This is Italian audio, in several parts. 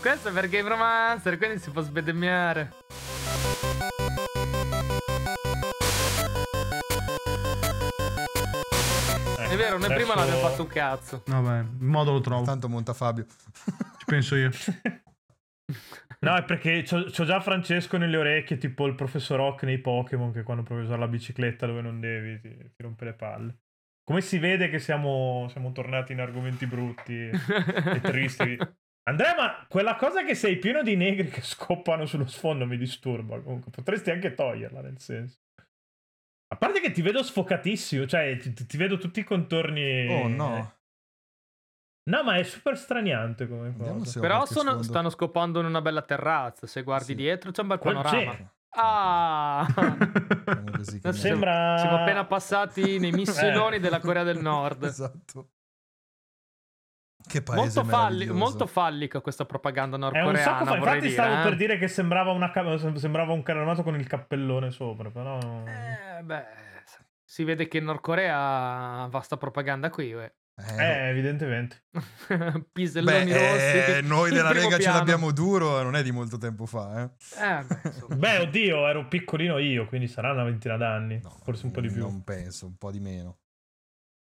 Questo è per Game Romancer, quindi si può sbedemmiare. È vero, noi prima non abbiamo fatto un cazzo. Vabbè, il modo lo trovo. Tanto monta Fabio. Ci penso io. No, è perché c'ho, c'ho già Francesco nelle orecchie, tipo il professor Rock nei Pokémon, che quando provi a usare la bicicletta dove non devi, ti, ti rompe le palle. Come si vede che siamo, siamo tornati in argomenti brutti e, e tristi. Andrea, ma quella cosa che sei pieno di negri che scoppano sullo sfondo mi disturba. Comunque, potresti anche toglierla, nel senso. A parte che ti vedo sfocatissimo, cioè ti, ti vedo tutti i contorni. Oh no. No, ma è super straniante come cosa. Però sono- stanno scopando in una bella terrazza. Se guardi Sì. dietro c'è un bel panorama. c'è. Ah! Sembra- Siamo appena passati nei missiloni della Corea del Nord. Esatto. Che paese Molto, falli- molto fallica questa propaganda È un nordcoreana. sacco fa- Infatti dire, stavo eh. per dire che sembrava, una ca- sembrava un carro armato con il cappellone sopra, però... Eh, beh, si vede che in Nord Corea ha vasta propaganda qui. uè. Eh, Eh, evidentemente. Piselloni Beh, rossi. eh, noi della Lega ce piano. l'abbiamo duro, non è di molto tempo fa, eh. Eh, beh. Beh, oddio, ero piccolino io, quindi sarà una ventina d'anni. No, forse un po' di più. Non penso, un po' di meno.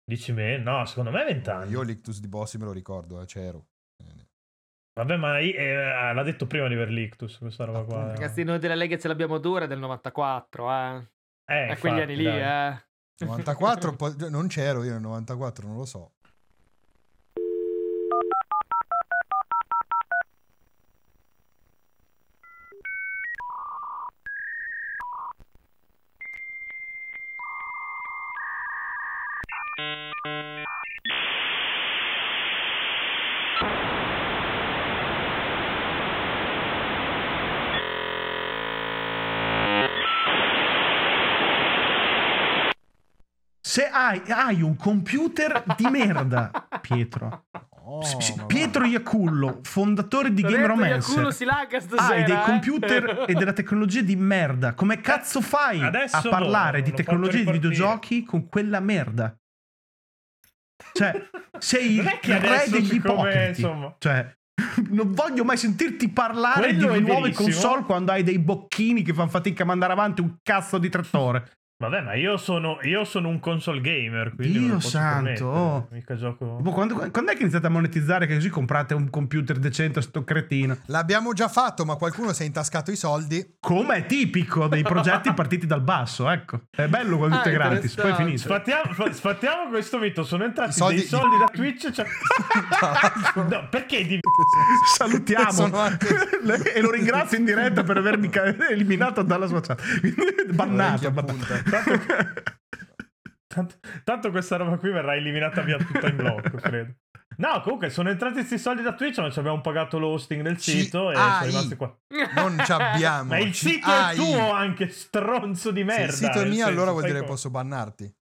Dici me? No, secondo me vent'anni. Io l'ictus di Bossi me lo ricordo, eh, c'ero. Vabbè, ma i- eh, l'ha detto prima di aver l'ictus, questa roba qua. Ragazzi, noi della Lega ce l'abbiamo dura del 94, eh. Eh, È quegli infatti, anni lì, dai. eh. 94, poi- non c'ero io nel 94, non lo so. Se hai, hai un computer di merda, Pietro. Oh. Pietro Iacullo, fondatore di T'ho Game. Yakulo si lagga stasera, Hai dei eh. computer e della tecnologia di merda. Come cazzo fai Adesso a parlare no, di l'ho tecnologie di videogiochi con quella merda? Cioè, sei Non il è che re degli ipocriti. Cioè, non voglio mai sentirti parlare Quello di nuove verissimo. console quando hai dei bocchini che fanno fatica a mandare avanti un cazzo di trattore. Vabbè, ma io sono, io sono un console gamer, quindi Dio santo, oh. Mica gioco... Tipo, quando, quando è che iniziate a monetizzare che così comprate un computer decente a sto cretino? L'abbiamo già fatto, ma qualcuno si è intascato i soldi. Come è tipico dei progetti partiti dal basso, ecco. È bello quando Ah, tutto è gratis, poi finito. Sfattiamo, fa- sfattiamo questo mito, sono entrati soldi- dei soldi da Twitch. cioè- no, perché di... Salutiamo anche- e lo ringrazio in diretta per avermi eliminato dalla sua chat. Bannato. Vecchia punta. Tanto, tanto questa roba qui verrà eliminata via tutta in blocco, credo. No, comunque sono entrati questi soldi da Twitch, ma ci abbiamo pagato l'hosting del sito e sono rimasti qua. Non ci abbiamo. Ma il ci sito hai. è tuo anche, stronzo di Se merda. il sito è mio, allora vuol dire che posso bannarti.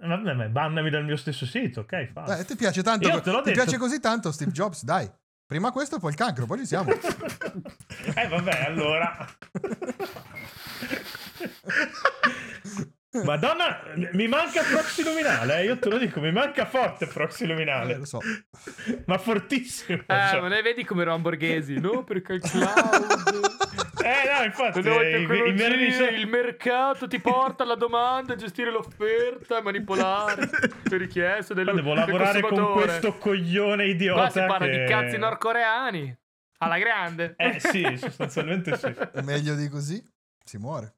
Vabbè, ma bannami dal mio stesso sito, ok? fa. Dai, ti piace tanto. Io te l'ho ti detto. piace così tanto Steve Jobs, dai. Prima questo, poi il cancro, poi ci siamo. eh, vabbè, allora. Madonna, mi manca Proxy Luminale, eh, io te lo dico, mi manca forte Proxy Eh, Luminale, lo so. ma fortissimo. Eh, cioè. ma ne vedi come ero borghesi? No, perché il cloud. Eh, no, infatti, eh, i, i il mercato ti porta alla domanda, gestire l'offerta, manipolare le richieste del, Ma devo lavorare con questo coglione idiota. Qua si parla che- di cazzi nordcoreani. Alla grande. Eh sì, sostanzialmente sì. Meglio di così, si muore.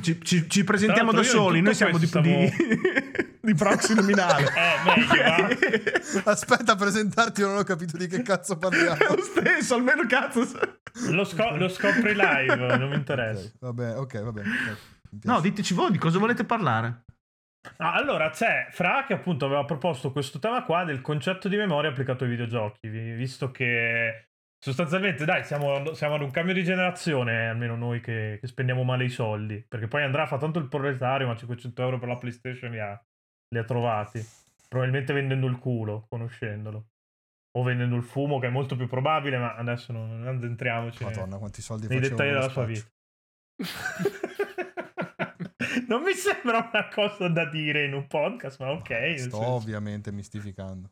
Ci, ci- ci presentiamo da soli, noi siamo di, questo di, di proxy nominale. Eh, meglio. Aspetta a presentarti, io non ho capito di che cazzo parliamo. È lo stesso, almeno cazzo. Lo, sco- lo scopri live, non mi interessa. Vabbè, ok, vabbè. No, diteci voi di cosa volete parlare. Ah, allora c'è Fra che appunto aveva proposto questo tema qua del concetto di memoria applicato ai videogiochi, vi- visto che sostanzialmente dai siamo, siamo ad un cambio di generazione, almeno noi che, che spendiamo male i soldi, perché poi Andrea fa tanto il proletario ma 500 euro per la PlayStation li ha, li ha trovati, probabilmente vendendo il culo, conoscendolo. O vendendo il fumo, che è molto più probabile, ma adesso non, non addentriamoci nei- Madonna, quanti soldi nei dettagli della sua vita. non mi sembra una cosa da dire in un podcast, ma ok. nel Sto senso- ovviamente mistificando.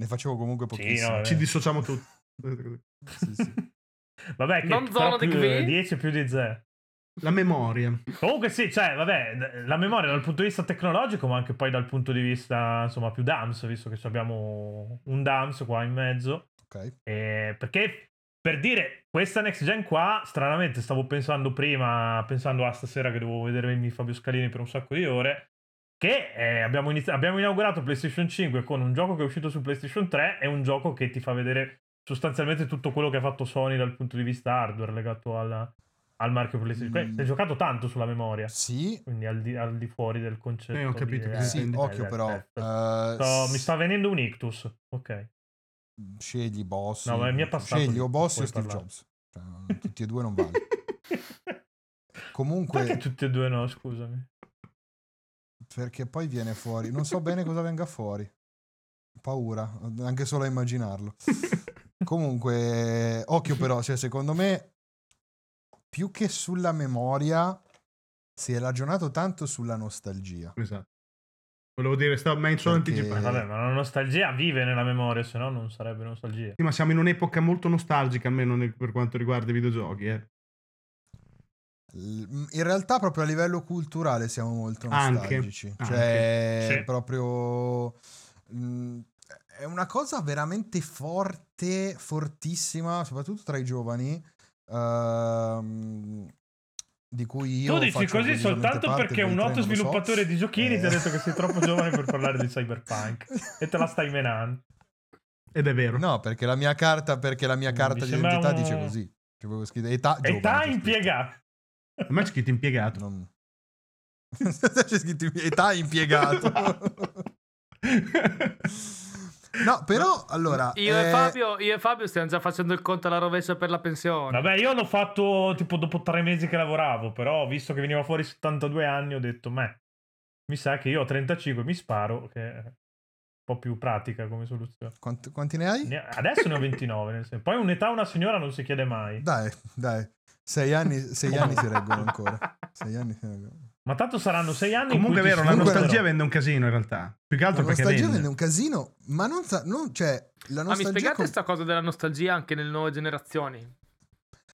Ne facevo comunque Sì, pochissimo. no, Ci Eh. dissociamo tutti. Sì, sì. Vabbè, che Non zona di più, Gvi? 10 più di Z. La memoria. Comunque sì, cioè, vabbè, la memoria dal punto di vista tecnologico, ma anche poi dal punto di vista, insomma, più DAMS, visto che abbiamo un DAMS qua in mezzo. Ok. Eh, perché, per dire, questa next gen qua, stranamente, stavo pensando prima, pensando a stasera che devo vedermi Fabio Scalini per un sacco di ore, che eh, abbiamo, inizi- abbiamo inaugurato PlayStation 5 con un gioco che è uscito su PlayStation 3 e un gioco che ti fa vedere sostanzialmente tutto quello che ha fatto Sony dal punto di vista hardware legato alla- al marchio PlayStation. Mm. Mm. Hai giocato tanto sulla memoria, Sì, quindi al di, al di fuori del concetto. Eh, ho capito di- che sì, intendi. occhio eh, però. eh, eh, sto- mi sta venendo un ictus. Ok. Scegli boss. No, ma mi è passato Scegli o boss o Steve parlare. Jobs. Cioè, tutti e due non vale. Comunque, Perché tutti e due no, scusami. perché poi viene fuori. Non so bene cosa venga fuori. Paura, anche solo a immaginarlo. Comunque, occhio però, cioè, secondo me, più che sulla memoria, si è ragionato tanto sulla nostalgia. Esatto. Volevo dire, stavo, ma sono Perché- anticipato. Vabbè, ma la nostalgia vive nella memoria, se no non sarebbe nostalgia. Sì, ma siamo in un'epoca molto nostalgica, almeno nel- per quanto riguarda i videogiochi. Eh. In realtà, proprio a livello culturale, siamo molto Anche, nostalgici. anche. Cioè, Sì. proprio. mh, è una cosa veramente forte, fortissima, soprattutto tra i giovani. ehm, di cui io tu dici così soltanto parte, perché un noto lo so. sviluppatore di giochini ti ha Eh. detto che sei troppo giovane per parlare di cyberpunk e te la stai menando. Ed è vero. No, perché la mia carta, perché la mia Mi carta di identità un- dice così. Ci avevo scritto età, Età c'è scritto. impiegata. A me c'è scritto impiegato. Non... C'è scritto età impiegato. no, però allora. Io, eh, e Fabio, io e Fabio stiamo già facendo il conto alla rovescia per la pensione. Vabbè, io l'ho fatto tipo dopo tre mesi che lavoravo, però visto che veniva fuori 72 anni ho detto, me, mi sa che io ho 35 mi sparo, che è un po' più pratica come soluzione. quant- quanti ne hai? Adesso ne ho 29, nel senso. poi un'età una signora non si chiede mai. Dai, dai. Sei anni, sei anni si reggono ancora. Sei anni si reggono. Ma tanto saranno sei anni Comunque è vero, la nostalgia vende un casino in realtà. Più che altro La perché nostalgia vende. un casino, ma non, sa- non cioè, la Ma mi nostalgia spiegate questa cosa della nostalgia anche nelle nuove generazioni?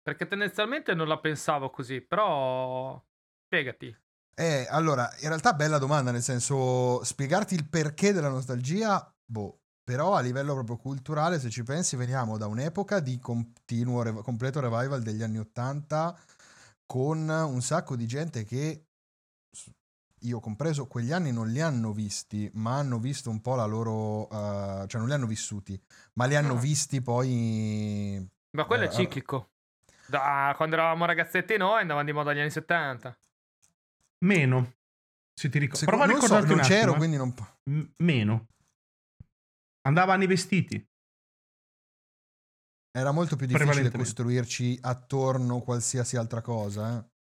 Perché tendenzialmente non la pensavo così, però spiegati. Eh, allora, in realtà bella domanda, nel senso, spiegarti il perché della nostalgia, boh, però a livello proprio culturale, se ci pensi, veniamo da un'epoca di continuo, completo revival degli anni Ottanta con un sacco di gente che, io compreso, quegli anni non li hanno visti, ma hanno visto un po' la loro, eh, cioè non li hanno vissuti, ma li hanno Ah. visti poi... Ma quello Eh, è ciclico. Da quando eravamo ragazzetti noi andavamo di moda agli anni 70. Meno. Se ti ricordi. Prova a non so, ricordarti non c'ero, attimo, eh. quindi non... M- meno. Andavano i vestiti. Era molto più difficile costruirci attorno qualsiasi altra cosa. eh.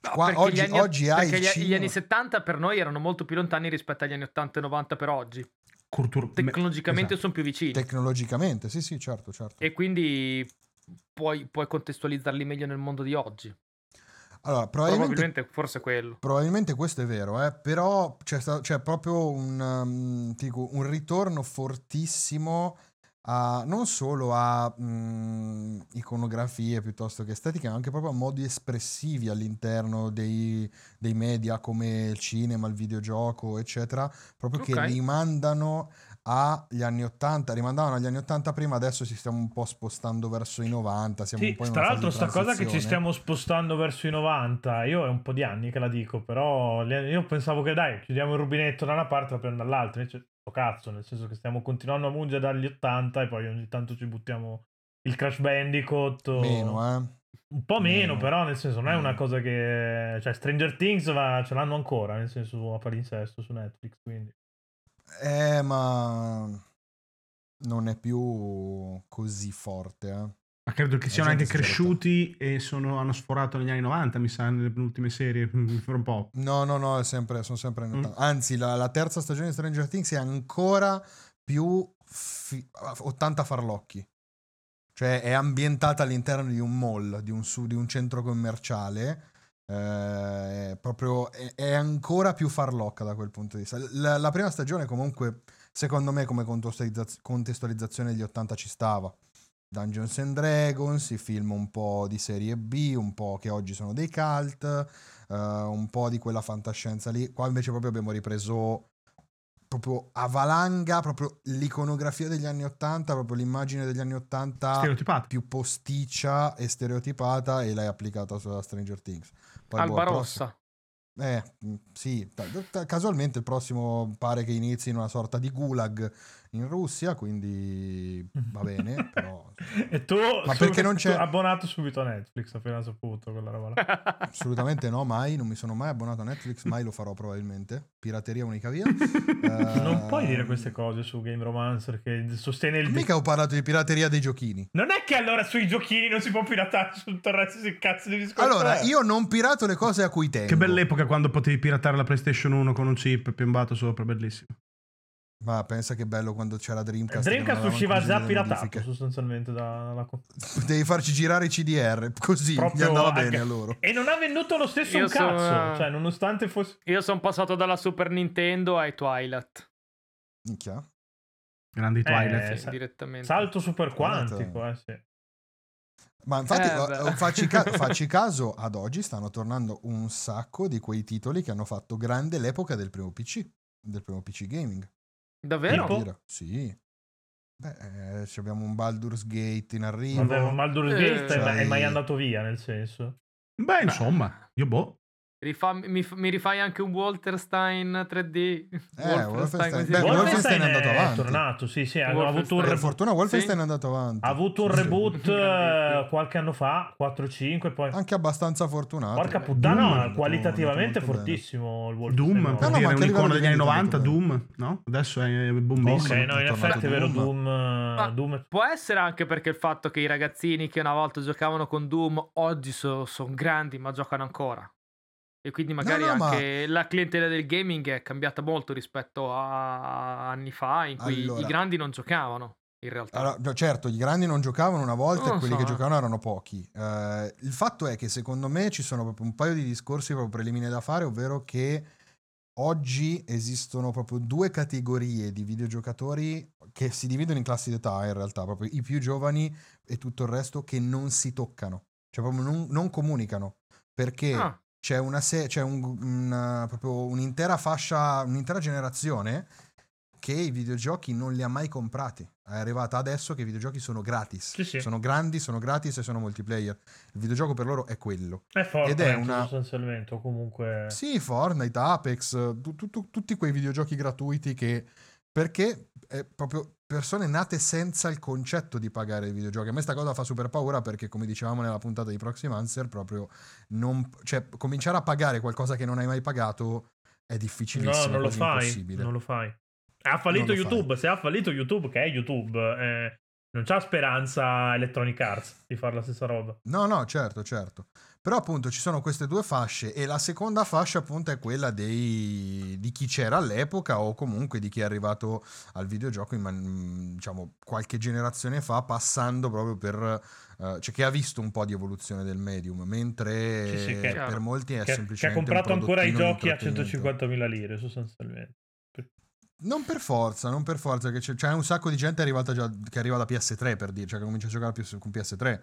No, Qua- oggi- gli anni, oggi perché gli, gli anni 70 per noi erano molto più lontani rispetto agli anni 80 e 90 per oggi. Cultur- Tecnologicamente Esatto. sono più vicini. Tecnologicamente, sì, sì, certo, certo. e quindi puoi, puoi contestualizzarli meglio nel mondo di oggi. Allora, probabilmente, Probabilmente forse quello. probabilmente questo è vero, eh, però c'è, sta- c'è proprio un, um, dico, un ritorno fortissimo a, non solo a mm, iconografie piuttosto che estetica, ma anche proprio a modi espressivi all'interno dei, dei media come il cinema, il videogioco, eccetera, proprio che Ok. rimandano agli anni 80, rimandavano agli anni 80 prima, adesso ci stiamo un po' spostando verso i 90, siamo Sì, un po' in tra l'altro sta cosa che ci stiamo spostando verso i 90, io è un po' di anni che la dico, però io pensavo che dai, chiudiamo il rubinetto da una parte e apriamo dall'altra, invece sto cazzo, nel senso che stiamo continuando a mungere dagli 80 e poi ogni tanto ci buttiamo il Crash Bandicoot o- Meno, eh. Un po' meno, Meno. però nel senso non è una cosa che... Cioè Stranger Things va- ce l'hanno ancora, nel senso a palinsesto su Netflix, quindi... Eh, ma non è più così forte, eh. Ma credo che siano anche cresciuti e sono- hanno sforato negli anni 90, mi sa, nelle ultime serie, per un po'. No, no, no, è sempre, sono sempre Mm. Anzi, la, la terza stagione di Stranger Things è ancora più fi- 80 farlocchi. Cioè è ambientata all'interno di un mall, di un, su- di un centro commerciale. Eh, è proprio è, è ancora più farlocca da quel punto di vista. La, la prima stagione, comunque, secondo me, come contestualizza- contestualizzazione degli 80 ci stava. Dungeons and Dragons, i film un po' di serie B, un po' che oggi sono dei cult, eh, un po' di quella fantascienza lì. Qua invece proprio abbiamo ripreso proprio a valanga, proprio l'iconografia degli anni Ottanta, proprio l'immagine degli anni Ottanta Stereotipato. più posticcia e stereotipata e l'hai applicata sulla Stranger Things. Poi, boh, Alba prossimo- Rossa. eh, mh, sì, casualmente il prossimo pare che inizi in una sorta di gulag in Russia, quindi va bene, però E tu, Ma perché non tu c'è- abbonato subito a Netflix appena saputo quella roba là. assolutamente no, mai, non mi sono mai abbonato a Netflix, mai lo farò probabilmente. Pirateria unica via. Non puoi dire Ehm, queste cose su Game Romancer che sostiene il... Mica ho parlato di pirateria dei giochini. Non è che allora sui giochini non si può piratare su tutto il resto di cazzo di discorso. Allora, è. io non pirato le cose a cui tengo. Che bella epoca quando potevi piratare la PlayStation 1 con un chip piombato sopra, bellissimo. Ma pensa che bello quando c'era Dreamcast. Dreamcast usciva già piratato sostanzialmente da- dalla Devi farci girare i CDR, così Proprio gli andava anche- bene a loro. E non ha venduto lo stesso Io un cazzo. sono- Cioè, nonostante fosse. Io sono passato dalla Super Nintendo ai Twilight. Minchia. Grandi Twilight. Eh, Sì, sa- direttamente. Salto super quantico, eh sì. Ma infatti, Eh, eh, beh. facci, ca- facci caso, ad oggi stanno tornando un sacco di quei titoli che hanno fatto grande l'epoca del primo PC, del primo PC gaming. Davvero? Tipo? Dire. Sì. Beh, eh, ci abbiamo un Baldur's Gate in arrivo. Vabbè, ma Baldur's Eh, Gate è- è mai andato via, nel senso. Beh, insomma, io boh. Rifa- mi, mi rifai anche un Wolfenstein 3D? Wolfenstein- come si beh, chiama? Wolfenstein è andato avanti. tornato, sì, sì, hanno Wolfenstein. avuto un per reboot. fortuna Wolfenstein Sì. è andato avanti. Ha avuto un sì. reboot eh, qualche anno fa, 4-5, poi... Anche abbastanza fortunato. Porca Doom puttana, è andato- qualitativamente è molto fortissimo il Doom, Wolfenstein. per no, ma dire un'icona degli anni vendita 90, molto Doom, no? Adesso è Ok, boomissimo. no, in È effetti è vero, tornato Doom, Ma- Doom Può essere anche perché il fatto che i ragazzini che una volta giocavano con Doom oggi sono grandi ma giocano ancora. E quindi magari no, ma- anche la clientela del gaming è cambiata molto rispetto a anni fa in cui Allora- i grandi non giocavano. In realtà. Allora, no, certo, i grandi non giocavano una volta Non e quelli so, che eh. giocavano erano pochi. Eh, il fatto è che secondo me ci sono proprio un paio di discorsi proprio preliminari da fare, ovvero che oggi esistono proprio due categorie di videogiocatori che si dividono in classi d'età in realtà, proprio i più giovani e tutto il resto che non si toccano, cioè proprio non, non comunicano, perché Ah, c'è, una se- c'è un- una- proprio un'intera fascia, un'intera generazione che i videogiochi non li ha mai comprati. È arrivata adesso che i videogiochi sono gratis. Sì, sì. Sono grandi, sono gratis e sono multiplayer. Il videogioco per loro è quello. è forte ed è una- sostanzialmente, o comunque... Sì, Fortnite, Apex, tu- tu- tu- tutti quei videogiochi gratuiti che... Perché è proprio persone nate senza il concetto di pagare i videogiochi. A me sta cosa fa super paura perché, come dicevamo nella puntata di Proxim Answer, proprio non... Cioè, cominciare a pagare qualcosa che non hai mai pagato è difficilissimo. No, non lo fai. impossibile. Non lo fai. Ha fallito YouTube. Se ha fallito YouTube, che è YouTube, eh, non c'ha speranza Electronic Arts di fare la stessa roba. No, no, certo, certo. Però appunto ci sono queste due fasce e la seconda fascia appunto è quella dei, di chi c'era all'epoca o comunque di chi è arrivato al videogioco in man- diciamo qualche generazione fa passando proprio per... eh, cioè che ha visto un po' di evoluzione del medium, mentre Sì, sì, che- per molti è Che, che ha semplicemente... comprato ancora i giochi a intrattenimento. 150.000 lire, sostanzialmente. Non per forza, non per forza, che c'è, c'è un sacco di gente arrivata già, che arriva da PS3 per dire, cioè che comincia a giocare con PS3,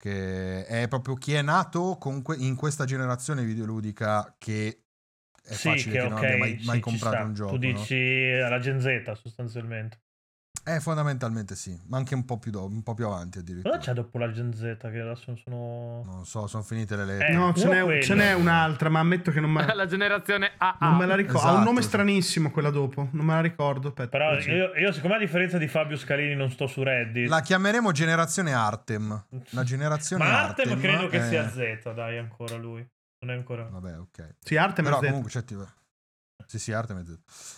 che è proprio chi è nato que- in questa generazione videoludica che è sì, facile che che, non abbia mai, sì, mai ci comprato un gioco. Tu no? dici la Gen Z, sostanzialmente. Eh, fondamentalmente sì, ma anche un po' più, do- un po' più avanti addirittura. Cosa c'è dopo la Gen Z che adesso sono... Non so, sono finite le lettere. Eh, No, ce n'è, ce n'è un'altra, ma ammetto che non me, la generazione AA. non me la ricordo. ha un Esatto, nome sì. stranissimo quella dopo, non me la ricordo. Aspetta, Però io, io, siccome a differenza di Fabio Scalini non sto su Reddit, La chiameremo generazione Artem. La generazione ma Artem. Artem credo che eh, sia Z, dai, ancora lui. Non è ancora... Vabbè, ok. Sì, arte Però ma comunque c'è tipo- Sì, sì, Artem è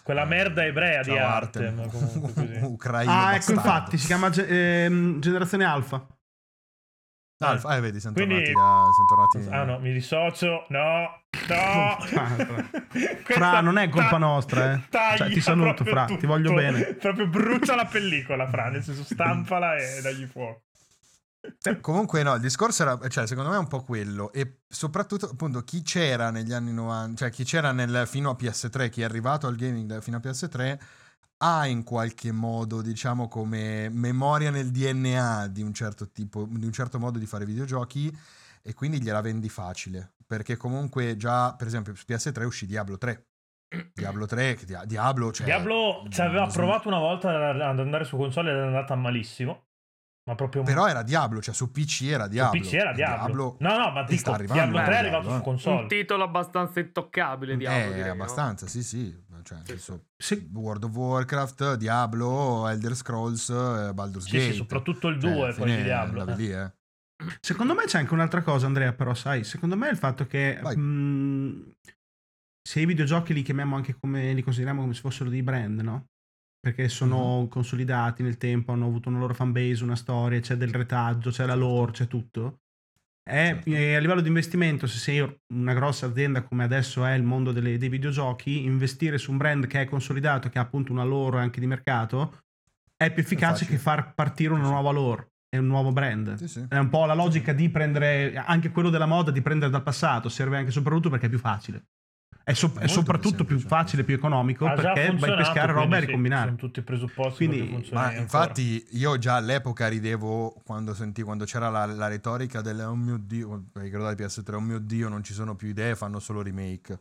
Quella merda ebrea di Ciao, Artem, comunque così. Ucraino Ah, ecco, bastardo. infatti, si chiama ge- ehm, Generazione Alfa. Alfa, eh, vedi, siamo Quindi- tornati, da, siamo tornati... Ah no, mi dissocio. No, no. Fra, non è colpa ta- nostra, eh. Cioè, ti saluto, Fra, ti voglio bene. Proprio brucia la pellicola, Fra, nel senso stampala e dagli fuoco. Comunque no, il discorso era, cioè secondo me è un po' quello e soprattutto appunto chi c'era negli anni 90, cioè chi c'era nel, fino a PS3, chi è arrivato al gaming fino a PS3 ha in qualche modo, diciamo, come memoria nel DNA di un certo tipo, di un certo modo di fare videogiochi e quindi gliela vendi facile. Perché comunque già, per esempio, su PS3 uscì Diablo 3. Diablo 3, che Dia- Diablo, cioè, Diablo ci aveva mm, provato una volta ad andare su console ed è andata malissimo. Ma proprio Però era Diablo, cioè su PC era Diablo. Su PC era E Diablo. No, no, ma dico, sta arrivando Diablo 3 è Diablo, arrivato eh. su console. Un titolo abbastanza intoccabile, Diablo, Eh, direi, no? abbastanza, sì, sì. Cioè, Sì, senso, Se- World of Warcraft, Diablo, Elder Scrolls, eh, Baldur's Sì, Gate. sì, soprattutto il Cioè, 2 alla poi di Diablo. eh. lì, eh. Secondo me c'è anche un'altra cosa, Andrea, però, sai, secondo me è il fatto che mh, se i videogiochi li chiamiamo anche come, li consideriamo come se fossero dei brand, no? Perché sono Mhm. consolidati nel tempo, hanno avuto una loro fanbase, una storia, c'è del retaggio, c'è la lore, c'è tutto. È, Certo. eh, a livello di investimento, se sei una grossa azienda come adesso è il mondo delle- dei videogiochi, investire su un brand che è consolidato, che ha appunto una lore anche di mercato, è più efficace facile. che far partire una nuova lore e un nuovo brand. Sì, sì. È un po' la logica di prendere anche quello della moda, di prendere dal passato, serve anche soprattutto perché è più facile. È, so- È soprattutto più più facile, più economico Ha già perché vai a pescare roba e ricombinare. Sono tutti i presupposti Quindi- Ma ancora. infatti io già all'epoca ridevo quando sentì quando c'era la, la retorica del oh mio dio, ricordate PS3, oh mio dio, non ci sono più idee, fanno solo remake.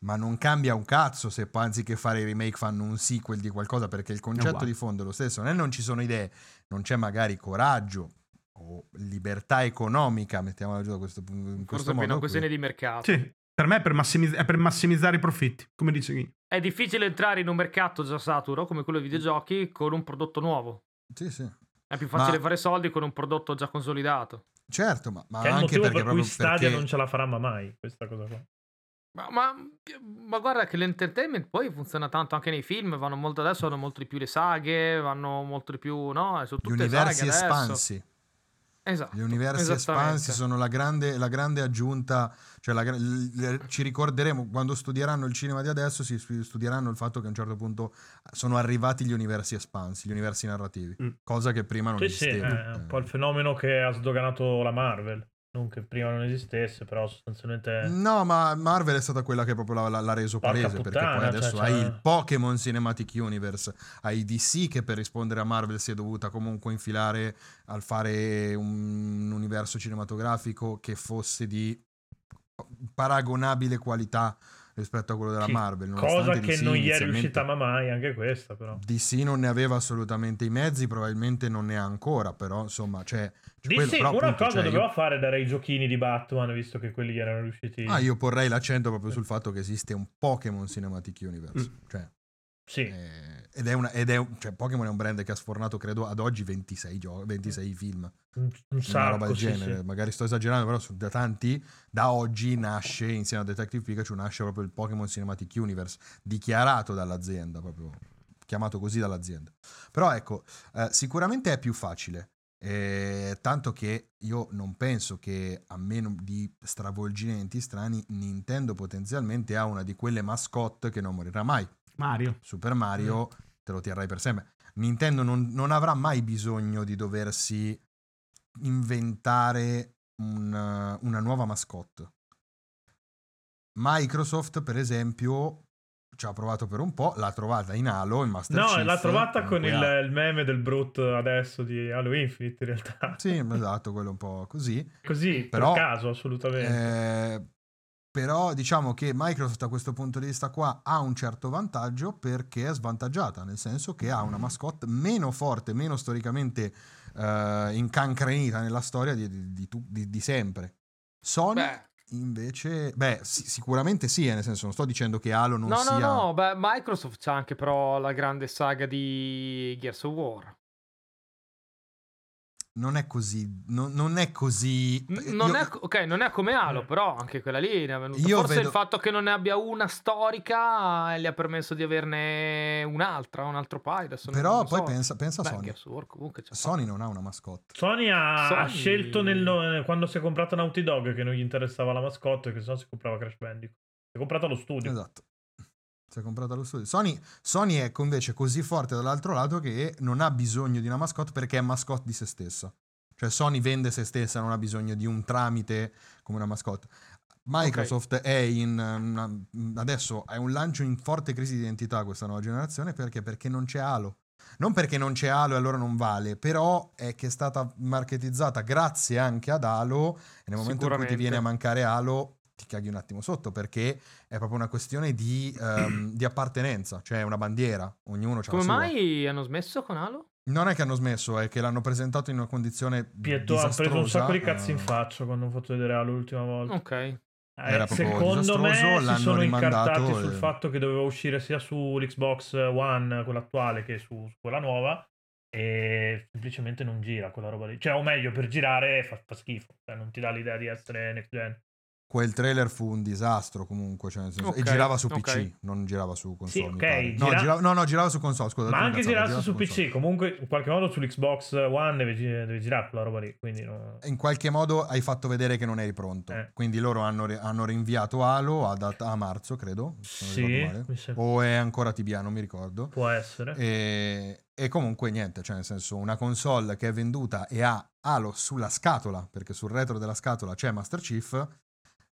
Ma non cambia un cazzo se poi anziché fare i remake fanno un sequel di qualcosa perché il concetto uguale. di fondo è lo stesso, non è non ci sono idee, non c'è magari coraggio o libertà economica, mettiamola giù da questo punto in Forse questo è una questione qui. di mercato. Sì, per me è per, massimizz- è per massimizzare i profitti, come dice chi. È difficile entrare in un mercato già saturo come quello dei videogiochi con un prodotto nuovo. Sì, sì. È più facile Ma- fare soldi con un prodotto già consolidato. Certo, ma, ma Che anche perché per cui Stadia perché... non ce la farà mai, questa cosa qua. Ma, ma- ma guarda che l'entertainment poi funziona tanto anche nei film, vanno molto adesso, vanno molto di più le saghe, vanno molto di più, no? Gli tutte le universi saghe adesso. Esatto. Gli universi espansi sono la grande, la grande aggiunta, cioè la gra- l- ci ricorderemo quando studieranno il cinema di adesso, si stu- studieranno il fatto che a un certo punto sono arrivati gli universi espansi, gli universi narrativi, Mm. cosa che prima non Sì, sì, esisteva. è un po' il fenomeno che ha sdoganato la Marvel. Non che prima non esistesse, però sostanzialmente... No, ma Marvel è stata quella che proprio l'ha, l'ha- reso Porca palese, perché poi adesso cioè, hai cioè- il Pokémon Cinematic Universe, hai DC che per rispondere a Marvel si è dovuta comunque infilare al fare un universo cinematografico che fosse di paragonabile qualità rispetto a quello della Sì, Marvel. Cosa che DC non gli è riuscita ma mai, anche questa però. DC non ne aveva assolutamente i mezzi, probabilmente non ne ha ancora, però insomma, cioè... c'è quello, DC, però, una appunto, cosa cioè, io- doveva fare dare i giochini di Batman, visto che quelli erano riusciti... Ah, io porrei l'accento proprio sul fatto che esiste un Pokémon Cinematic Universe. Mm. Cioè, Sì, eh, ed è una, ed è un- cioè, Pokémon è un brand che ha sfornato, credo, ad oggi 26, gio- 26 film. un, un una sacco, roba del sì, genere. sì. Magari sto esagerando, però su- da tanti, da oggi nasce, insieme a Detective Pikachu, nasce proprio il Pokémon Cinematic Universe, dichiarato dall'azienda, proprio chiamato così dall'azienda. Però ecco, eh, sicuramente è più facile. Eh, tanto che io non penso che a meno di stravolgimenti strani Nintendo potenzialmente ha una di quelle mascotte che non morirà mai Mario. Super Mario te lo terrai per sempre. Nintendo non, non avrà mai bisogno di doversi inventare un- una nuova mascotte. Microsoft, per esempio, ci ha provato per un po', l'ha trovata in Halo, in Master No, Chief. l'ha trovata con il, ha- il meme del Brut adesso di Halo Infinite, in realtà. Sì, esatto, quello un po' così. Così, Però, per caso, assolutamente. Eh, però diciamo che Microsoft da questo punto di vista qua ha un certo vantaggio perché è svantaggiata, nel senso che ha una mascotte meno forte, meno storicamente eh, incancrenita nella storia di, di- di- di sempre. Sony Beh, invece, beh, sì- sicuramente sì, eh, nel senso non sto dicendo che Halo non no, sia... no, no, beh, Microsoft c'ha anche però la grande saga di Gears of War. Non è così, non, non è così... N- Non io- è, ok, non è come Halo, però anche quella lì ne è venuta. Forse vedo- il fatto che non ne abbia una storica eh, gli ha permesso di averne un'altra, un altro paio. Adesso non- Però non poi so. pensa, pensa a Beh, Sony. Gears of War comunque Sony non ha una mascotte. Sony ha, ha Sony- scelto nel- quando si è comprata Naughty Dog che non gli interessava la mascotte, che sennò si comprava Crash Bandicoot. Si è comprato lo studio. Esatto. Si è comprata lo studio. Sony, Sony è invece così forte dall'altro lato che non ha bisogno di una mascotte perché è mascotte di se stessa. Cioè Sony vende se stessa, non ha bisogno di un tramite come una mascotte. Microsoft è in una- adesso è un lancio in forte crisi di identità questa nuova generazione perché? Perché non c'è Halo. Non perché non c'è Halo e allora non vale, però è che è stata marketizzata grazie anche ad Halo e nel momento in cui ti viene a mancare Halo ti caghi un attimo sotto perché è proprio una questione di, ehm, di appartenenza, cioè è una bandiera, ognuno ha Come la sua. mai hanno smesso con Halo? Non è che hanno smesso, è che l'hanno presentato in una condizione Pietro ha preso un sacco di cazzi in eh, faccia quando ho fatto vedere Halo l'ultima volta. Ok. Eh, Era proprio secondo me si sono incartati e- sul fatto che doveva uscire sia sull'Xbox One, quella attuale, che su, su quella nuova. E semplicemente non gira quella roba lì. Cioè, o meglio, per girare fa, fa schifo. Cioè, non ti dà l'idea di essere next gen. Quel trailer fu un disastro comunque, cioè nel senso- e Ok, girava su. PC, non girava su console. Sì, mi ok, pare. No, gira- girava, no, no, girava su console, scusa. Ma anche cazzata, girarsi su girava PC. Comunque, in qualche modo sull'Xbox One deve, deve girare quella roba lì. Quindi no. In qualche modo hai fatto vedere che non eri pronto. Eh. Quindi loro hanno, hanno rinviato Halo a, dat- a marzo, credo. Sì, O è ancora TBA, non mi ricordo. può essere. E, e comunque niente, cioè nel senso una console che è venduta e ha Halo sulla scatola, perché sul retro della scatola c'è Master Chief,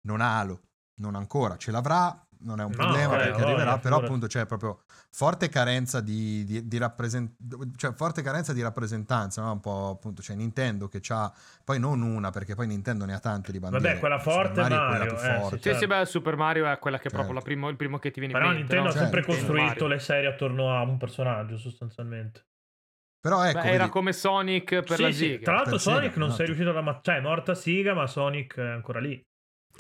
non ha Halo, non ancora, ce l'avrà, non è un No, problema eh, perché voglia, arriverà, però appunto c'è proprio forte carenza di, di, di rappresent- cioè forte carenza di rappresentanza, no? un po' appunto, c'è Nintendo che ha, poi non una, perché poi Nintendo ne ha tante di bandiere. Vabbè, quella Super forte è Mario è quella Mario, più eh, sì, forte. Sì, Certo. sì, beh, Super Mario è quella che è proprio Certo. la primo- il primo che ti viene Però in mente. Nintendo ha no? sempre Certo. costruito Mario. le serie attorno a un personaggio, sostanzialmente. Però ecco, Beh, era vedi, come Sonic per Sì, la sì, Ziga. Tra l'altro, Per Sonic Sega, non esatto. sei riuscito a ma- Cioè, è morta Siga, ma Sonic è ancora lì.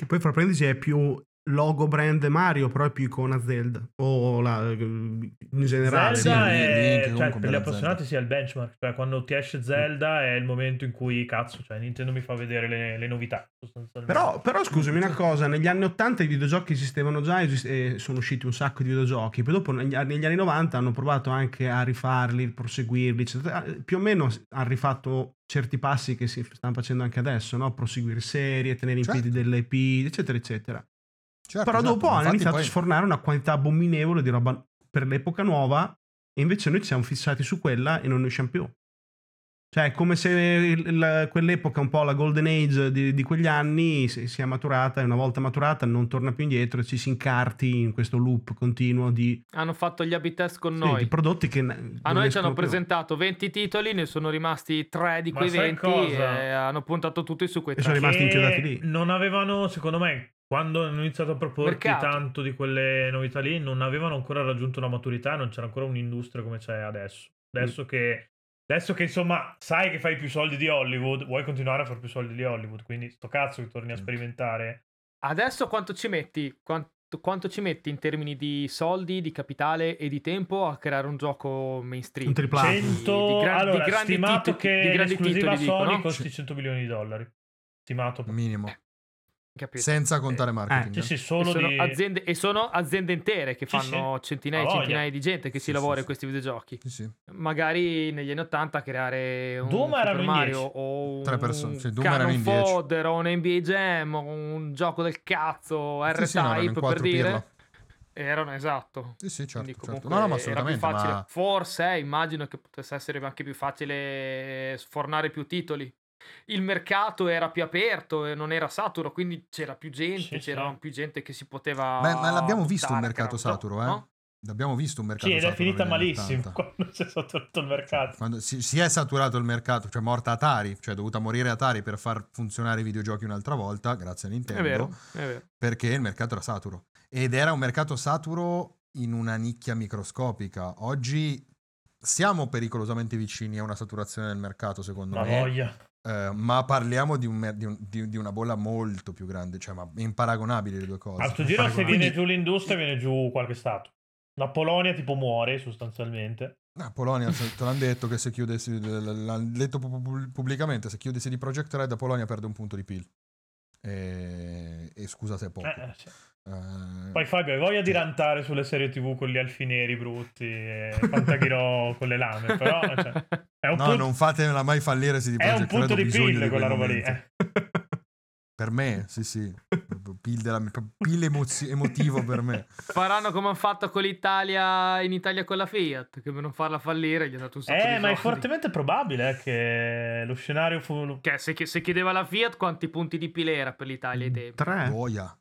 Che poi fra parentesi è più logo brand Mario, però è più icona Zelda. O la, in generale. Zelda sì, è, anche cioè, per gli appassionati Zelda. sia il benchmark. Cioè, quando ti esce Zelda è il momento in cui, cazzo, cioè, Nintendo mi fa vedere le, le novità, sostanzialmente. Però, però scusami una cosa, negli anni 80 i videogiochi esistevano già e sono usciti un sacco di videogiochi, poi dopo negli, negli anni 90 hanno provato anche a rifarli, proseguirli, eccetera. Eh, Più o meno hanno rifatto certi passi che si stanno facendo anche adesso, no? proseguire serie, tenere in Certo. piedi delle IP, eccetera, eccetera. Certo, Però esatto, dopo hanno infatti iniziato poi- a sfornare una quantità abominevole di roba per l'epoca nuova e invece noi ci siamo fissati su quella e non ne usciamo più. Cioè, è come se il- il- quell'epoca, un po' la golden age di, di quegli anni, si, sia maturata e una volta maturata non torna più indietro e ci si incarti in questo loop continuo di, Hanno fatto gli abi test con sì, noi. di prodotti che... A noi ci hanno presentato 20 titoli, ne sono rimasti 3 di quei sai 20 cosa? e hanno puntato tutti su quei E sono 3. rimasti inchiodati lì. Non avevano, secondo me, quando hanno iniziato a proporti Mercato. tanto di quelle novità lì, non avevano ancora raggiunto una maturità, non c'era ancora un'industria come c'è adesso. Adesso che, adesso che insomma sai che fai più soldi di Hollywood, vuoi continuare a fare più soldi di Hollywood, quindi sto cazzo che torni a sperimentare. Adesso quanto ci metti? Quanto, quanto ci metti in termini di soldi, di capitale e di tempo a creare un gioco mainstream? Un tripla A. Di- 100, di gran- di allora, grandi stimato titoli- che di grandi l'esclusiva titoli, dico, Sony no? costi 100 milioni di dollari. Stimato. minimo, Capito? senza contare Eh, marketing. Sì, sì, E sono, di... aziende, e sono aziende intere che Sì, fanno centinaia e centinaia di gente che Sì, si sì, lavora sì. in questi videogiochi. Sì, sì. Magari negli anni 80 creare un Doom Super Mario 10. o Tre persone, un sì, Doom erano Cannon in 10. Fodder o un NBA Jam o un gioco del cazzo Sì, sì, no, R-Type per dire pirla. erano esatto Sì, sì, certo, certo. No, no, ma era più facile ma- forse eh, immagino che potesse essere anche più facile sfornare più titoli il mercato era più aperto e non era saturo quindi c'era più gente Sì, c'era sì. più gente che si poteva Beh, ma l'abbiamo visto un mercato saturo, gioco, eh? no? Abbiamo visto un mercato Sì, ed è finita malissimo 80. quando si è saturato il mercato. Quando si, si è saturato il mercato, cioè morta Atari, cioè è dovuta morire Atari per far funzionare i videogiochi un'altra volta, grazie a Nintendo, è vero è vero perché il mercato era saturo. Ed era un mercato saturo in una nicchia microscopica. Oggi siamo pericolosamente vicini a una saturazione del mercato, secondo La me. voglia. Eh, ma parliamo di, un di un- di- una bolla molto più grande, cioè ma imparagonabili le due cose. A sto giro, se viene giù l'industria, viene giù qualche stato. La Polonia tipo muore sostanzialmente. Ah, Polonia, te l'hanno detto che se chiudessi, l'hanno detto pu- pu- pubblicamente, se chiudessi di Project Red, Polonia perde un punto di PIL. E, e scusa se è poco. Eh, eh, sì. Eh, Poi Fabio, hai voglia di rantare sulle serie tv con gli alfi neri brutti e Fantaghiro con le lame, però cioè, è un no, punto, non fatemela mai fallire se di è un Project punto di PIL quella roba lì. eh. Per me, sì, sì. PIL, della, PIL emozio- emotivo per me. faranno come hanno fatto con l'Italia in Italia con la Fiat che per non farla fallire gli ha dato un sacco Eh, di ma è soldi. fortemente probabile eh, che lo scenario fu... Che se, se chiedeva la Fiat quanti punti di pila era per l'Italia ai tempi? Tre. Boia.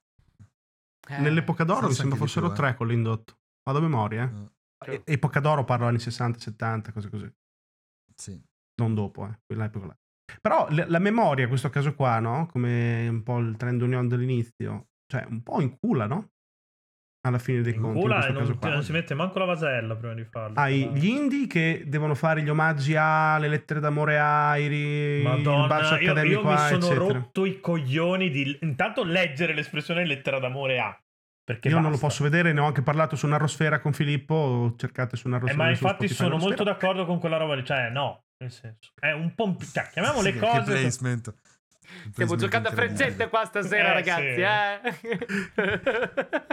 Eh, Nell'epoca d'oro mi sembra fossero più, eh. tre con l'indotto. Vado a memoria, eh. Eh, E- Epoca d'oro parlo anni 60, 70, cose così. sì. Non dopo, eh. Quell'epoca là. Però la memoria, in questo caso qua, no? Come un po' il trend union dell'inizio, cioè un po' incula, no? Alla fine dei In conti, in e questo non, caso qua. non si mette manco la vasella prima di farlo. Hai Tra gli indie che devono fare gli omaggi a le lettere d'amore a Airi, il bacio Madonna, io, accademico io mi a, sono eccetera. rotto i coglioni di intanto leggere l'espressione lettera d'amore A. Perché Io non lo basta. posso vedere, ne ho anche parlato su Narrosfera con Filippo, cercate su Eh, Narrosfera. ma su infatti Spotify, sono molto d'accordo con quella roba lì. Cioè, no, nel senso, è un po'. un Cioè, chiamiamo Sì, le che- cose. Che placement. Stiamo giocando a freccette qua stasera, Eh, ragazzi. sì. Eh.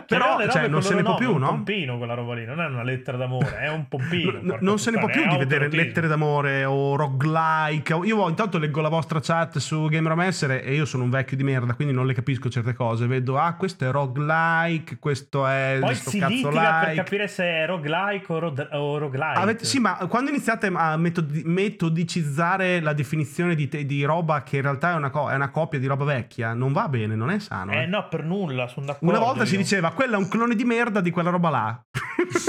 Però, robe cioè, non se ne può più, nome, è no? un pompino quella roba lì, non è una lettera d'amore, è un pompino. No, porca non se ne può più di vedere lettere d'amore o roguelike. Io intanto leggo la vostra chat su Game Romesser e io sono un vecchio di merda, quindi non le capisco certe cose. Vedo, ah, questo è roguelike, questo è Poi si cazzo litiga per like. capire se è roguelike o, rod- o roguelike. Avete- sì, ma quando iniziate a metodi- metodicizzare la definizione di, te- di roba che in realtà è una, co- è una copia di roba vecchia, non va bene, non è sano. Eh eh. no, per nulla, sono d'accordo. Una volta si io. diceva, quello è un clone di merda di quella roba là.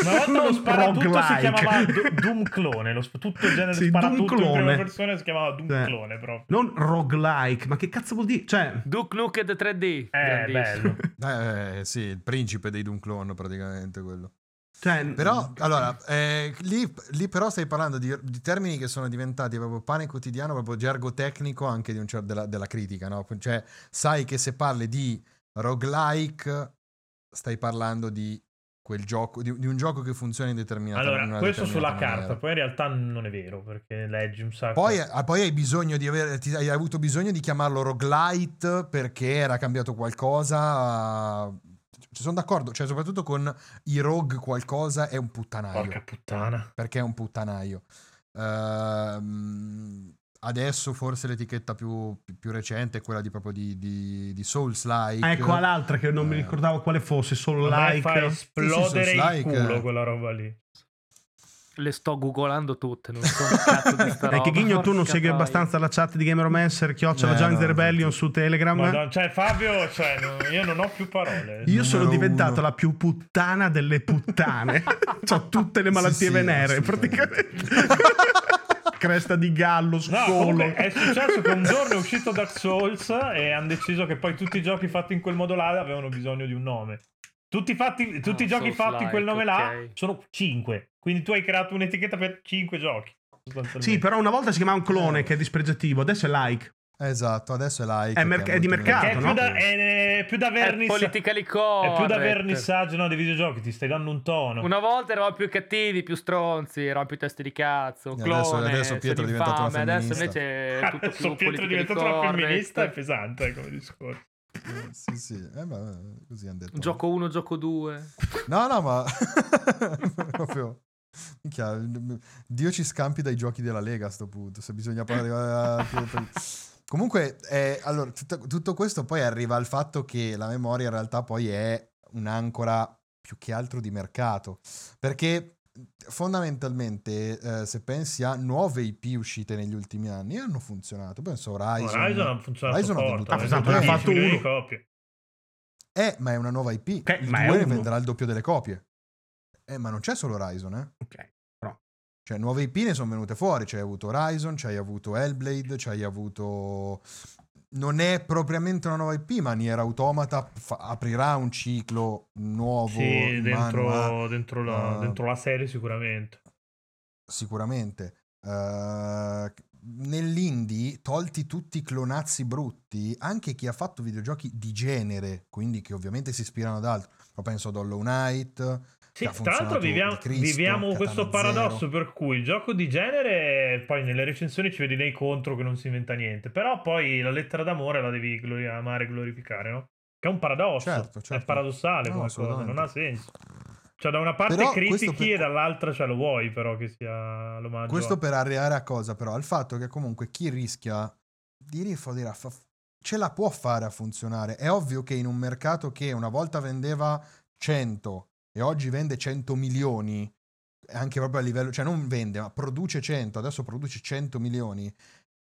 Una volta lo sparatutto si roguelike. chiamava Do- Doom clone, lo sp- tutto il genere Sì, sparatutto Doom in prima clone. persona si chiamava Doom Sì. clone proprio. Non roguelike, ma che cazzo vuol dire? Cioè, Duke Nukem 3D. Eh, bello. Eh, sì, il principe dei Doom Clone praticamente quello. Cioè Però, allora, eh, lì, lì però stai parlando di, di termini che sono diventati proprio pane quotidiano, proprio gergo tecnico anche di un cer- della, della critica, no? Cioè, sai che se parli di roguelike, stai parlando di quel gioco, di, di un gioco che funziona in determinata in Allora, questo sulla determinata carta, maniera. poi in realtà non è vero, perché leggi un sacco. Poi, ah, poi hai bisogno di avere, ti- hai avuto bisogno di chiamarlo roguelite perché era cambiato qualcosa. Ci sono d'accordo, cioè soprattutto con i rogue qualcosa è un puttanaio. Porca puttana. perché è un puttanaio. Ehm, adesso forse l'etichetta più, più- recente è quella di proprio di, di, di Souls-like. ecco l'altra che non mi Eh. ricordavo quale fosse, solo like. fa esplodere Sì, sì, il like, culo quella roba lì. Le sto googolando tutte, non so un cazzo di sta E roba. che Ghigno tu non segui troia. abbastanza la chat di Gameromancer, chiocciola Eh, the no, Rebellion su Telegram. Madonna, cioè Fabio, cioè, no- io non ho più parole. Io sono diventato uno. la più puttana delle puttane. Ho tutte le malattie Sì, sì, venere, praticamente. Cresta di gallo, No, scolo. comunque è successo che un giorno è uscito Dark Souls e hanno deciso che poi tutti i giochi fatti in quel modo là avevano bisogno di un nome. Tutti, fatti, tutti Ah, i giochi fatti in quel nome là Souls-like, ok. sono 5. Quindi tu hai creato un'etichetta per 5 giochi. Sì, però una volta si chiamava un clone Eh. che è dispregiativo, adesso è like. Esatto, adesso è like. È merc- che è di mercato, è più, no? da, è, più da È vernissa- politically è più da vernissaggio no, dei videogiochi, ti stai dando un tono. Una volta eravamo più cattivi, più stronzi, eravamo più testi di cazzo. Clone, adesso- adesso Pietro è diventato una infame, Adesso femminista. invece è tutto Adesso più Pietro è diventato una femminista, è pesante eh, come discorso. Eh, Sì, sì, eh, ma così hanno detto. Gioco 1, gioco 2. No, no, ma proprio. Minchia, Dio ci scampi dai giochi della Lega a sto punto. Se bisogna parlare. Comunque, eh, allora, tutto, tutto questo poi arriva al fatto che la memoria in realtà poi è un'ancora più che altro di mercato. Perché fondamentalmente, eh, se pensi a nuove IP uscite negli ultimi anni, hanno funzionato. Penso a Horizon. Horizon ha funzionato Horizon ha forte. venduto Ha venduto ne ha 10 fatto uno. copie. Eh, ma è una nuova IP. Ok, il ma è 2 ne uno. venderà il doppio delle copie. Eh, ma non c'è solo Horizon, eh. Ok. Cioè, nuove IP ne sono venute fuori. C'hai avuto Horizon, c'hai avuto Hellblade, c'hai avuto. Non è propriamente una nuova IP, ma Nier Automata fa- aprirà un ciclo nuovo. Sì, dentro, a- dentro la, uh, dentro la serie sicuramente. Sicuramente. Eh, nell'indie, tolti tutti i clonazzi brutti, anche chi ha fatto videogiochi di genere, quindi che ovviamente si ispirano ad altro. Però penso ad Hollow Knight. Sì, tra l'altro viviamo, Cristo, viviamo questo Zero. paradosso per cui il gioco di genere poi nelle recensioni ci vedi nei contro che non si inventa niente, però poi la lettera d'amore la devi glori- amare e glorificare, no? Che è un paradosso, Certo, è certo. paradossale No, come cosa, non ha senso. Cioè da una parte Però critichi per- e dall'altra ce lo vuoi però che sia l'omaggio. Questo a- per arrivare a cosa, però? Al fatto che comunque chi rischia di raffa ce la può fare a funzionare. È ovvio che in un mercato che una volta vendeva 100 e oggi vende 100 milioni, anche proprio a livello, cioè non vende, ma produce 100, adesso produce 100 milioni.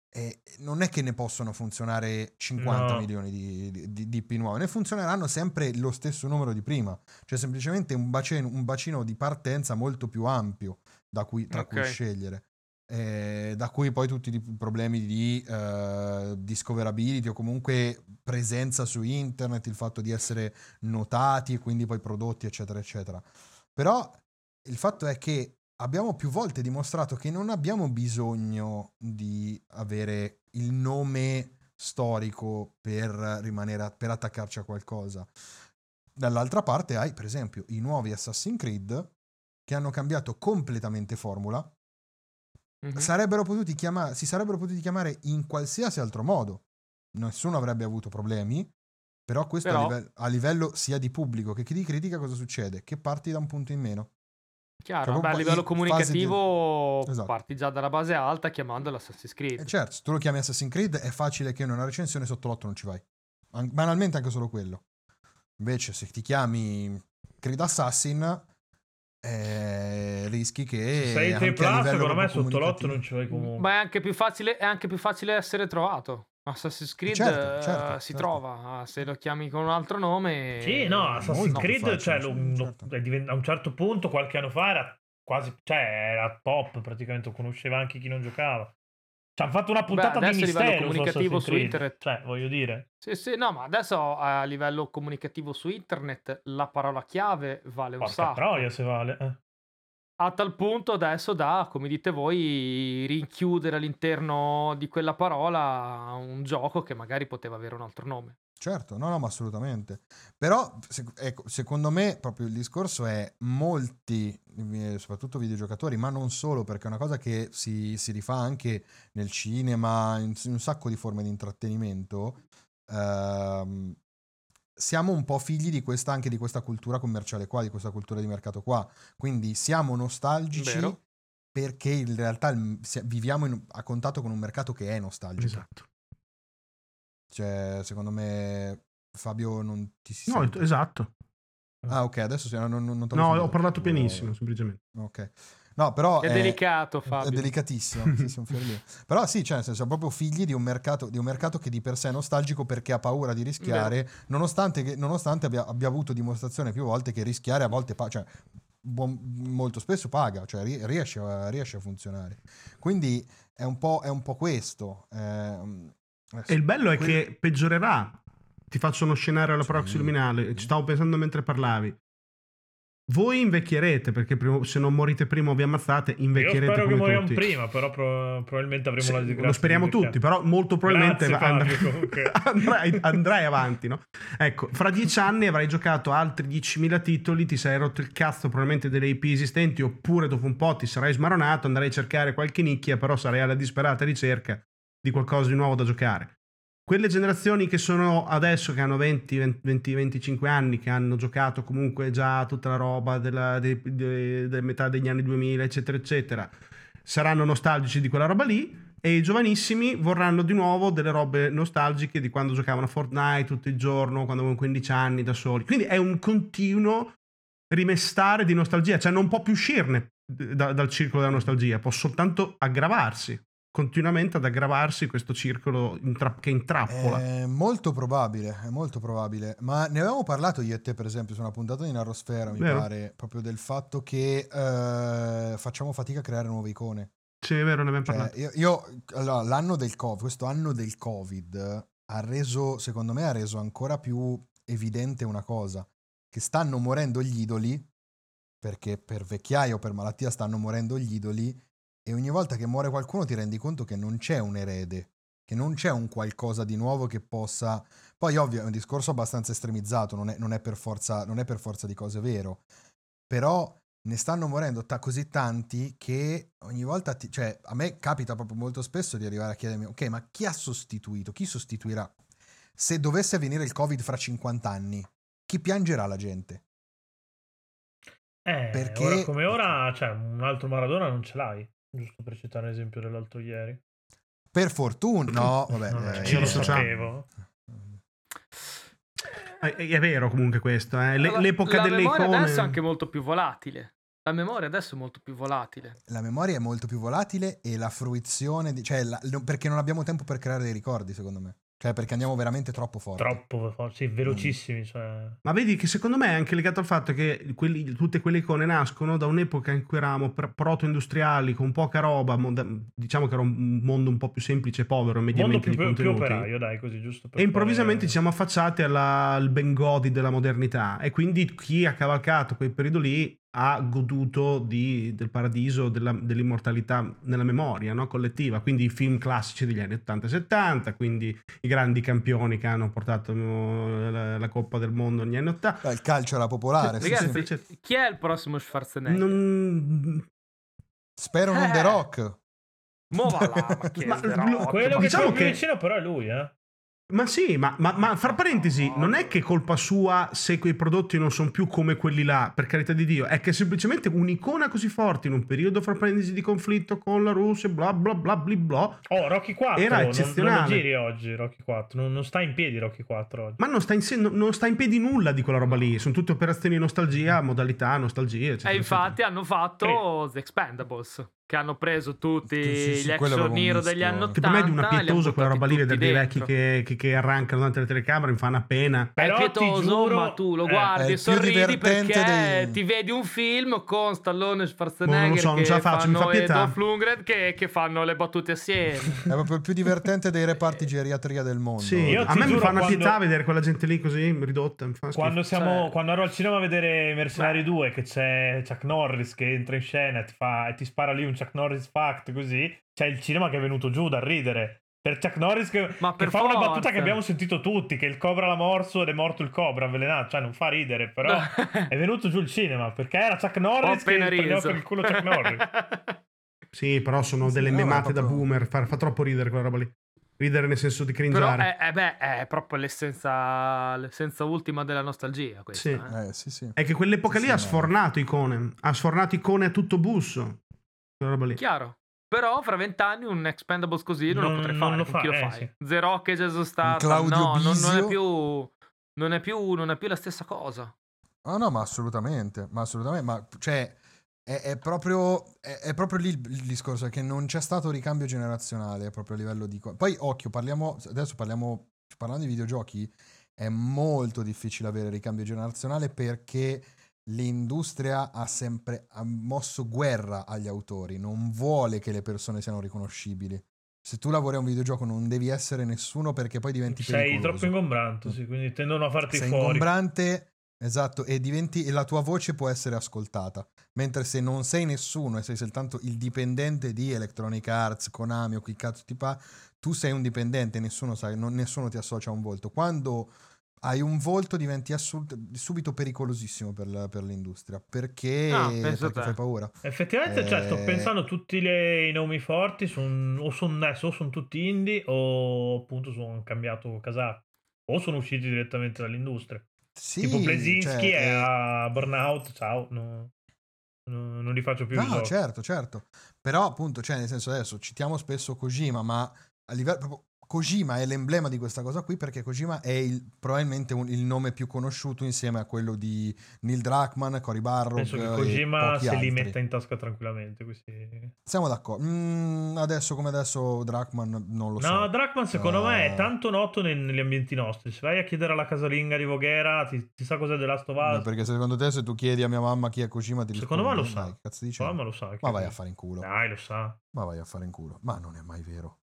E non è che ne possono funzionare 50 No. milioni di, di, di DP nuove, ne funzioneranno sempre lo stesso numero di prima, cioè semplicemente un bacino, un bacino di partenza molto più ampio da cui, tra cui Ok. scegliere. Eh, da cui poi tutti i problemi di eh, discoverability o comunque presenza su internet, il fatto di essere notati e quindi poi prodotti, eccetera, eccetera. Però il fatto è che abbiamo più volte dimostrato che non abbiamo bisogno di avere il nome storico per rimanere a- per attaccarci a qualcosa. Dall'altra parte hai, per esempio, i nuovi Assassin's Creed che hanno cambiato completamente formula. Mhm. Sarebbero potuti chiamare, si sarebbero potuti chiamare in qualsiasi altro modo. Nessuno avrebbe avuto problemi. Però questo Però- A, livello, a livello sia di pubblico che di critica cosa succede? Che parti da un punto in meno. Chiaro, Cioè, beh, a livello fase di- comunicativo Esatto. parti già dalla base alta chiamando l'Assassin's Creed. E certo, se tu lo chiami Assassin's Creed è facile che in una recensione sotto l'otto non ci vai. An- banalmente anche solo quello. Invece se ti chiami Creed Assassin eh, rischi che Se sei A, livello secondo me sotto l'otto non ci vai comunque. Ma è anche, più facile, è anche più facile essere trovato. Assassin's Creed Certo, eh, certo, si certo. trova, se lo chiami con un altro nome... Sì, no, Assassin's molto Creed, facile, cioè, lo- lo- certo. è divent- a un certo punto, qualche anno fa, era quasi, cioè, era top, praticamente, conosceva anche chi non giocava. Ci hanno fatto una puntata di a livello mistero comunicativo su internet. Cioè, voglio dire. Sì, sì, no, ma adesso a livello comunicativo su internet la parola chiave vale un Porca sacco. troia se vale. eh. A tal punto adesso da, come dite voi, rinchiudere all'interno di quella parola un gioco che magari poteva avere un altro nome. Certo, no, no, ma assolutamente. Però, se- ecco, secondo me, proprio il discorso è molti, soprattutto videogiocatori, ma non solo, perché è una cosa che si, si rifà anche nel cinema, in, in un sacco di forme di intrattenimento. ehm, siamo un po' figli di questa, anche di questa cultura commerciale qua, di questa cultura di mercato qua. Quindi siamo nostalgici Vero. perché in realtà viviamo in- a contatto con un mercato che è nostalgico. Esatto. Cioè, secondo me, Fabio non ti si No, sente. esatto. Ah, ok, adesso sì, non, non, non No, sentito. ho parlato pianissimo, semplicemente. Ok. No, però È delicato, Fabio. È delicatissimo, sì, sì. Però sì, cioè, nel senso, siamo proprio figli di un, mercato, di un mercato che di per sé è nostalgico perché ha paura di rischiare, nonostante, che- nonostante abbia, abbia avuto dimostrazione più volte che rischiare a volte, pa- cioè, buon- molto spesso paga, cioè ri- riesce, a, riesce a funzionare. Quindi è un po', è un po questo. Ehm, E il bello è quel- che peggiorerà. Ti faccio uno scenario alla Sì. proxy luminale. Ci stavo pensando mentre parlavi. Voi invecchierete perché prima- se non morite prima o vi ammazzate, Io invecchierete spero che moriamo tutti. prima, però pro- probabilmente avremo Sì, la disgrazia. lo speriamo tutti, però molto probabilmente Grazie, andrai, Fabio, comunque. andrai- andrai avanti, no? Ecco, fra dieci anni avrai giocato altri 10.000 titoli, ti sarai rotto il cazzo probabilmente delle IP esistenti, oppure dopo un po' ti sarai smaronato, andrai a cercare qualche nicchia, però sarai alla disperata ricerca di qualcosa di nuovo da giocare. Quelle generazioni che sono adesso, che hanno 20, 20, 25 anni, che hanno giocato comunque già tutta la roba della, de- de- della metà degli anni 2000, eccetera, eccetera, saranno nostalgici di quella roba lì e i giovanissimi vorranno di nuovo delle robe nostalgiche di quando giocavano a Fortnite tutto il giorno, quando avevano 15 anni da soli. Quindi è un continuo rimestare di nostalgia, cioè non può più uscirne da- dal circolo della nostalgia, può soltanto aggravarsi, continuamente ad aggravarsi questo circolo intra- che intrappola. È molto probabile, è molto probabile. Ma ne avevamo parlato io e te, per esempio, su una puntata di Narrosfera, mi Vero. pare, proprio del fatto che eh, facciamo fatica a creare nuove icone. Sì, è vero, ne abbiamo Cioè, parlato. io, io- allora, l'anno del Covid, questo anno del Covid ha reso, secondo me, ha reso ancora più evidente una cosa, che stanno morendo gli idoli, perché per vecchiaia o per malattia stanno morendo gli idoli, e ogni volta che muore qualcuno ti rendi conto che non c'è un erede, che non c'è un qualcosa di nuovo che possa... Poi ovvio è un discorso abbastanza estremizzato, non è, non è per, forza, non è per forza di cose vero, però ne stanno morendo ta- così tanti che ogni volta, ti- cioè a me capita proprio molto spesso di arrivare a chiedermi, ok, ma chi ha sostituito? Chi sostituirà? Se dovesse avvenire il Covid fra 50 anni, chi piangerà la gente? Eh, Perché- ora come ora, cioè, un altro Maradona non ce l'hai. Giusto per citare l'esempio dell'altro ieri. Per fortuna, no, vabbè, No, eh, io lo sapevo. È, è vero comunque questo, eh. La- l'epoca la delle memoria icone... adesso è anche molto più volatile. La memoria adesso è molto più volatile. La memoria è molto più volatile e la fruizione, di- cioè la- perché non abbiamo tempo per creare dei ricordi, secondo me. Cioè perché andiamo veramente troppo forti. Troppo forti, sì, velocissimi. Cioè. Ma vedi che secondo me è anche legato al fatto che quelli- tutte quelle icone nascono da un'epoca in cui eravamo pr- proto-industriali con poca roba, diciamo che era un mondo un po' più semplice, povero, Mondo mediamente più, di più operaio, dai, così giusto per E improvvisamente ci fare- siamo affacciati alla- al ben godi della modernità e quindi chi ha cavalcato quel periodo lì ha goduto di- del paradiso, della- dell'immortalità nella memoria no? collettiva, quindi i film classici degli anni 80 e 70, quindi i grandi campioni che hanno portato eh, la, la Coppa del Mondo negli anni 80. Eh, Il calcio era popolare. sì, Ragazzi, sì. chi è il prossimo Schwarzenegger? Non- Spero non Eh. The Rock. Mo va là, ma che Ma lo- Rock? Quello che Diciamo c'è più che- vicino però è lui, eh. Ma sì, ma, ma- ma fra parentesi, non è che è colpa sua se quei prodotti non sono più come quelli là, per carità di Dio, è che semplicemente un'icona così forte in un periodo fra parentesi di conflitto con la Russia, bla bla bla bla bla, Oh, Rocky 4 Era non, non eccezionale. giri oggi, Rocky 4. Non, non sta in piedi Rocky 4 oggi. ma non sta, in, non- non sta in piedi nulla di quella roba lì, sono tutte operazioni nostalgia, modalità, nostalgia, eccetera. E infatti eccetera. hanno fatto The Expendables, che hanno preso tutti Sì, sì, gli quello è action hero degli anni 80. Che per me è di una pietosa quella roba lì, vedere dei vecchi che, che- che arrancano davanti alle telecamere, mi fanno appena. È Però ti pietoso, giuro- ma tu lo eh, è guardi il e più sorridi divertente perché dei- ti vedi un film con Stallone e Boh, Schwarzenegger non lo so, non che ce la faccio, mi fanno fa pietà. Lundgren che, che fanno le battute assieme. È proprio il più divertente dei reparti geriatria del mondo. Sì, a me mi fa una quando- pietà vedere quella gente lì così ridotta. Mi fa schifo. Quando, siamo, Cioè- quando ero al cinema a vedere Mercenari 2, che c'è Chuck Norris che entra in scena e ti, fa, e ti spara lì un Chuck Norris fact così, c'è il cinema che è venuto giù da ridere. Per Chuck Norris che, Ma che per fa una battuta che abbiamo sentito tutti, che il cobra l'ha morso ed è morto il cobra avvelenato, cioè non fa ridere, però è venuto giù il cinema, perché era Chuck Norris che appena prendeva per il culo Chuck Norris. Sì, però sono Sì, delle no, ma memate da proprio- boomer. Fa, fa troppo ridere quella roba lì. Ridere nel senso di Però cringiare. è, è- beh, è proprio l'essenza, l'essenza ultima della nostalgia questa. Sì. eh. Eh, sì, sì. È che quell'epoca Sì, lì sì, ha sfornato icone. Ha sfornato icone a tutto busso. Quella roba lì. Chiaro. Però fra vent'anni un Expendables così non, Non- lo potrei non fare. lo con fa, chi lo eh, fai? sì. The Rock e Jason Statham. Claudio no, non, non è più... Non è, più, non è più la stessa cosa. Ah, no, ma assolutamente, ma assolutamente, ma cioè è, è proprio, è, è proprio lì il, il discorso, è che non c'è stato ricambio generazionale proprio a livello di... Poi, occhio, parliamo, adesso parliamo, parlando di videogiochi, è molto difficile avere ricambio generazionale perché l'industria ha sempre ha mosso guerra agli autori, non vuole che le persone siano riconoscibili. Se tu lavori a un videogioco non devi essere nessuno perché poi diventi Sei pericoloso. troppo ingombrante, sì, quindi tendono a farti sei fuori. ingombrante, esatto, e diventi e la tua voce può essere ascoltata. Mentre se non sei nessuno e sei soltanto il dipendente di Electronic Arts, Konami o chi cazzo ti fa, tu sei un dipendente, nessuno, sa, non- nessuno ti associa a un volto. Quando hai un volto diventi assolut- subito pericolosissimo per, la- per l'industria perché, Ah, perché fai paura. Effettivamente, cioè, sto Eh, pensando tutti le- i nomi forti son, o sono adesso o sono tutti indie o appunto sono cambiato casacco o sono usciti direttamente dall'industria. Sì, tipo Blesinski cioè, è eh, a Burnout, ciao, no- no- non li faccio più No, certo, certo. Però appunto, cioè, nel senso adesso citiamo spesso Kojima, ma a livello proprio Kojima è l'emblema di questa cosa qui perché Kojima è il- probabilmente un- il nome più conosciuto insieme a quello di Neil Druckmann, Cory Barrow Penso che Kojima se li altri. metta in tasca tranquillamente. questi- Siamo d'accordo. Mm, adesso come adesso Druckmann non lo so. No, Druckmann secondo me Eh, è tanto noto nel- negli ambienti nostri. Se vai a chiedere alla casalinga di Voghera, ti, ti sa cos'è The Last of Us? no, perché secondo te se tu chiedi a mia mamma chi è Kojima ti Secondo me lo sa. "Dai, cazzo? Tua mamma lo sa. Ma vai a fare in culo. Dai, lo sa. Ma vai a fare in culo. Ma non è mai vero.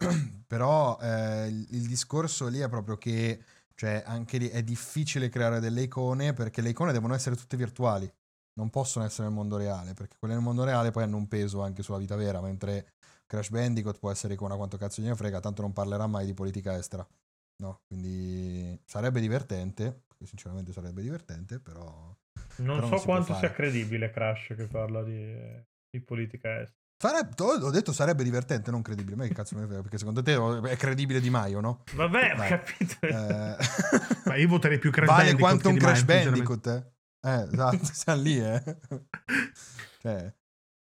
Però eh, il, il discorso lì è proprio che, cioè, anche lì è difficile creare delle icone perché le icone devono essere tutte virtuali. Non possono essere nel mondo reale, perché quelle nel mondo reale poi hanno un peso anche sulla vita vera, mentre Crash Bandicoot può essere icona quanto cazzo gliene frega, tanto non parlerà mai di politica estera. No, quindi sarebbe divertente, sinceramente sarebbe divertente, però... Non Però non so può quanto fare. sia credibile Crash che parla di, di politica estera. Sarebbe, ho detto sarebbe divertente, non credibile. Ma che cazzo ne frega, perché secondo te è credibile Di Maio, no? Vabbè, ho Dai. capito. Eh, Ma io voterei più Crash vale Bandicoot quanto che un Crash. Bandicoot, eh? Eh, esatto, siamo lì, eh. Cioè,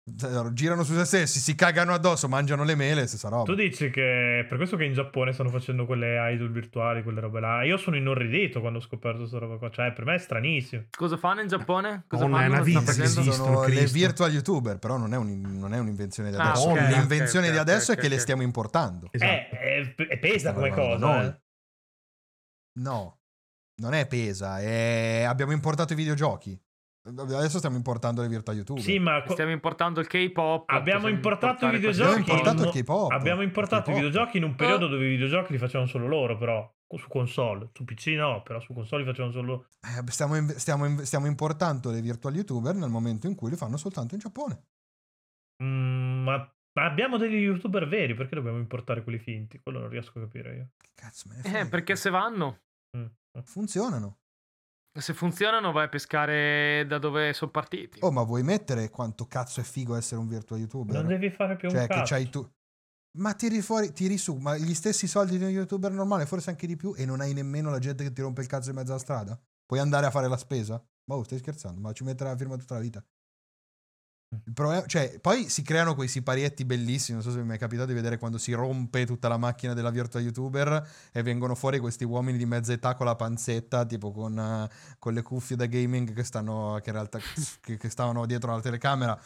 Girano su se stessi, si cagano addosso, mangiano le mele, stessa roba. Tu dici che è per questo che in Giappone stanno facendo quelle idol virtuali, quelle robe là. Io sono inorridito quando ho scoperto questa roba qua. Cioè, per me è stranissimo. Cosa fanno in Giappone? Cosa Oh, ma è fanno? una che. Sono le virtual youtuber, però non è, un- non è un'invenzione di Ah, adesso. ok, L'invenzione ok, di adesso è che le stiamo importando. Esatto. Eh, è, è pesa come cosa. eh. No, non è pesa, è- abbiamo importato i videogiochi. Adesso stiamo importando le virtual youtuber. Sì, ma co- Stiamo importando il K-pop. Abbiamo importato i videogiochi. Abbiamo importato il K-pop. abbiamo importato i videogiochi in un periodo Ah. dove i videogiochi li facevano solo loro, però. Su console. Su PC no, però su console li facevano solo. Eh, stiamo, in- stiamo in- stiamo importando le virtual youtuber nel momento in cui li fanno soltanto in Giappone. Mm, ma, ma abbiamo degli youtuber veri, perché dobbiamo importare quelli finti? Quello non riesco a capire io. Che cazzo me ne frega? Eh, perché se vanno, Mm. funzionano. Se funzionano vai a pescare da dove sono partiti. Oh, ma vuoi mettere quanto cazzo è figo essere un virtual youtuber? Non devi fare più cioè, un che cazzo. c'hai tu. Ma tiri fuori, tiri su, ma gli stessi soldi di un youtuber normale, forse anche di più, e non hai nemmeno la gente che ti rompe il cazzo in mezzo alla strada? Puoi andare a fare la spesa? Ma oh, stai scherzando, ma ci metterà la firma tutta la vita. Il problema, cioè, poi si creano quei siparietti bellissimi. Non so se mi è capitato di vedere quando si rompe tutta la macchina della virtual youtuber e vengono fuori questi uomini di mezza età con la panzetta, tipo con, eh, con le cuffie da gaming che stanno, che in realtà che, che stavano dietro alla telecamera.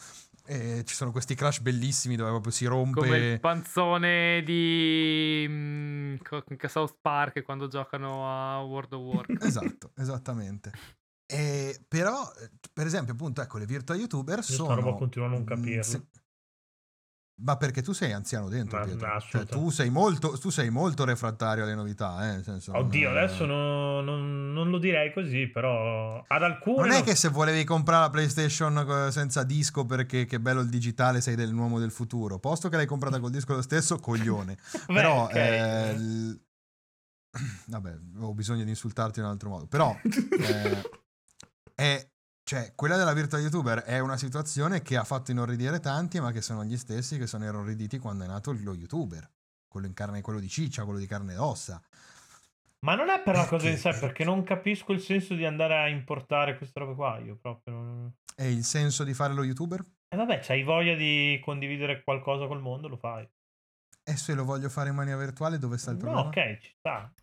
E ci sono questi crash bellissimi dove proprio si rompe. Come il panzone di mm, co- che South Park quando giocano a World of Warcraft. Esatto, esattamente. E, però, eh, per esempio, appunto, ecco, le virtual youtuber Io sono... roba continuo a non capirla. se- Ma perché tu sei anziano dentro, Ma- Cioè, tu sei molto, tu sei molto refrattario alle novità, eh, senso, non Oddio, è- adesso no- non, non lo direi così, però ad alcune... Non è che se volevi comprare la PlayStation eh, senza disco perché che bello il digitale sei del uomo del futuro. Posto che l'hai comprata col disco lo stesso, coglione. Beh, Però, ok. eh, il- vabbè, ho bisogno di insultarti in un altro modo. Però, eh, è, cioè, quella della virtual youtuber è una situazione che ha fatto inorridire tanti, ma che sono gli stessi che sono inorriditi quando è nato lo youtuber. Quello in carne, quello di ciccia, quello di carne ed ossa. Ma non è per la cosa in Perché? sé, perché non capisco il senso di andare a importare queste robe qua. Io proprio non... È il senso di fare lo youtuber? E vabbè, c'hai voglia di condividere qualcosa col mondo, lo fai. E se lo voglio fare in maniera virtuale, dove sta il No, problema? ok, ci sta.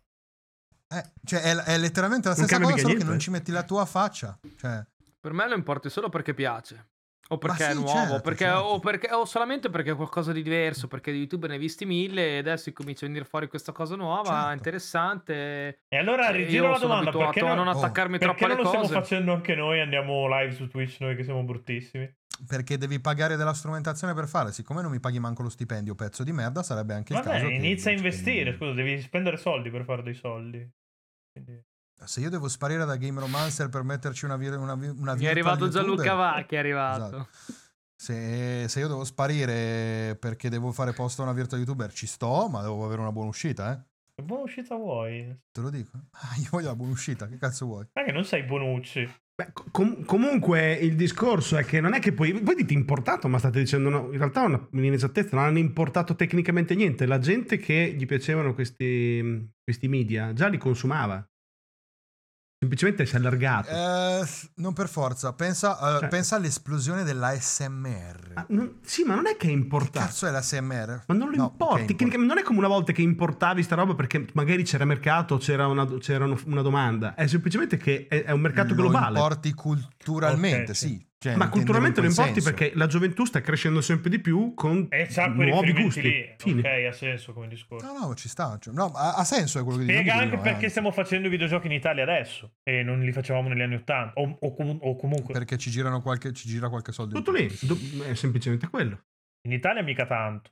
Eh, cioè, è, è letteralmente la stessa cosa, solo che non eh. ci metti la tua faccia. Cioè, Per me lo importi solo perché piace. O perché sì, è nuovo, certo, perché- certo. O, perché- o solamente perché è qualcosa di diverso, perché di YouTube ne hai visti mille e adesso comincia a venire fuori questa cosa nuova, Certo. interessante. E allora E rigiro la domanda, perché a non, non Oh, attaccarmi perché troppo alle non lo stiamo cose. facendo anche noi? Andiamo live su Twitch noi che siamo bruttissimi. perché devi pagare della strumentazione per fare. Siccome non mi paghi manco lo stipendio, pezzo di merda, sarebbe anche il Vabbè, caso. che- inizia a investire, scusa, devi spendere soldi per fare dei soldi. Quindi- Se io devo sparire da Game Romancer per metterci una, vir- una, vi- una Mi è arrivato Gianluca Vacchi, è arrivato. Esatto. Se, se io devo sparire perché devo fare posto a una virtual youtuber, ci sto, ma devo avere una buona uscita, eh. Che buona uscita vuoi? Te lo dico. Ah, io voglio la buona uscita, che cazzo vuoi? Ma che non sei Bonucci. Beh, com- comunque il discorso è che non è che poi voi dite importato, ma state dicendo no, in realtà una, un'inesattezza, non hanno importato tecnicamente niente. La gente che gli piacevano questi, questi media già li consumava. Semplicemente si è allargato. Eh, non per forza, pensa, eh, Cioè- pensa all'esplosione dell'ASMR. Ah, non- sì, ma non è che è Che importato. cazzo è l'ASMR? Ma non lo No, importi. ok, Tecnicamente non è come una volta che importavi sta roba perché magari c'era mercato, c'era una, c'era una- una domanda. È semplicemente che è, è un mercato lo globale. importi culturalmente, Ok, sì. Cioè, Ma culturalmente lo quel importi senso. perché la gioventù sta crescendo sempre di più con E quei nuovi gusti. lì. Fine. Ok, ha senso come discorso. No, no, ci sta. cioè, no, ha, ha senso è quello che dici. Spiega non anche no, perché eh, stiamo facendo i videogiochi in Italia adesso e non li facevamo negli anni 80 o, o o comunque Perché ci, girano qualche, ci gira qualche soldo Tutto lì, Do- è semplicemente quello. in Italia mica tanto.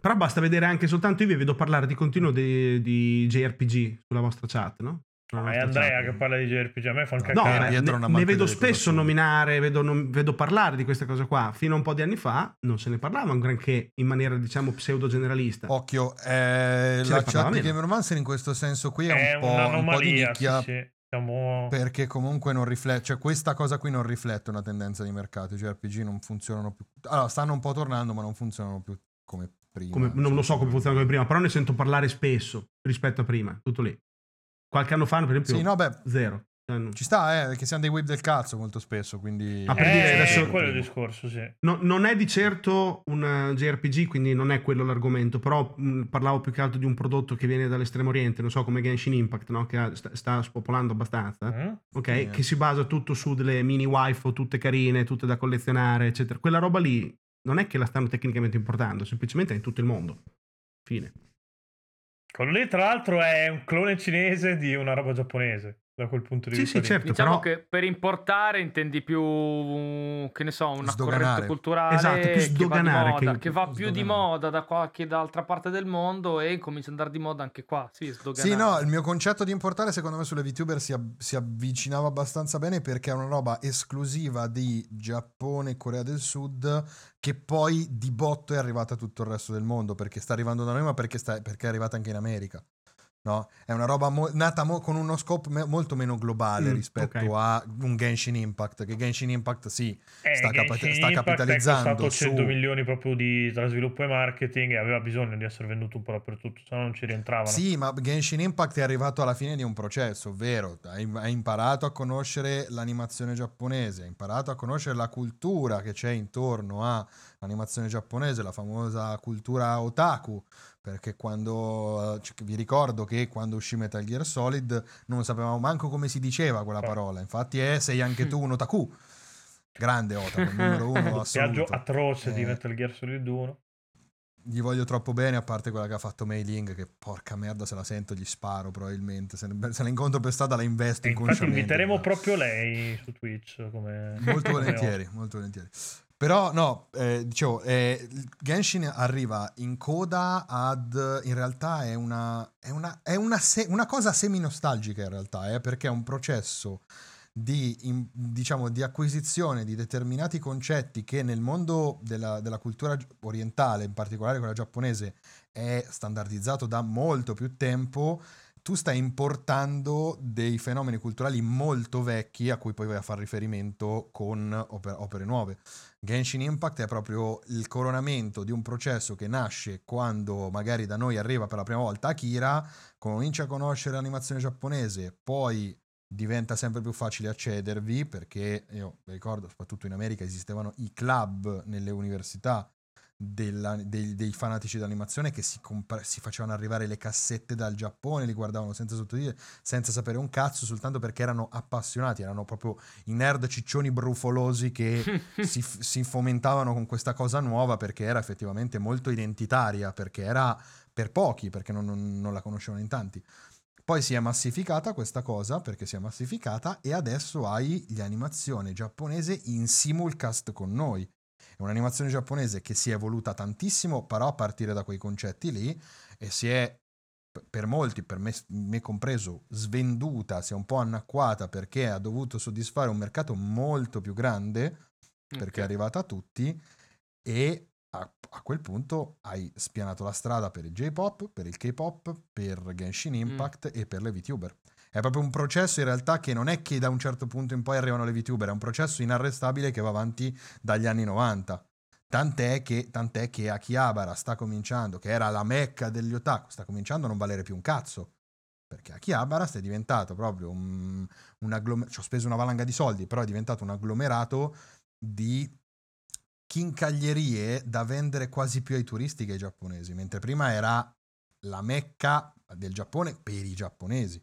Però basta vedere anche soltanto, io vi vedo parlare di continuo di, di JRPG sulla vostra chat, no? Ma è Andrea chat. che parla di JRPG, a me fa un No, No, Pietro non ne, ne vedo spesso nominare, vedo, nom- vedo parlare di queste cose qua. Fino a un po' di anni fa non se ne parlava un granché in maniera, diciamo, pseudo generalista. Occhio, eh, la chat di meno. Game Romancer in questo senso qui è, è un, po', un po' di nicchia sì, sì. Siamo... perché comunque non riflette, cioè questa cosa qui non riflette una tendenza di mercato. I JRPG non funzionano più. Allora, stanno un po' tornando, ma non funzionano più come prima. Come- non lo so come funziona come prima, però ne sento parlare spesso rispetto a prima. Tutto lì. Qualche anno fa, per esempio, Sì, no, beh, zero. Cioè, Ci sta, eh, perché siamo dei whip del cazzo molto spesso, quindi... Ah, per Eh, dire, adesso- quello è il discorso, sì. No- non è di certo un eh, JRPG, quindi non è quello l'argomento, però mh, parlavo più che altro di un prodotto che viene dall'estremo oriente, non so come Genshin Impact, no? che sta, sta spopolando abbastanza, Mm? ok? Sì. Che si basa tutto su delle mini waifu tutte carine, tutte da collezionare, eccetera. Quella roba lì non è che la stanno tecnicamente importando, semplicemente è in tutto il mondo. Fine. Quello lì, tra l'altro, è un clone cinese di una roba giapponese, da quel punto di Sì, vista. sì, certo. Diciamo però- che per importare intendi più, che ne so, una Sdoganare. corrente culturale Esatto, più che va di sdoganare moda, che- che, va più di sdoganare. moda da qualche altra parte del mondo e comincia ad andare di moda anche qua. Sì, sdoganare. Sì, no, il mio concetto di importare secondo me sulle VTuber si, av- si avvicinava abbastanza bene perché è una roba esclusiva di Giappone e Corea del Sud che poi di botto è arrivata a tutto il resto del mondo perché sta arrivando da noi ma perché, sta- perché è arrivata anche in America. No? È una roba mo- nata mo- con uno scope me- molto meno globale Mm, rispetto ok. a un Genshin Impact. Che Genshin Impact, sì, Eh, sta, Genshin capa- sta capitalizzando È costato 100 su- milioni proprio di, tra sviluppo e marketing e aveva bisogno di essere venduto un po' dappertutto, se no non ci rientravano. Sì, ma Genshin Impact è arrivato alla fine di un processo, ovvero hai imparato a conoscere l'animazione giapponese, hai imparato a conoscere la cultura che c'è intorno all'animazione giapponese, la famosa cultura otaku, perché quando eh, c- vi ricordo che quando uscì Metal Gear Solid non sapevamo manco come si diceva quella Sì. parola, infatti è sei anche tu un otaku. Grande otaku, il numero uno Viaggio assoluto. atroce di Eh, Metal Gear Solid 1. gli voglio troppo bene, a parte quella che ha fatto Mei Ling, che porca merda se la sento gli sparo probabilmente. Se, ne- se la incontro per strada la investo E infatti inconsciamente. inviteremo ma- proprio lei su Twitch come... Molto volentieri, molto volentieri. Però no, eh, dicevo, eh, Genshin arriva in coda ad, in realtà è una, è una, è una, se- una cosa semi-nostalgica in realtà, eh, perché è un processo di, in- diciamo, di acquisizione di determinati concetti che nel mondo della, della cultura orientale, in particolare quella giapponese, è standardizzato da molto più tempo, tu stai importando dei fenomeni culturali molto vecchi a cui poi vai a fare riferimento con oper- opere nuove. Genshin Impact è proprio il coronamento di un processo che nasce quando magari da noi arriva per la prima volta Akira, comincia a conoscere l'animazione giapponese, poi diventa sempre più facile accedervi perché io ricordo soprattutto in America esistevano i club nelle università della- dei, dei fanatici d'animazione che si, compra- si facevano arrivare le cassette dal Giappone, li guardavano senza sottotitoli, senza sapere un cazzo, soltanto perché erano appassionati, erano proprio i nerd ciccioni brufolosi che si, si fomentavano con questa cosa nuova perché era effettivamente molto identitaria, perché era per pochi, perché non, non- non la conoscevano in tanti. Poi si è massificata questa cosa perché si è massificata e adesso hai gli animazione giapponese in simulcast con noi. È un'animazione giapponese che si è evoluta tantissimo, però a partire da quei concetti lì e si è per molti, per me, me compreso, svenduta, si è un po' annacquata perché ha dovuto soddisfare un mercato molto più grande perché è Ok. arrivata a tutti e a, a quel punto hai spianato la strada per il J-pop, per il K-pop, per Genshin Impact e per le VTuber. È proprio un processo in realtà che non è che da un certo punto in poi arrivano le VTuber, è un processo inarrestabile che va avanti dagli anni 90. Tant'è che, tant'è che Akihabara sta cominciando, che era la mecca degli otaku, sta cominciando a non valere più un cazzo. Perché Akihabara è diventato proprio un, un agglomerato, ci ho speso una valanga di soldi, però è diventato un agglomerato di chincaglierie da vendere quasi più ai turisti che ai giapponesi, mentre prima era la mecca del Giappone per i giapponesi.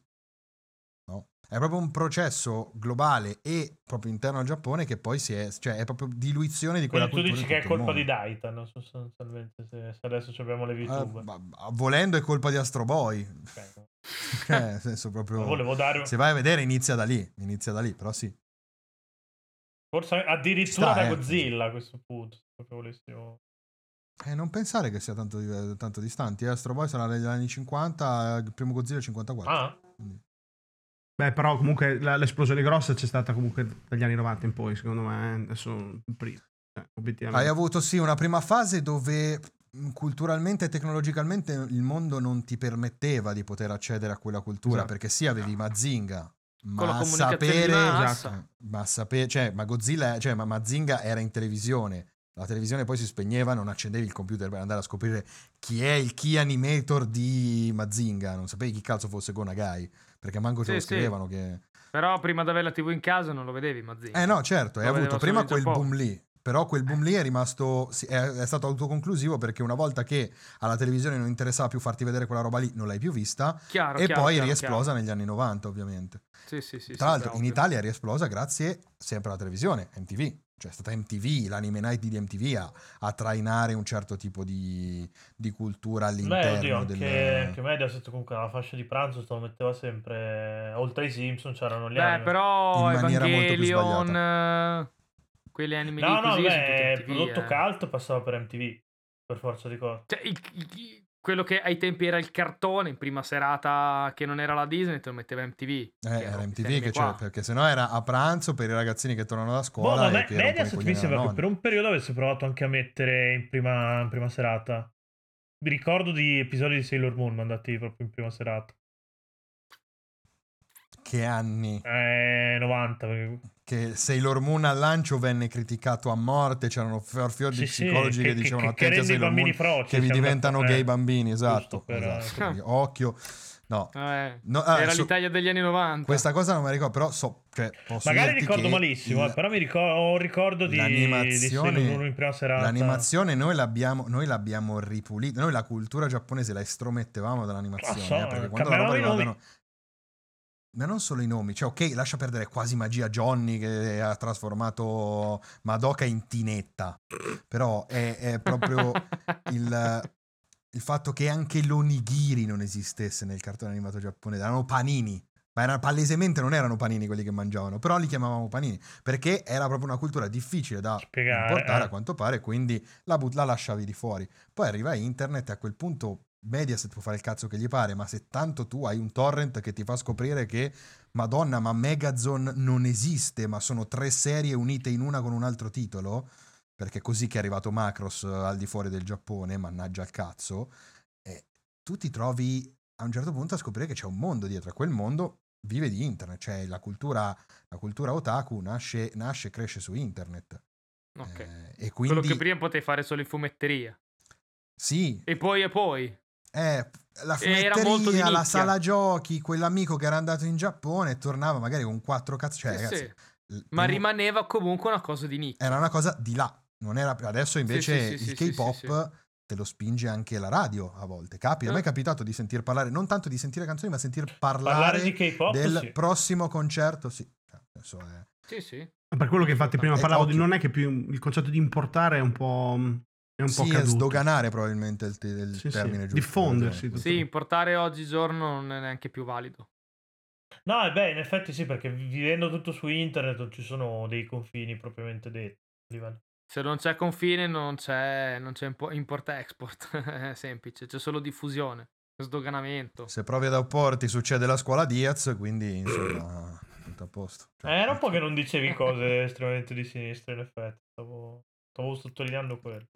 No? È proprio un processo globale e proprio interno al Giappone che poi si è, cioè è proprio diluione di quella Quindi tu dici che è colpa di. Daitan sostanzialmente, se, adesso abbiamo le Eh, VTube. ma volendo è colpa di Astro Boy. Ok. Eh, nel senso proprio... Volevo dare Se vai a vedere inizia da lì, inizia da lì, però sì. forse addirittura sta, da eh. Godzilla a questo punto. se volessimo... Eh, non pensare che sia tanto, tanto distanti. eh. Astro Boy sarà negli anni 50, il primo Godzilla è 54. Ah, quindi- Beh, però comunque la- l'esplosione grossa c'è stata comunque dagli anni 90 in poi, secondo me, eh. adesso prima. Obiettivamente. Hai avuto sì una prima fase dove mh, culturalmente e tecnologicamente il mondo non ti permetteva di poter accedere a quella cultura Esatto. perché sì avevi Mazinga Con la ma sapere massa. Esatto. ma sapere cioè ma Godzilla cioè ma Mazinga era in televisione La televisione poi si spegneva, non accendevi il computer per andare a scoprire chi è il key animator di Mazinga, non sapevi chi cazzo fosse Gonagai, perché manco ce Sì, lo sì. scrivevano che... Però prima di avere la TV in casa non lo vedevi, Mazzini. Eh no, certo, hai Lo avuto vedevo prima quel boom lì, però quel boom lì è rimasto, sì, è, è stato autoconclusivo perché una volta che alla televisione non interessava più farti vedere quella roba lì, non l'hai più vista Chiaro, e chiaro, poi chiaro, riesplosa negli anni 90 ovviamente. Sì, sì, sì. Tra sì, l'altro in. Italia è riesplosa grazie sempre alla televisione, MTV. Cioè è stata MTV, l'anime night di MTV a, a trainare un certo tipo di, di cultura Beh, oddio, all'interno anche, anche Mediaset comunque alla fascia di pranzo se lo metteva sempre, oltre ai Simpson c'erano gli Beh, anime. però In maniera molto più Evangelion, eh, quegli anime No, lì no, così beh, prodotto eh. cult passava per MTV, per forza di cose. Cioè, il- il- quello che ai tempi era il cartone, in prima serata che non era la Disney, te lo metteva MTV. Eh, era MTV che c'era, perché sennò era a pranzo per i ragazzini che tornano da Boh, scuola. ma e me- Mediaset mi sembra che per un periodo avesse provato anche a mettere in prima, in prima serata. Mi ricordo di episodi di Sailor Moon mandati proprio in prima serata. Che anni Eh, 90. Perché... che Sailor Moon al lancio venne criticato a morte, c'erano fior fior di Sì, sì, psicologi che, che- dicevano che- che attenti a Sailor bambini Moon froci, che vi diventano gay eh. bambini, esatto. Esatto, quindi occhio. No, Eh, no, ah, era su- l'Italia degli anni 90. questa cosa non me la ricordo, però so, cioè, posso Magari ricordo che malissimo, il- eh, però mi ricor- ho un ricordo di, di L'animazione- Moon in prima serata. L'animazione noi l'abbiamo, noi l'abbiamo ripulita, noi la cultura giapponese la estromettevamo dall'animazione, Ah, so, eh, perché quando la roba i nomi. Ma non solo i nomi, cioè ok, lascia perdere quasi magia Johnny che ha trasformato Madoka in tinetta, però è, è proprio il, il fatto che anche l'onigiri non esistesse nel cartone animato giapponese, erano panini, ma erano, palesemente non erano panini quelli che mangiavano, però li chiamavamo panini, perché era proprio una cultura difficile da Spiegare, importare eh. a quanto pare, quindi la, but- la lasciavi di fuori. Poi arriva internet e a quel punto Mediaset può fare il cazzo che gli pare, ma se tanto tu hai un torrent che ti fa scoprire che, madonna, ma Megazone non esiste, ma sono tre serie unite in una con un altro titolo, perché è così che è arrivato Macross eh, al di fuori del Giappone, mannaggia al cazzo, e tu ti trovi a un certo punto a scoprire che c'è un mondo dietro, e quel mondo vive di internet, cioè la cultura, la cultura otaku nasce, nasce e cresce su internet. Ok. Eh, e Quello quindi che prima potevi fare solo in fumetteria. sì, E poi e poi. Eh, la fumetteria, la sala giochi, quell'amico che era andato in Giappone e tornava magari con quattro cazzo, cioè Sì, ragazzi, sì. Ma primo- rimaneva comunque una cosa di nicchia. era una cosa di là, non era adesso invece sì, sì, il sì, K-pop sì, sì. te lo spinge anche la radio a volte. Capita, a me è Eh. capitato di sentir parlare non tanto di sentire canzoni, ma sentir parlare, Parlare di K-pop, del sì. prossimo concerto, sì. Adesso è Sì, sì. Per quello che infatti prima Eh, parlavo di non è che più il concetto di importare è un po', è un po' sì, è caduto. sdoganare probabilmente il, te- il Sì, sì. termine giusto. Diffondersi. ragione. Sì, importare oggigiorno non è neanche più valido. No, e beh, in effetti sì, perché vivendo tutto su internet non ci sono dei confini propriamente detti. Se non c'è confine non c'è, non c'è impo- import-export. è semplice, c'è solo diffusione, sdoganamento. Se provi ad opporti succede la scuola Diaz, quindi insomma tutto a posto. Cioè, Eh, era un po' che non dicevi cose estremamente di sinistra, in effetti. Stavo, stavo sottolineando quello.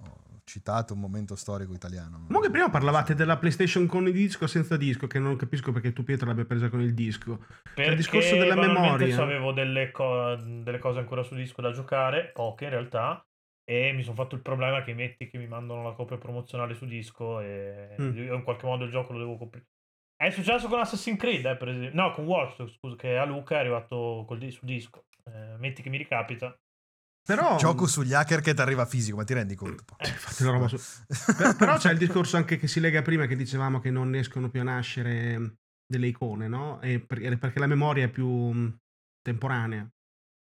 Ho citato un momento storico italiano. Comunque prima parlavate della PlayStation con il disco o senza disco, che non capisco perché tu Pietro l'abbia presa con il disco. Perché discorso della memoria. avevo delle, co- delle cose ancora su disco da giocare, poche in realtà, e mi sono fatto il problema che metti che mi mandano la copia promozionale su disco e Mm. io in qualche modo il gioco lo devo coprire. È successo con Assassin's Creed, eh, per esempio. No, con Watch Dogs, scusa, che a Luca è arrivato col di- su disco. Eh, metti che mi ricapita. Però, Gioco sugli hacker che ti arriva fisico, ma ti rendi conto? Eh, su- Per- però c'è il discorso anche che si lega prima che dicevamo che non riescono più a nascere delle icone, no? E per- perché la memoria è più mh, temporanea.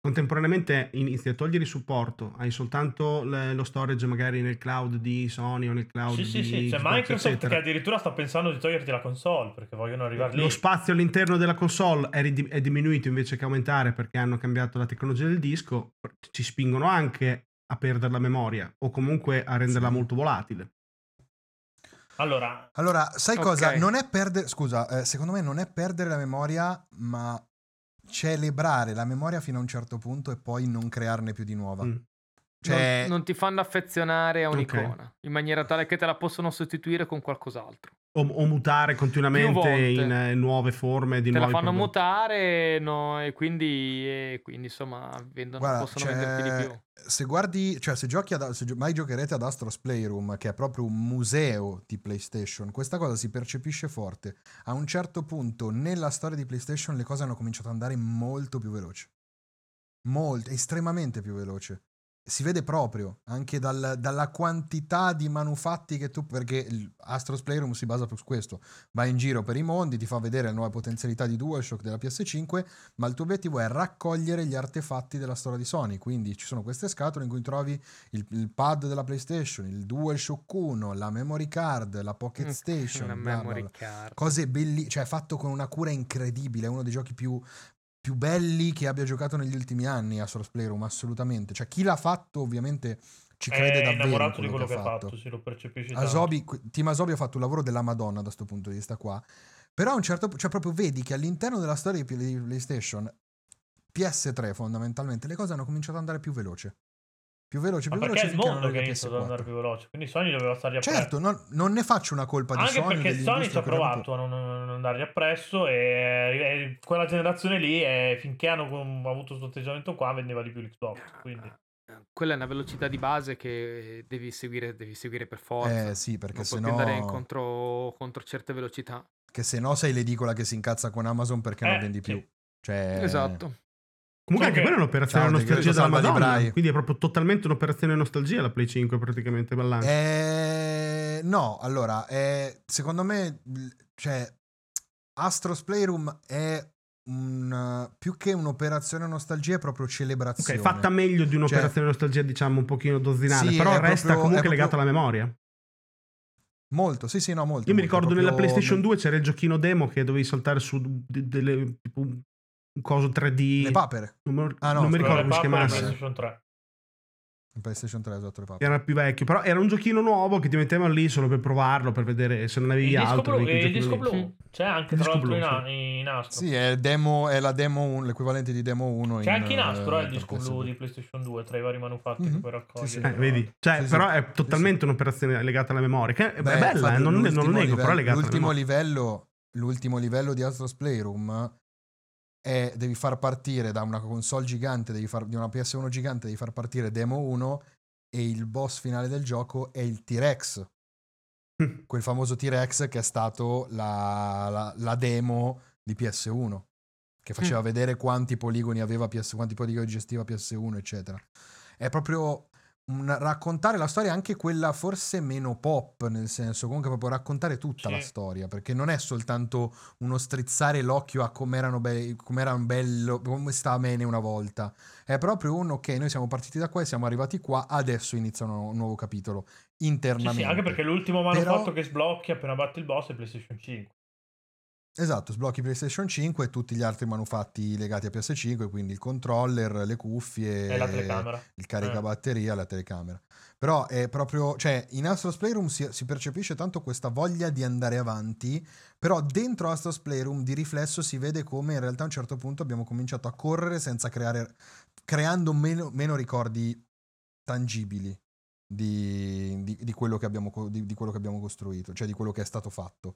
Contemporaneamente inizi a togliere il supporto, hai soltanto le- lo storage magari nel cloud di Sony o nel cloud Sì, di sì, sì. C'è Xbox, Microsoft eccetera. che addirittura sta pensando di toglierti la console perché vogliono arrivare lì. Lo spazio all'interno della console è, rid- è diminuito invece che aumentare perché hanno cambiato la tecnologia del disco, ci spingono anche a perdere la memoria o comunque a renderla Sì. molto volatile. Allora, Allora, sai Ok. cosa? Non è perdere, scusa, eh, secondo me non è perdere la memoria, ma celebrare la memoria fino a un certo punto e poi non crearne più di nuova. Mm. Cioè, non, non ti fanno affezionare a un'icona in maniera tale che te la possono sostituire con qualcos'altro. O, o mutare continuamente in eh, nuove forme di Te la fanno prodotti. mutare no, e, quindi, e quindi insomma vendono, Guarda, possono c'è- venderti di più. se guardi, cioè se giochi ad, se gio- mai giocherete ad Astros Playroom, che è proprio un museo di PlayStation, questa cosa si percepisce forte. A un certo punto nella storia di PlayStation le cose hanno cominciato ad andare molto più veloce. Molto, estremamente più veloce. Si vede proprio anche dal- dalla quantità di manufatti che tu. Perché Astros Playroom si basa su questo. Vai in giro per i mondi, ti fa vedere le nuove potenzialità di DualShock della PS5, ma il tuo obiettivo è raccogliere gli artefatti della storia di Sony. Quindi ci sono queste scatole in cui trovi il, il pad della PlayStation, il DualShock 1, la memory card, la Pocket Mm, Station. Bla memory card. Cose belli, cioè fatto con una cura incredibile. È uno dei giochi più, più belli che abbia giocato negli ultimi anni. Astros Playroom, assolutamente. Cioè, chi l'ha fatto, ovviamente ci crede è davvero. in innamorato di quello che ha fatto, fatto. si lo percepisce. Asobi, Team Asobi ha fatto un lavoro della Madonna da questo punto di vista qua. Però a un certo punto, cioè proprio vedi che all'interno della storia di PlayStation, PS3 fondamentalmente, le cose hanno cominciato ad andare più veloce. Più veloce, Ma più perché veloce è il mondo non che ha iniziato ad andare PS4. più veloce, quindi Sony doveva stargli appresso. Certo, non, non ne faccio una colpa di Anche Sony. perché Sony ci ha provato a non, non- non dargli appresso e, e quella generazione lì, eh, finché hanno avuto questo atteggiamento qua, vendeva di più l'Xbox. Quindi. Quella è una velocità di base che devi seguire, devi seguire per forza. Eh sì, perché non se puoi più andare no, contro, contro certe velocità. che se no sei l'edicola che si incazza con Amazon perché non Eh, vendi sì. più. Cioè, Esatto. Comunque anche quella è un'operazione Ciao, nostalgia della Madonna. Quindi è proprio totalmente un'operazione nostalgia la Play 5 praticamente ballante. Eh, no, allora, eh, secondo me, cioè, Astros Playroom è un, più che un'operazione nostalgia, è proprio Ok, celebrazione. fatta meglio di un'operazione nostalgia, diciamo, un pochino dosinale, Sì, però resta proprio- comunque proprio- alla memoria. Molto, sì, sì, no, molto. Io mi molto, ricordo nella proprio- PlayStation 2 c'era il giochino demo che dovevi saltare su de- delle, tipo coso 3D. Le papere. Non, me- Ah, no, non mi ricordo come si chiamasse. PlayStation 3. In PlayStation 3, esatto, le papere. Era più vecchio, però era un giochino nuovo che ti mettevano lì solo per provarlo, per vedere se non avevi Il disco altro. blu, di quel il disco lì. blu. C'è anche Il tra disco l'altro blu, in, in nastro. Sì, è, demo, è la demo un- l'equivalente di demo 1. C'è anche in eh, nastro eh, il disco PS2. blu di PlayStation 2 tra i vari manufatti Mhm. che puoi raccogliere. Sì, sì. Eh, vedi? Cioè, Sì, sì. però è Sì, totalmente un'operazione legata alla memoria. Che è Beh, bella, eh, non, non lo nego, però è livello- legata alla l'ultimo memoria. livello, l'ultimo livello di Astros Playroom è devi far partire da una console gigante, devi far, di una PS1 gigante, devi far partire demo 1 e il boss finale del gioco è il T-Rex. Mm. Quel famoso T-Rex che è stato la, la- la demo di PS1 che faceva vedere quanti poligoni aveva PS, quanti poligoni gestiva PS1, eccetera. È proprio un- raccontare la storia, anche quella forse meno pop, nel senso comunque proprio raccontare tutta Sì. la storia, perché non è soltanto uno strizzare l'occhio a come erano be- bello, come sta bene una volta. È proprio un ok, noi siamo partiti da qua e siamo arrivati qua, adesso inizia un, nuovo capitolo Sì, internamente. sì, anche perché l'ultimo Però- manufatto che sblocchi appena batti il boss è PlayStation 5. Esatto, sblocchi PlayStation 5 e tutti gli altri manufatti legati a PS5, quindi il controller, le cuffie, E la telecamera. il caricabatteria, la telecamera. Però è proprio, cioè, in Astros Playroom si, si percepisce tanto questa voglia di andare avanti, però dentro Astros Playroom di riflesso si vede come in realtà a un certo punto abbiamo cominciato a correre senza creare, creando meno, meno ricordi tangibili di, di- di quello che abbiamo, di quello che abbiamo costruito, cioè di quello che è stato fatto.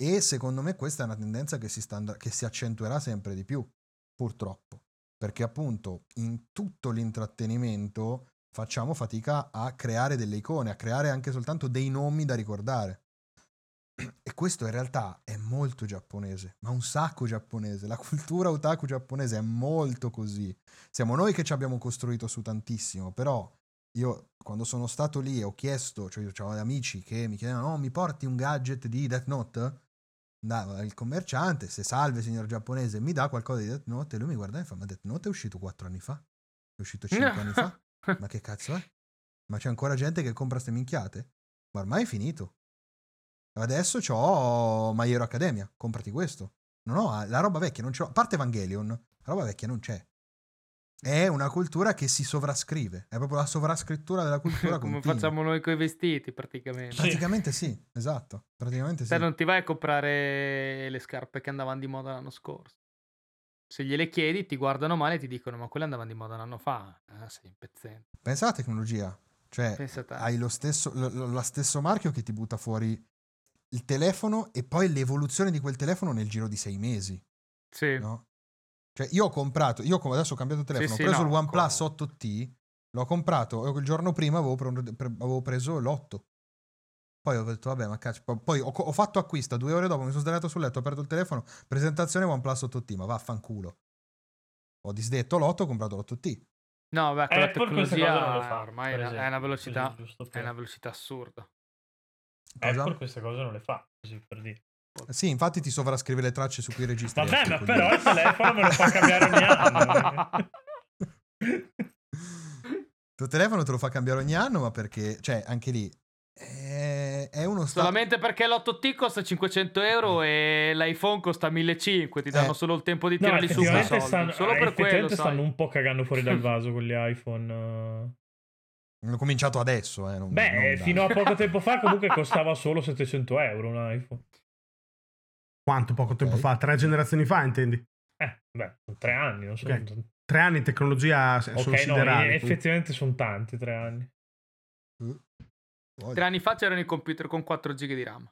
E secondo me questa è una tendenza che si, sta che si accentuerà sempre di più, purtroppo, perché appunto in tutto l'intrattenimento facciamo fatica a creare delle icone, a creare anche soltanto dei nomi da ricordare. E questo in realtà è molto giapponese, ma un sacco giapponese. La cultura otaku giapponese è molto così. Siamo noi che ci abbiamo costruito su tantissimo, però io quando sono stato lì e ho chiesto, cioè io avevo amici che mi chiedevano, oh, mi porti un gadget di Death Note? Andava il commerciante, se salve signor giapponese, mi dà qualcosa di Death Note e lui mi guarda e fa, ma Death Note è uscito 4 anni fa? È uscito 5 anni fa? Ma che cazzo è? Ma c'è ancora gente che compra ste minchiate? Ma ormai è finito. Adesso c'ho My Hero Academia, comprati questo. Non ho la roba vecchia, non c'ho. A parte Evangelion, la roba vecchia non c'è. È una cultura che si sovrascrive, è proprio la sovrascrittura della cultura Come continua. facciamo noi coi vestiti, praticamente. Sì. Praticamente sì, esatto. Praticamente sì. Te non ti vai a comprare le scarpe che andavano di moda l'anno scorso. Se gliele chiedi, ti guardano male e ti dicono: Ma quelle andavano di moda un anno fa. Ah, sei impezzente. Pensa alla tecnologia. Cioè, hai lo stesso, lo, lo- lo stesso marchio che ti butta fuori il telefono e poi l'evoluzione di quel telefono nel giro di sei mesi, Sì. no? Cioè, io ho comprato, io come adesso ho cambiato telefono, sì, ho preso no, il OnePlus co- 8T, l'ho comprato, e il giorno prima avevo, pre- pre- avevo preso l'8. Poi ho detto, vabbè, ma cazzo, poi- ho, ho fatto acquisto, due ore dopo mi sono sdraiato sul letto, ho aperto il telefono, presentazione OnePlus 8T, ma vaffanculo. Ho disdetto l'8, ho comprato l'8T. No, beh, con la Apple lo tecnologia fa. ormai è una- è una velocità. È per- una velocità assurda. Cosa? Apple queste cose non le fa, così per dire. Sì, infatti ti sovrascrive le tracce su cui registri. Vabbè, Apple, ma però il telefono me lo fa cambiare ogni anno. Il tuo telefono te lo fa cambiare ogni anno, ma perché, cioè, anche lì è, è uno stato. Solamente perché l'8T costa 500 euro e l'iPhone costa 1500, ti danno Eh. solo il tempo di No, tirarli su soldi. stanno, Solo eh, per quello, stanno un po' cagando fuori dal vaso con gli iPhone. eh. Hanno cominciato adesso, eh. non- Beh, non fino a poco tempo fa comunque costava solo 700 euro un iPhone. Quanto poco tempo Ok. fa? Tre generazioni fa, intendi? Eh, beh, sono tre anni, non so. Ok. Tre anni in tecnologia sono Ok, no, siderali. comunque. effettivamente sono tanti, tre anni. Voglia. Tre anni fa c'erano i computer con 4 GB di RAM.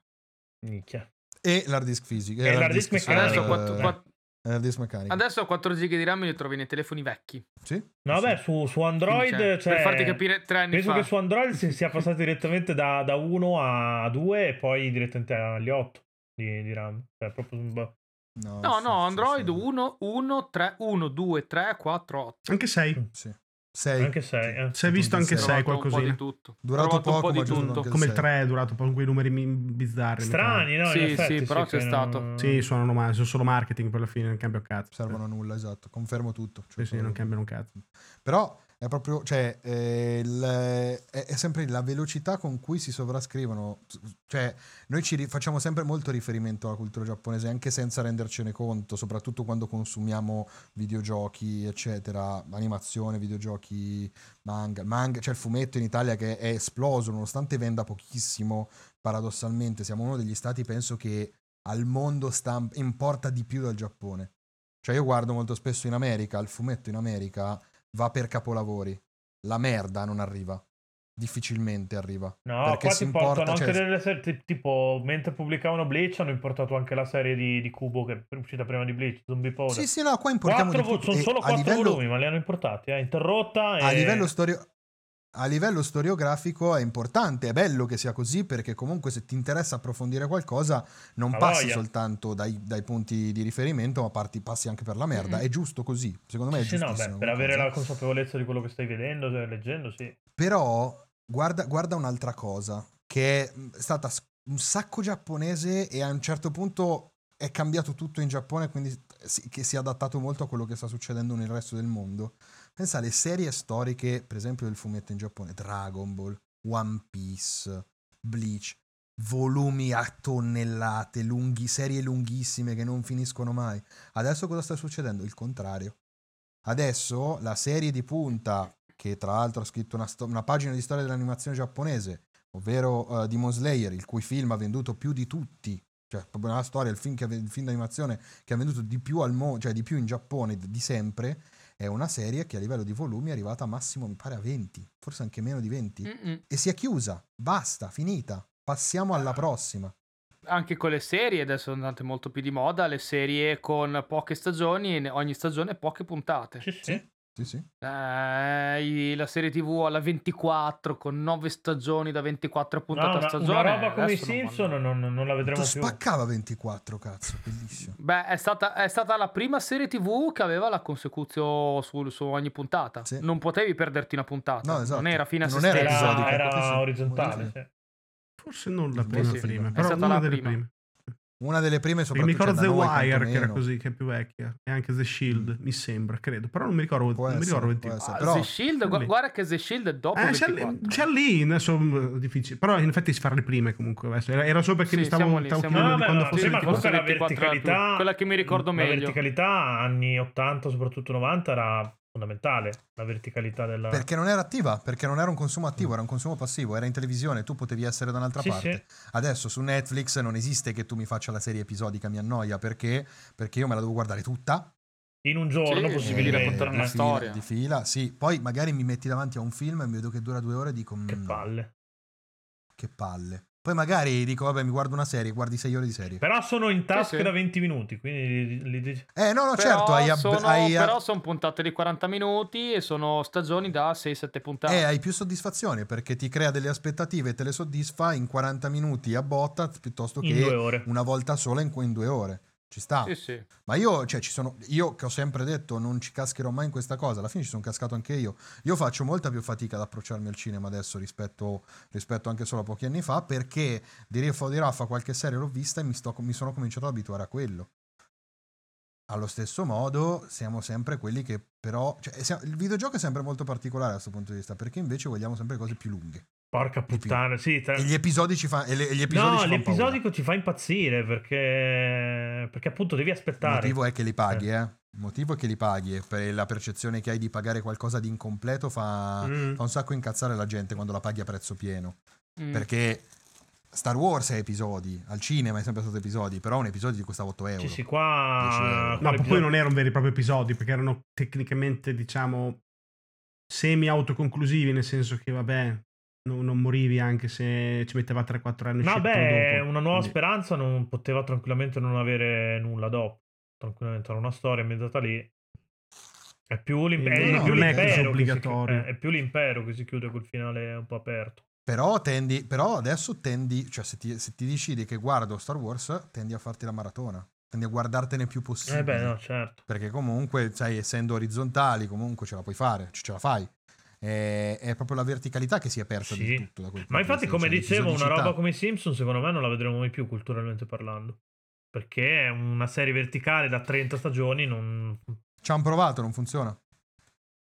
Minchia. E l'hard disk fisico. E l'hard disk meccanico. Adesso, Eh, quattro- eh. quatt- L'hard disk meccanico. adesso 4 GB di RAM li trovi nei telefoni vecchi. Sì? No, Sì. vabbè, su, su Android, Quindi, cioè, cioè, per farti capire, tre anni penso fa. che su Android si sia passati direttamente da, da 1 a 2 e poi direttamente agli 8 di, di RAM. Cioè, proprio un bo- No, No, sì, no, sì, Android sì. 1, 1, 3, 1, 2, 3, 4, 8. Anche sei. Sì. Sei. anche 6. Eh. Si è visto anche Sì. sei Provato un po' qualcosina. di tutto. Durato poco, un po' tutto. Come il sei. 3 è durato con quei numeri bizzarri. Strani, no? Sì, effetti, sì, però che c'è stato. non- Sì, suonano male, sono solo marketing per la fine, non cambia un cazzo. Servono a nulla, esatto. Confermo tutto. Sì, Cioè, sì, non proprio- cambiano un cazzo. Però è proprio, cioè, eh, il- è, è sempre la velocità con cui si sovrascrivono. Cioè, noi ci ri- facciamo sempre molto riferimento alla cultura giapponese, anche senza rendercene conto, soprattutto quando consumiamo videogiochi, eccetera, animazione, videogiochi, manga. manga c'è il fumetto in Italia che è esploso, nonostante venda pochissimo, paradossalmente. Siamo uno degli stati, penso, che al mondo sta, importa di più dal Giappone. Cioè, io guardo molto spesso in America, il fumetto in America va per capolavori. La merda non arriva. Difficilmente arriva. No, perché qua si ti portano importa, anche cioè- delle serie, ti- tipo, mentre pubblicavano Bleach hanno importato anche la serie di, di Kubo che è uscita prima di Bleach, Zombie Powder. Sì, sì, no, qua importiamo Quattro di tutto. sono solo a quattro livello, volumi, ma li hanno importati, eh, interrotta a e... livello storio- a livello storiografico è importante, è bello che sia così perché comunque se ti interessa approfondire qualcosa non Ha passi voglia. soltanto dai, dai punti di riferimento ma parti, passi anche per la merda. Mhm. È giusto così, secondo me è Sì, no, beh, per avere la consapevolezza di quello che stai vedendo, cioè, leggendo, sì. Però guarda, guarda un'altra cosa, che è mh, stata un sacco giapponese e a un certo punto è cambiato tutto in Giappone, quindi si- che si è adattato molto a quello che sta succedendo nel resto del mondo. Pensa alle serie storiche, per esempio del fumetto in Giappone, Dragon Ball, One Piece, Bleach, volumi a tonnellate, lunghi, serie lunghissime che non finiscono mai. Adesso cosa sta succedendo? Il contrario. Adesso la serie di punta, che tra l'altro ha scritto una, sto- una pagina di storia dell'animazione giapponese, ovvero eh, Demon Slayer, il cui film ha venduto più di tutti, cioè proprio nella storia, il film, che il film d'animazione che ha venduto di più al mondo, cioè di più in Giappone di sempre, è una serie che a livello di volumi è arrivata a massimo, mi pare, a 20, forse anche meno di 20, Mm-mm. e si è chiusa, basta, finita, passiamo alla prossima. Anche con le serie adesso sono andate molto più di moda, le serie con poche stagioni e ogni stagione poche puntate. Sì, sì. Sì, sì. Eh, la serie TV alla 24 con 9 stagioni da 24 No, puntate a una, stagione. una roba come i non Simpson vanno. non, non la vedremo più. spaccava 24, cazzo, bellissimo. Beh, è stata, è stata la prima serie TV che aveva la consecuzio su, su ogni puntata. Sì. Non potevi perderti una puntata. No, esatto. Non era fine a Non se era stessa. Era, potessi- era orizzontale, sì. Forse non la prima, sì, prima è però stata una la delle prima. prime. Una delle prime Perché mi soprattutto ricordo The da noi, Wire, che era così, che è più vecchia. E anche The Shield, mi sembra, credo. Però non mi ricordo, Può non mi essere, ricordo il titolo. Ah, Però- The Shield, gu- lì. guarda che The Shield è dopo Eh, c'è, 24. lì, c'è lì, adesso è difficile. Però in effetti si fa le prime comunque. adesso. Era, era solo perché Sì, mi stavo, lì, chiedendo di quando No, fosse sì, ma 24. comunque la 24 era verticalità- quella che mi ricordo La meglio. verticalità anni 80, soprattutto 90, era fondamentale. La verticalità della... Perché non era attiva, perché non era un consumo attivo, era un consumo passivo, era in televisione, tu potevi essere da un'altra Sì, parte. sì. Adesso su Netflix non esiste che tu mi faccia la serie episodica, mi annoia, perché? Perché io me la devo guardare tutta In un giorno, Sì, possibilmente. raccontare una eh. fila, storia. Di fila, sì. Poi magari mi metti davanti a un film e mi vedo che dura due ore e dico... Che "Mm, palle. Che palle. Poi magari dico, vabbè, mi guardo una serie, guardi sei ore di serie. Però sono in task sì. da 20 minuti, quindi li, li dici- Eh, no, no, Però certo, hai, ab- sono, hai- però son puntate di 40 minuti e sono stagioni da 6-7 puntate. eh, hai più soddisfazione perché ti crea delle aspettative e te le soddisfa in 40 minuti a botta piuttosto in che due ore. una volta sola in, in due ore. Ci sta. Sì, sì. Ma io, cioè, ci sono, io che ho sempre detto non ci cascherò mai in questa cosa, alla fine ci sono cascato anche io. Io faccio molta più fatica ad approcciarmi al cinema adesso rispetto, rispetto anche solo a pochi anni fa, perché di Riffa o di Raffa qualche serie l'ho vista e mi, sto- mi sono cominciato ad abituare a quello. Allo stesso modo, siamo sempre quelli che però... cioè, il videogioco è sempre molto particolare da questo punto di vista, perché invece vogliamo sempre cose più lunghe. Porca puttana, sì. tra- E gli episodi ci fa... E le- gli episodi No, ci l'episodico ti fa impazzire perché... perché appunto devi Il aspettare. motivo è che li paghi, eh. Il motivo è che li paghi per la percezione che hai di pagare qualcosa di incompleto fa, Mm. fa un sacco incazzare la gente quando la paghi a prezzo pieno. Mm. Perché Star Wars è episodi, al cinema è sempre stato episodi, però un episodio ti costava 8 euro. Sì, sì, qua... 10 euro. qua No, ma poi non erano veri e propri episodi, perché erano tecnicamente, diciamo, semi-autoconclusivi, nel senso che, vabbè, no- non morivi anche se ci metteva 3-4 anni. No, beh, dopo. una nuova Quindi- speranza non poteva tranquillamente non avere nulla dopo. Tranquillamente era una storia ambientata lì. È più, l'im- Eh, è no, più non è l'impero. eh, è più l'impero che si chiude col finale un po' aperto. Però, tendi, però adesso tendi, cioè se ti, se ti decidi che guardo Star Wars, tendi a farti la maratona, tendi a guardartene più possibile. Eh beh, no, certo. Perché comunque, sai, essendo orizzontali, comunque ce la puoi fare, ce la fai. È, è proprio la verticalità che si è persa Sì. di tutto. Da quel Ma infatti, come cioè, dicevo, una roba come i Simpson, secondo me non la vedremo mai più culturalmente parlando. Perché è una serie verticale da 30 stagioni non... Ci hanno provato, non funziona.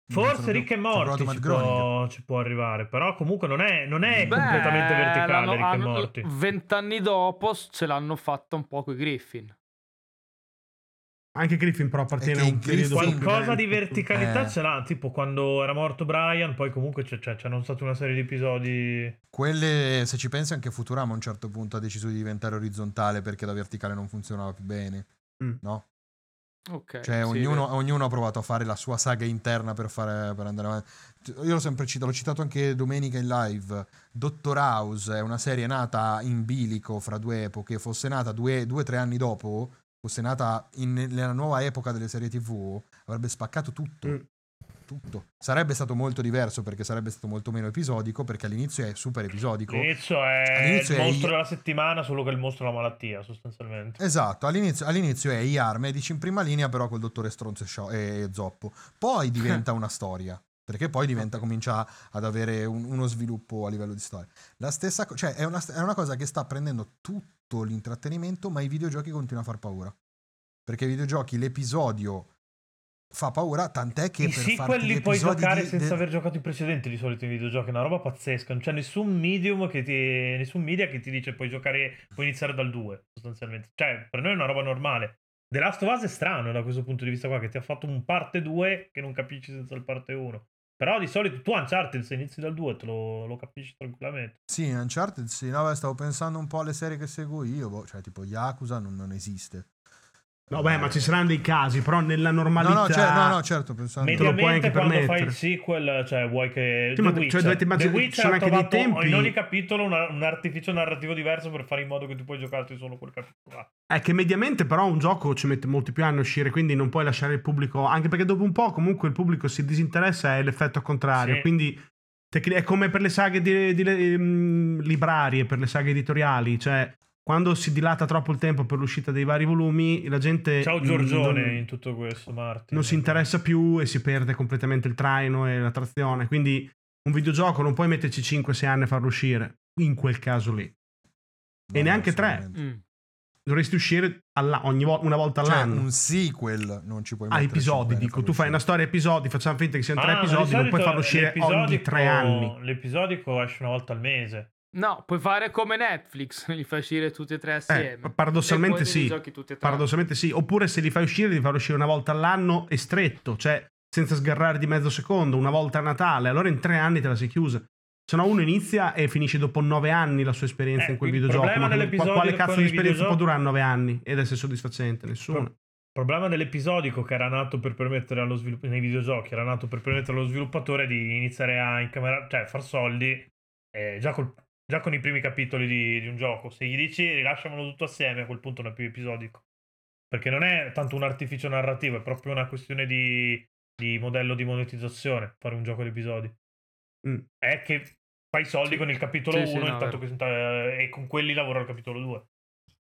Forse Rick e Morty ci può, ci può arrivare. Però comunque non è, non è Beh, completamente verticale Rick e Morty. Vent'anni dopo ce l'hanno fatta un po' con i Griffin. Anche Griffin però appartiene a un periodo Qualcosa di verticalità Eh. ce l'ha, tipo quando era morto Brian, poi comunque c'è, c'è, c'erano state una serie di episodi... Quelle, se ci pensi, anche Futurama a un certo punto ha deciso di diventare orizzontale perché la verticale non funzionava più bene. Mm. No? Ok. Cioè, sì, ognuno, ognuno ha provato a fare la sua saga interna per, fare, per andare avanti. Io l'ho sempre citato, l'ho citato anche domenica in live. Doctor House è una serie nata in bilico fra due epoche. Fosse nata due o tre anni dopo, fosse nata in- nella nuova epoca delle serie TV, avrebbe spaccato tutto. Mm. Tutto. Sarebbe stato molto diverso perché sarebbe stato molto meno episodico. Perché all'inizio è super episodico. L'inizio è All'inizio il è mostro i- della settimana, solo che il mostro è la malattia, sostanzialmente. Esatto, all'inizio, all'inizio è IAR medici in prima linea, però col dottore Stronzo e Scio- e Zoppo. Poi diventa una storia. Perché poi diventa, comincia ad avere un- uno sviluppo a livello di storia. La stessa cosa, cioè è una, è una cosa che sta prendendo tutto l'intrattenimento, ma i videogiochi continuano a far paura. Perché i videogiochi, l'episodio fa paura, tant'è che I per sequel li puoi giocare di- senza de- aver giocato i precedenti di solito in videogiochi, è una roba pazzesca. Non c'è nessun medium che ti. nessun media che ti dice puoi giocare. puoi iniziare dal 2, sostanzialmente. Cioè, per noi è una roba normale. The Last of Us è strano da questo punto di vista qua, che ti ha fatto un parte 2 che non capisci senza il parte 1. Però di solito tu Uncharted se inizi dal 2 te lo, lo capisci tranquillamente. Sì, Uncharted, sì, no, beh, stavo pensando un po' alle serie che seguo io, boh, cioè tipo Yakuza non, non esiste. No, beh, ma ci saranno dei casi, però nella normalità... No, no, cer- no, no, certo, pensando... Te lo puoi Mediamente anche quando fai il sequel, cioè vuoi che Sì, ma- cioè, Witcher, dovete immaginare- ci Witcher sono anche dei tempi- in ogni capitolo una- un artificio narrativo diverso per fare in modo che tu puoi giocarti solo quel capitolo là. È che mediamente però un gioco ci mette molti più anni a uscire, quindi non puoi lasciare il pubblico, anche perché dopo un po' comunque il pubblico si disinteressa, è l'effetto contrario, Sì. quindi è come per le saghe di, di- ehm, librarie, per le saghe editoriali, cioè quando si dilata troppo il tempo per l'uscita dei vari volumi, la gente Ciao Giorgione non, in tutto questo, Marti. non si interessa più e si perde completamente il traino e l'attrazione, quindi un videogioco non puoi metterci 5-6 anni a farlo uscire, in quel caso lì. No, e neanche tre. assolutamente. Mm. Dovresti uscire alla- ogni vo- una volta Cioè, all'anno. un sequel non ci puoi Ah, mettere episodi, a dico. farlo Tu fai una storia a episodi, facciamo finta che siano tre Ah, di episodi, non puoi farlo uscire ogni tre anni. L'episodico esce una volta al mese. No, puoi fare come Netflix, li fai uscire tutti e tre assieme. Eh, paradossalmente sì. Paradossalmente sì. Oppure se li fai uscire, li fai uscire una volta all'anno e stretto, cioè senza sgarrare di mezzo secondo, una volta a Natale. Allora in tre anni te la sei chiusa. Se no uno inizia e finisce dopo nove anni la sua esperienza Eh, in quel videogioco. problema Ma quale cazzo di esperienza può durare nove anni ed essere soddisfacente? Nessuno. problema dell'episodico che era nato per permettere allo sviluppo nei videogiochi, era nato per permettere allo sviluppatore di iniziare a incamerare, cioè far soldi eh, già, col- già con i primi capitoli di, di un gioco. Se gli dici rilasciamolo tutto assieme, a quel punto non è più episodico. Perché non è tanto un artificio narrativo, è proprio una questione di, di modello di monetizzazione fare un gioco di episodi. Mm. È che fai soldi Sì. con il capitolo Sì, 1 sì, no, intanto vero. che, e con quelli lavora il capitolo 2. Eh,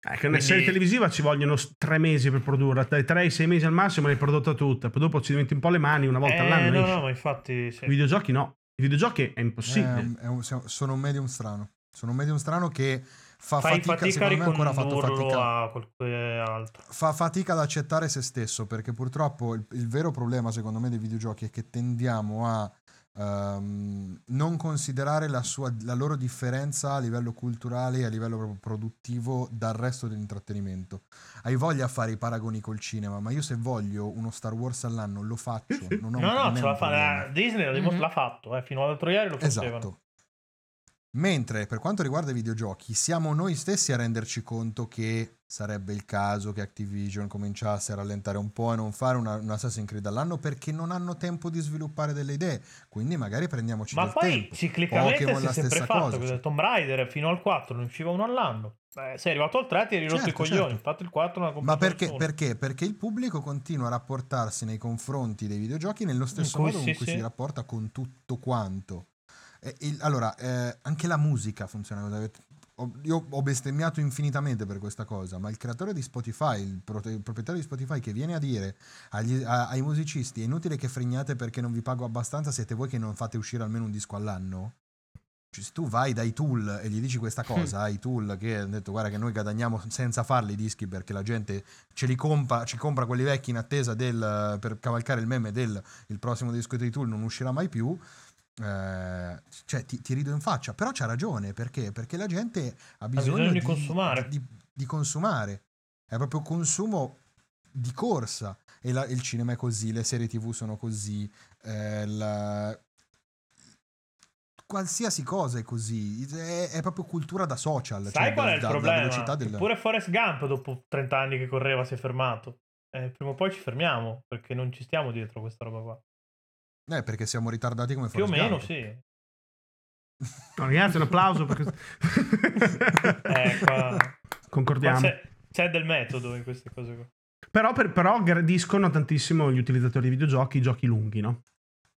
che una Quindi- serie televisiva ci vogliono tre mesi per produrla, dai tre ai sei mesi al massimo l'hai prodotta tutta, poi dopo ci diventi un po' le mani una volta Eh, all'anno. no, esce. no, ma infatti sì. Videogiochi no, i videogiochi è impossibile. È- è un- sono un medium strano. Sono un medium strano che fa Fai fatica, fatica, secondo me ancora fatto fatica. a qualche altro. fa fatica ad accettare se stesso perché purtroppo il, il vero problema secondo me dei videogiochi è che tendiamo a ehm, non considerare la, sua, la loro differenza a livello culturale e a livello proprio produttivo dal resto dell'intrattenimento. Hai voglia a fare i paragoni col cinema, ma io se voglio uno Star Wars all'anno lo faccio. Non ho un- No, no, ce la fa. eh, Disney Mhm. l'ha fatto, eh, fino all'altro ieri lo facevano. Esatto. Mentre per quanto riguarda i videogiochi, siamo noi stessi a renderci conto che sarebbe il caso che Activision cominciasse a rallentare un po' e non fare una, un Assassin's Creed all'anno perché non hanno tempo di sviluppare delle idee. Quindi magari prendiamoci Ma del poi tempo. ciclicamente Pokémon si la è sempre fatto. cosa. Tomb Raider fino al 4 ne usciva uno all'anno. Beh, sei arrivato al 3 ti eri rotto i Certo, coglioni. certo. Infatti il 4 non ha Ma perché, perché? Perché il pubblico continua a rapportarsi nei confronti dei videogiochi nello stesso cui modo in cui sì. si rapporta con tutto quanto. E il- allora, eh, anche la musica funziona così. Ho- Io ho bestemmiato infinitamente per questa cosa, ma il creatore di Spotify, il, pro- il proprietario di Spotify che viene a dire agli- a- ai musicisti è inutile che fregnate perché non vi pago abbastanza, siete voi che non fate uscire almeno un disco all'anno? Cioè, se tu vai dai tool e gli dici questa cosa, ai tool che hanno detto guarda che noi guadagniamo senza farli i dischi perché la gente ce li compra, ci compra quelli vecchi in attesa del, per cavalcare il meme del il prossimo disco dei tool non uscirà mai più. Eh, cioè ti, ti rido in faccia, però c'ha ragione perché? Perché la gente ha bisogno, bisogno di consumare. di, di consumare. È proprio consumo di corsa. E la- il cinema è così, le serie tv sono così, eh, la- qualsiasi cosa è così. È, è proprio cultura da social. Sai cioè qual è da- il da- problema? Che del- Pure Forrest Gump dopo 30 anni che correva si è fermato. Eh, prima o poi ci fermiamo perché non ci stiamo dietro questa roba qua. Eh, perché siamo ritardati come Più o meno Gump. sì. No, ragazzi, un applauso per questo. Eh, qua- qua Concordiamo. c'è, c'è del metodo in queste cose qua. Però, per- però gradiscono tantissimo gli utilizzatori di videogiochi i giochi lunghi, no?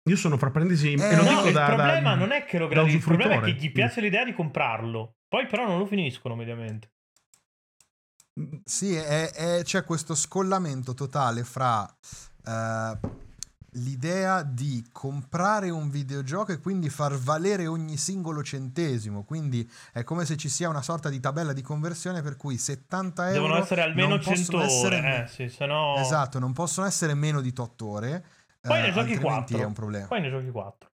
Io sono fra parentesi, Eh, e lo no, dico il da, problema da- non è che lo gradiscono, il problema è che gli piace l'idea di comprarlo. Poi però non lo finiscono mediamente. Sì, è- è- c'è questo scollamento totale fra eh, l'idea di comprare un videogioco e quindi far valere ogni singolo centesimo. Quindi è come se ci sia una sorta di tabella di conversione per cui 70 euro Devono essere almeno non 100 possono ore. essere- Eh, sì, se no... Esatto, non possono essere meno di 8 ore. Poi eh, ne giochi altrimenti 4. è un problema. Poi ne giochi 4.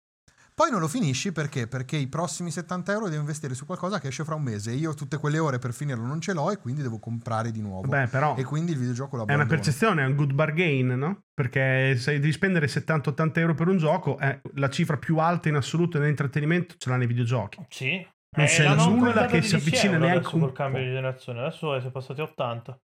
Poi non lo finisci perché? Perché i prossimi 70 euro devo investire su qualcosa che esce fra un mese. E io tutte quelle ore per finirlo non ce l'ho e quindi devo comprare di nuovo. Beh, però E quindi il videogioco lo è una percezione, è un good bargain, no? Perché se devi spendere 70-80 euro per un gioco, è la cifra più alta in assoluto nell'intrattenimento ce l'ha nei videogiochi. Sì. Non Eh, c'è nulla che si 10 avvicina neanche col cambio po'. di generazione. Adesso si è passati a 80.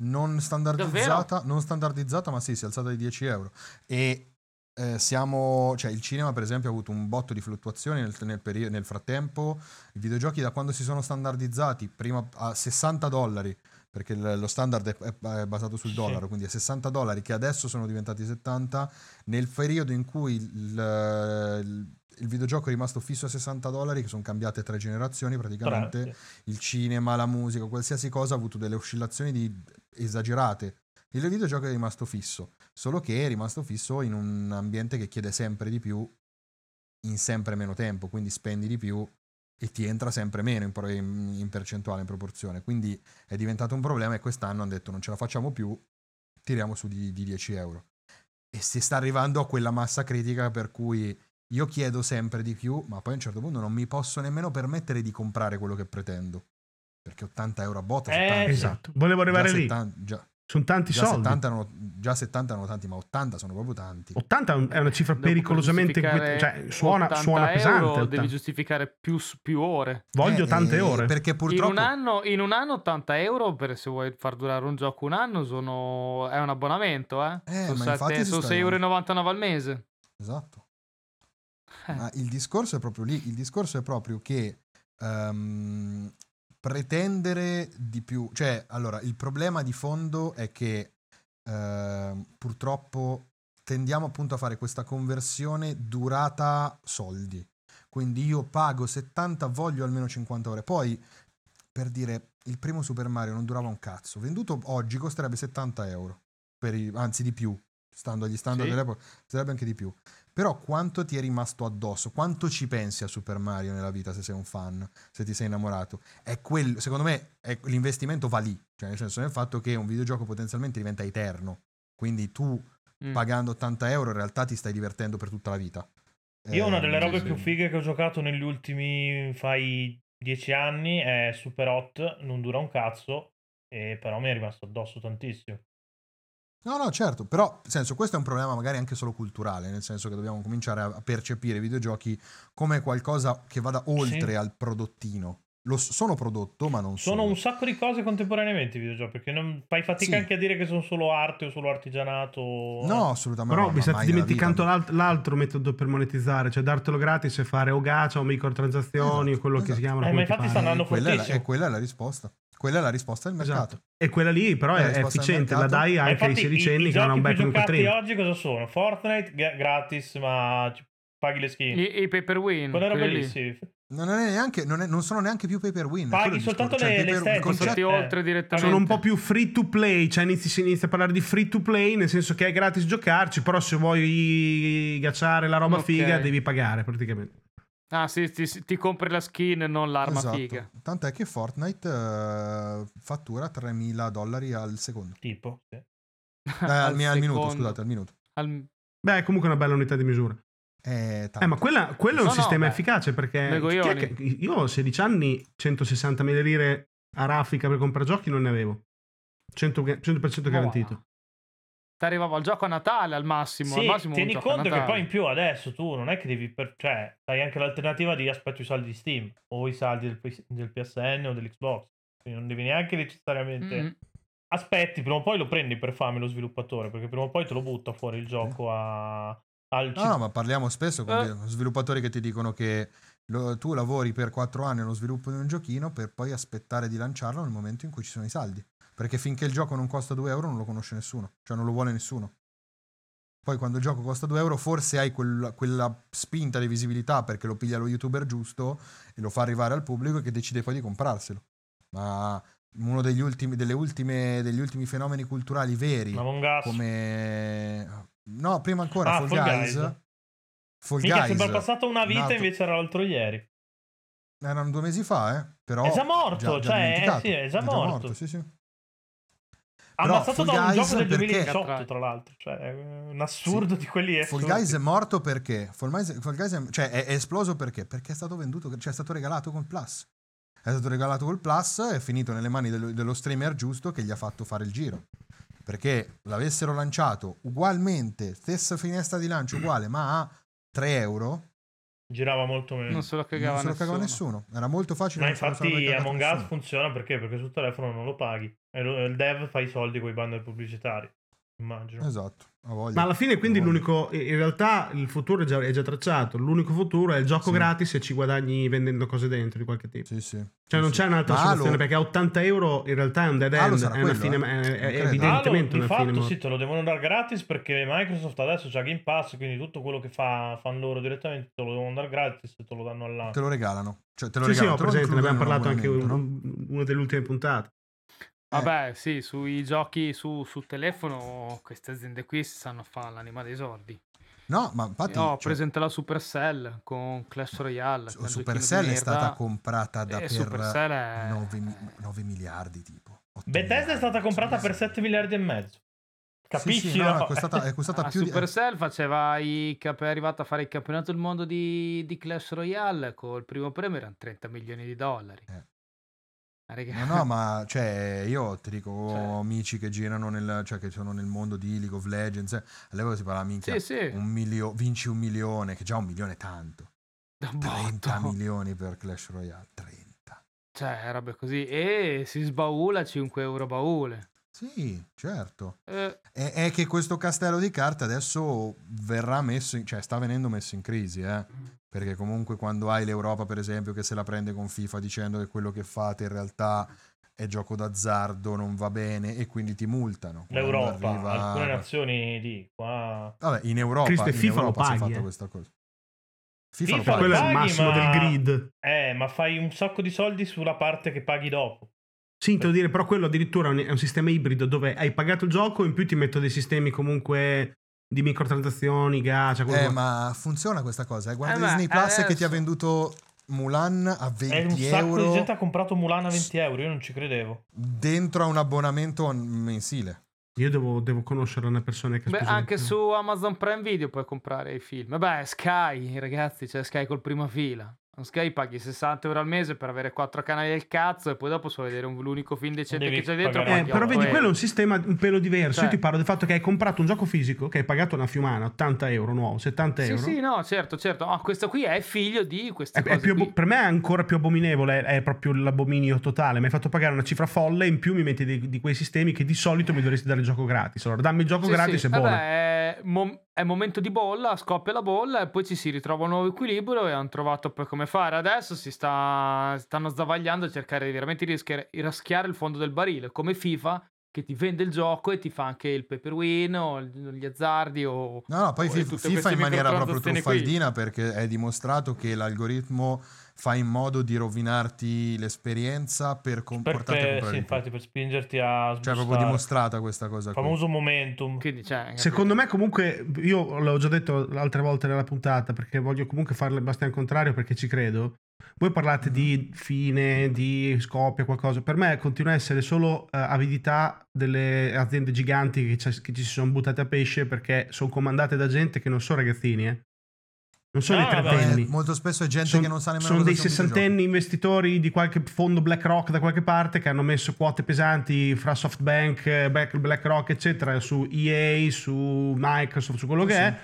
non standardizzata, non standardizzata, ma sì, si è alzata di 10 euro. E eh, siamo, cioè il cinema, per esempio, ha avuto un botto di fluttuazioni nel, nel perio- nel frattempo. I videogiochi, da quando si sono standardizzati, prima a 60 dollari, perché lo standard è, basato sul Sì. dollaro, quindi a 60 dollari, che adesso sono diventati 70, nel periodo in cui il, il- il videogioco è rimasto fisso a 60 dollari, che sono cambiate tre generazioni praticamente sì. il cinema, la musica, qualsiasi cosa ha avuto delle oscillazioni di- esagerate. Il videogioco è rimasto fisso, solo che è rimasto fisso in un ambiente che chiede sempre di più in sempre meno tempo, quindi spendi di più e ti entra sempre meno in, pro- in- percentuale, in proporzione. Quindi è diventato un problema e quest'anno hanno detto non ce la facciamo più, tiriamo su di, di 10 euro. E si sta arrivando a quella massa critica per cui io chiedo sempre di più, ma poi a un certo punto non mi posso nemmeno permettere di comprare quello che pretendo. Perché 80 euro a botta Eh. Esatto. Volevo arrivare Già lì. 70 già, Sono tanti già soldi. 70 erano già 70 erano tanti, ma 80 sono proprio tanti. 80 è un- è una cifra per pericolosamente cioè suona, 80 suona euro pesante. Devi 80. giustificare più, più ore. Voglio Eh, tante eh, ore. Perché In purtroppo... un, anno, in un anno 80 euro per se vuoi far durare un gioco un anno sono, è un abbonamento, eh? Eh, sono ma infatti si sono sta 6,99 euro al mese. Esatto. Eh. Ma il discorso è proprio lì, il discorso è proprio che ehm, pretendere di più, cioè allora il problema di fondo è che ehm, purtroppo tendiamo appunto a fare questa conversione durata soldi. Quindi io pago 70, voglio almeno 50 ore. Poi, per dire, il primo Super Mario non durava un cazzo. Venduto oggi costerebbe 70 euro. Per i- anzi, di più. Stando agli standard Sì. dell'epoca, sarebbe anche di più. Però quanto ti è rimasto addosso? Quanto ci pensi a Super Mario nella vita se sei un fan, se ti sei innamorato? È quello, secondo me, è- l'investimento va lì. Cioè, nel senso, nel fatto che un videogioco potenzialmente diventa eterno. Quindi tu, Mm. pagando 80 euro, in realtà ti stai divertendo per tutta la vita. Io una delle Ehm, robe sì, più fighe che ho giocato negli ultimi, fai, dieci anni è Super Hot, non dura un cazzo, e però mi è rimasto addosso tantissimo. No, no, certo, però nel senso, questo è un problema magari anche solo culturale, nel senso che dobbiamo cominciare a percepire i videogiochi come qualcosa che vada oltre Sì. al prodottino. Lo sono prodotto, ma non Sono solo. un sacco di cose contemporaneamente i videogiochi, perché non fai fatica Sì. anche a dire che sono solo arte o solo artigianato. No, assolutamente Però no, vi state dimenticando l'alt- l'altro metodo per monetizzare, cioè dartelo gratis e fare o gacha o microtransazioni Esatto, o quello che si esatto. chiamano. Eh, ma ti infatti stanno andando E quella, è la, fortissimo. quella è la risposta. Quella è la risposta del mercato. Esatto. E quella lì però Quella è, è efficiente, la dai anche ai infatti i- sedicenni che hanno un giochi back più giocati 30. oggi cosa sono? Fortnite gra- gratis, ma paghi le skin. I, i pay per win. Quelli lì, lì. sì. Non, è neanche, non, è- non sono neanche più pay per win. Paghi soltanto. Cioè, le- estetiche. concetto- oltre direttamente. Sono un po' più free to play, cioè inizi, si inizia a parlare di free to play, nel senso che è gratis giocarci, però se vuoi gacciare la roba Ok. figa devi pagare praticamente. Ah, sì, ti, ti compri la skin, non l'arma Esatto. figa. Tant'è che Fortnite eh, fattura 3.000 dollari al secondo. Tipo, sì. Eh, al, mi- al minuto, secondo. scusate, al minuto. Al- Beh, è comunque una bella unità di misura. Tanto. Eh, ma quella, quello è un No, no, sistema beh. efficace perché io ho 16 anni, 160.000 lire a raffica per comprare giochi non ne avevo. 100, 100% Ma garantito. guarda. Ti arrivava il gioco a Natale al massimo. al Sì, massimo un tieni conto che poi in più adesso tu non è che devi per... cioè hai anche l'alternativa di aspetto i saldi di Steam o i saldi del, del PSN o dell'Xbox quindi non devi neanche necessariamente Mm. aspetti prima o poi lo prendi per fame lo sviluppatore perché prima o poi te lo butta fuori il gioco a... al No, no, ma parliamo spesso con Eh. sviluppatori che ti dicono che lo- tu lavori per 4 anni allo sviluppo di un giochino per poi aspettare di lanciarlo nel momento in cui ci sono i saldi. Perché finché il gioco non costa 2 euro non lo conosce nessuno, cioè non lo vuole nessuno. Poi quando il gioco costa 2 euro forse hai quel- quella spinta di visibilità perché lo piglia lo youtuber giusto e lo fa arrivare al pubblico e che decide poi di comprarselo. Ma uno degli ultimi, delle ultime, degli ultimi fenomeni culturali veri come... No, prima ancora Ah, Fall, Fall Guys. Guys. Fall Mica Guys. sembra passata una vita nato- invece era l'altro ieri Erano due mesi fa, eh. Però È già morto, già- già cioè, dimenticato. sì, è già morto. sì, sì. ammazzato Fall da un Guys gioco del perché- 2018 tra l'altro cioè è un assurdo di quelli Fall. Guys è morto perché? Fall Guys, Fall Guys è, cioè, è, è esploso perché? Perché è stato venduto, cioè è stato regalato col Plus. È stato regalato col Plus, è finito nelle mani dello, dello streamer giusto che gli ha fatto fare il giro. Perché l'avessero lanciato ugualmente, stessa finestra di lancio uguale, ma a 3 euro, girava molto meno Non se lo cagava, non se lo cagava nessuno. nessuno. Era molto facile. Ma infatti Among Us funziona perché? Perché sul telefono non lo paghi. E lo- il dev fa i soldi con i bundle pubblicitari. Immagino. Esatto. Ma alla fine quindi l'unico, in realtà il futuro è già, è già tracciato, l'unico futuro è il gioco Sì. gratis e ci guadagni vendendo cose dentro di qualche tipo. Sì, sì. Cioè Sì, non sì. c'è un'altra Ma soluzione Halo- perché a 80 euro in realtà è un dead Halo end, è, una quello, fine, eh? è- è evidentemente Halo, di una fine fatto morta. sì, te lo devono dare gratis perché Microsoft adesso c'ha Game Pass, quindi tutto quello che fa, fanno loro direttamente te lo devono dare gratis e te lo danno all'anno. Te lo regalano. Cioè, te lo Sì, sì, regalano. ho te lo presente, ne abbiamo parlato anche in una delle ultime puntate. Vabbè, sì, sui giochi su, su telefono queste aziende qui si sanno fare l'anima dei sordi. No, ma infatti... Ho cioè, presente la Supercell con Clash Royale. di Supercell è stata comprata da Eh, per Supercell è- 9, miliardi tipo. 8 Bethesda è stata comprata per sì. 7 miliardi e mezzo. Capisci? Sì, sì, no, no? è costata, è costata Ah, più di... Supercell faceva i cap- è arrivata a fare il campionato del mondo di, di Clash Royale col primo premio erano 30 milioni di dollari. Eh. Raga. No, no, ma cioè, io ti dico, ho Cioè. amici che girano nel, cioè che sono nel mondo di League of Legends. eh, All'epoca si parlava minchia, Sì, sì. un milio- vinci un milione, che già un milione è tanto. Da 30 botto. milioni per Clash Royale, 30. Cioè, robe così. E si sbaula 5 euro baule. Sì, certo. Eh, È, è che questo castello di carte adesso verrà messo, in, cioè sta venendo messo in crisi, eh. Perché comunque quando hai l'Europa, per esempio, che se la prende con FIFA dicendo che quello che fate in realtà è gioco d'azzardo, non va bene e quindi ti multano. L'Europa, arriva- alcune nazioni di qua. Vabbè, in Europa, Cristo, in FIFA lo Europa si è paghi, fatta eh. questa cosa. FIFA, lo FIFA paghi. Quello è il paghi, massimo ma- del grid. Eh, ma fai un sacco di soldi sulla parte che paghi dopo. Sì, devo dire, però quello addirittura è un, è un sistema ibrido dove hai pagato il gioco in più ti metto dei sistemi comunque di microtransazioni, gacha, quello Eh, ma funziona questa cosa. eh. Guarda Eh, Disney Plus che ti ha adesso- venduto Mulan a 20 E un sacco euro di gente ha comprato Mulan a 20 euro, io non ci credevo. dentro a un abbonamento mensile. Io devo, devo conoscere una persona che beh, anche su Amazon Prime Video puoi comprare i film. Beh, Sky, ragazzi, c'è Sky col prima fila. Con Sky paghi 60 euro al mese per avere 4 canali del cazzo e poi dopo solo vedere un- l'unico film decente Devi che c'è dentro. Eh, però 8 vedi, quello è un sistema un pelo diverso. Cioè- Io ti parlo del fatto che hai comprato un gioco fisico, che hai pagato una fiumana, 80 euro nuovo, 70 Sì, euro. sì, no, certo, certo. Ah, questo qui è figlio di queste È- è cose più per me è ancora più abominevole, è, è proprio l'abominio totale. Mi hai fatto pagare una cifra folle e in più mi metti dei- di quei sistemi che di solito mi dovresti dare il gioco gratis. Allora dammi il gioco Sì, gratis sì. e buono. Vabbè, è, mom- è momento di bolla, scoppia la bolla e poi ci si ritrova un nuovo equilibrio e hanno trovato poi come fare. Adesso si sta, stanno zavagliando a cercare veramente di raschiare il fondo del barile, come FIFA che ti vende il gioco e ti fa anche il pay per win o gli azzardi o... No, no, poi o FIFA queste in maniera proprio qui. truffaldina perché è dimostrato che l'algoritmo fa in modo di rovinarti l'esperienza per com- Per, portarti a per- comprare sì, infatti, per spingerti a Cioè, è proprio sbustare. dimostrata questa cosa Il qui. famoso momentum. Quindi, cioè, Secondo me, comunque, io l'ho già detto altre volte nella puntata, perché voglio comunque farle bastian contrario perché ci credo. Voi parlate di fine, di scoppia, qualcosa. Per me continua a essere solo eh, avidità delle aziende giganti che, ci- che ci si sono buttate a pesce perché sono comandate da gente che non sono ragazzini, eh. Non sono No, dei trentenni. Eh, molto spesso è gente Son- che non sa nemmeno sono cosa dei sessantenni investitori di qualche fondo BlackRock da qualche parte che hanno messo quote pesanti fra SoftBank, Black- BlackRock, eccetera, su EA, su Microsoft, su quello che Sì. è,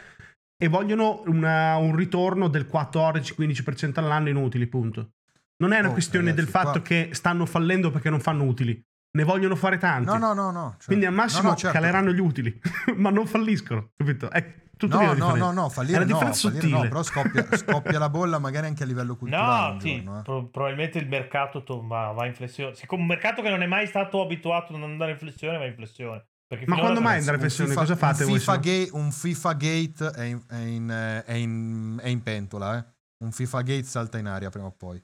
e vogliono una- un ritorno del 14-15% all'anno inutili, punto. Non è una Oh, questione ragazzi, del fatto qua- che stanno fallendo perché non fanno utili. Ne vogliono fare tanti. No, no, no, no. certo. Quindi al massimo No, no, certo. caleranno gli utili, ma non falliscono, capito? È tutto lì No, no, no, no, È fallire una no, fallire no, però scoppia, scoppia la bolla magari anche a livello culturale No, sì, giorno, eh. pro- probabilmente il mercato to- va, va in flessione. Siccome un mercato che non è mai stato abituato a non andare in flessione, va in flessione. Perché Ma quando mai andare in flessione? FIFA- Cosa fate un voi? FIFA, gate, un FIFA Gate è in, è in, è in- è in pentola, eh. Un FIFA Gate salta in aria prima o poi.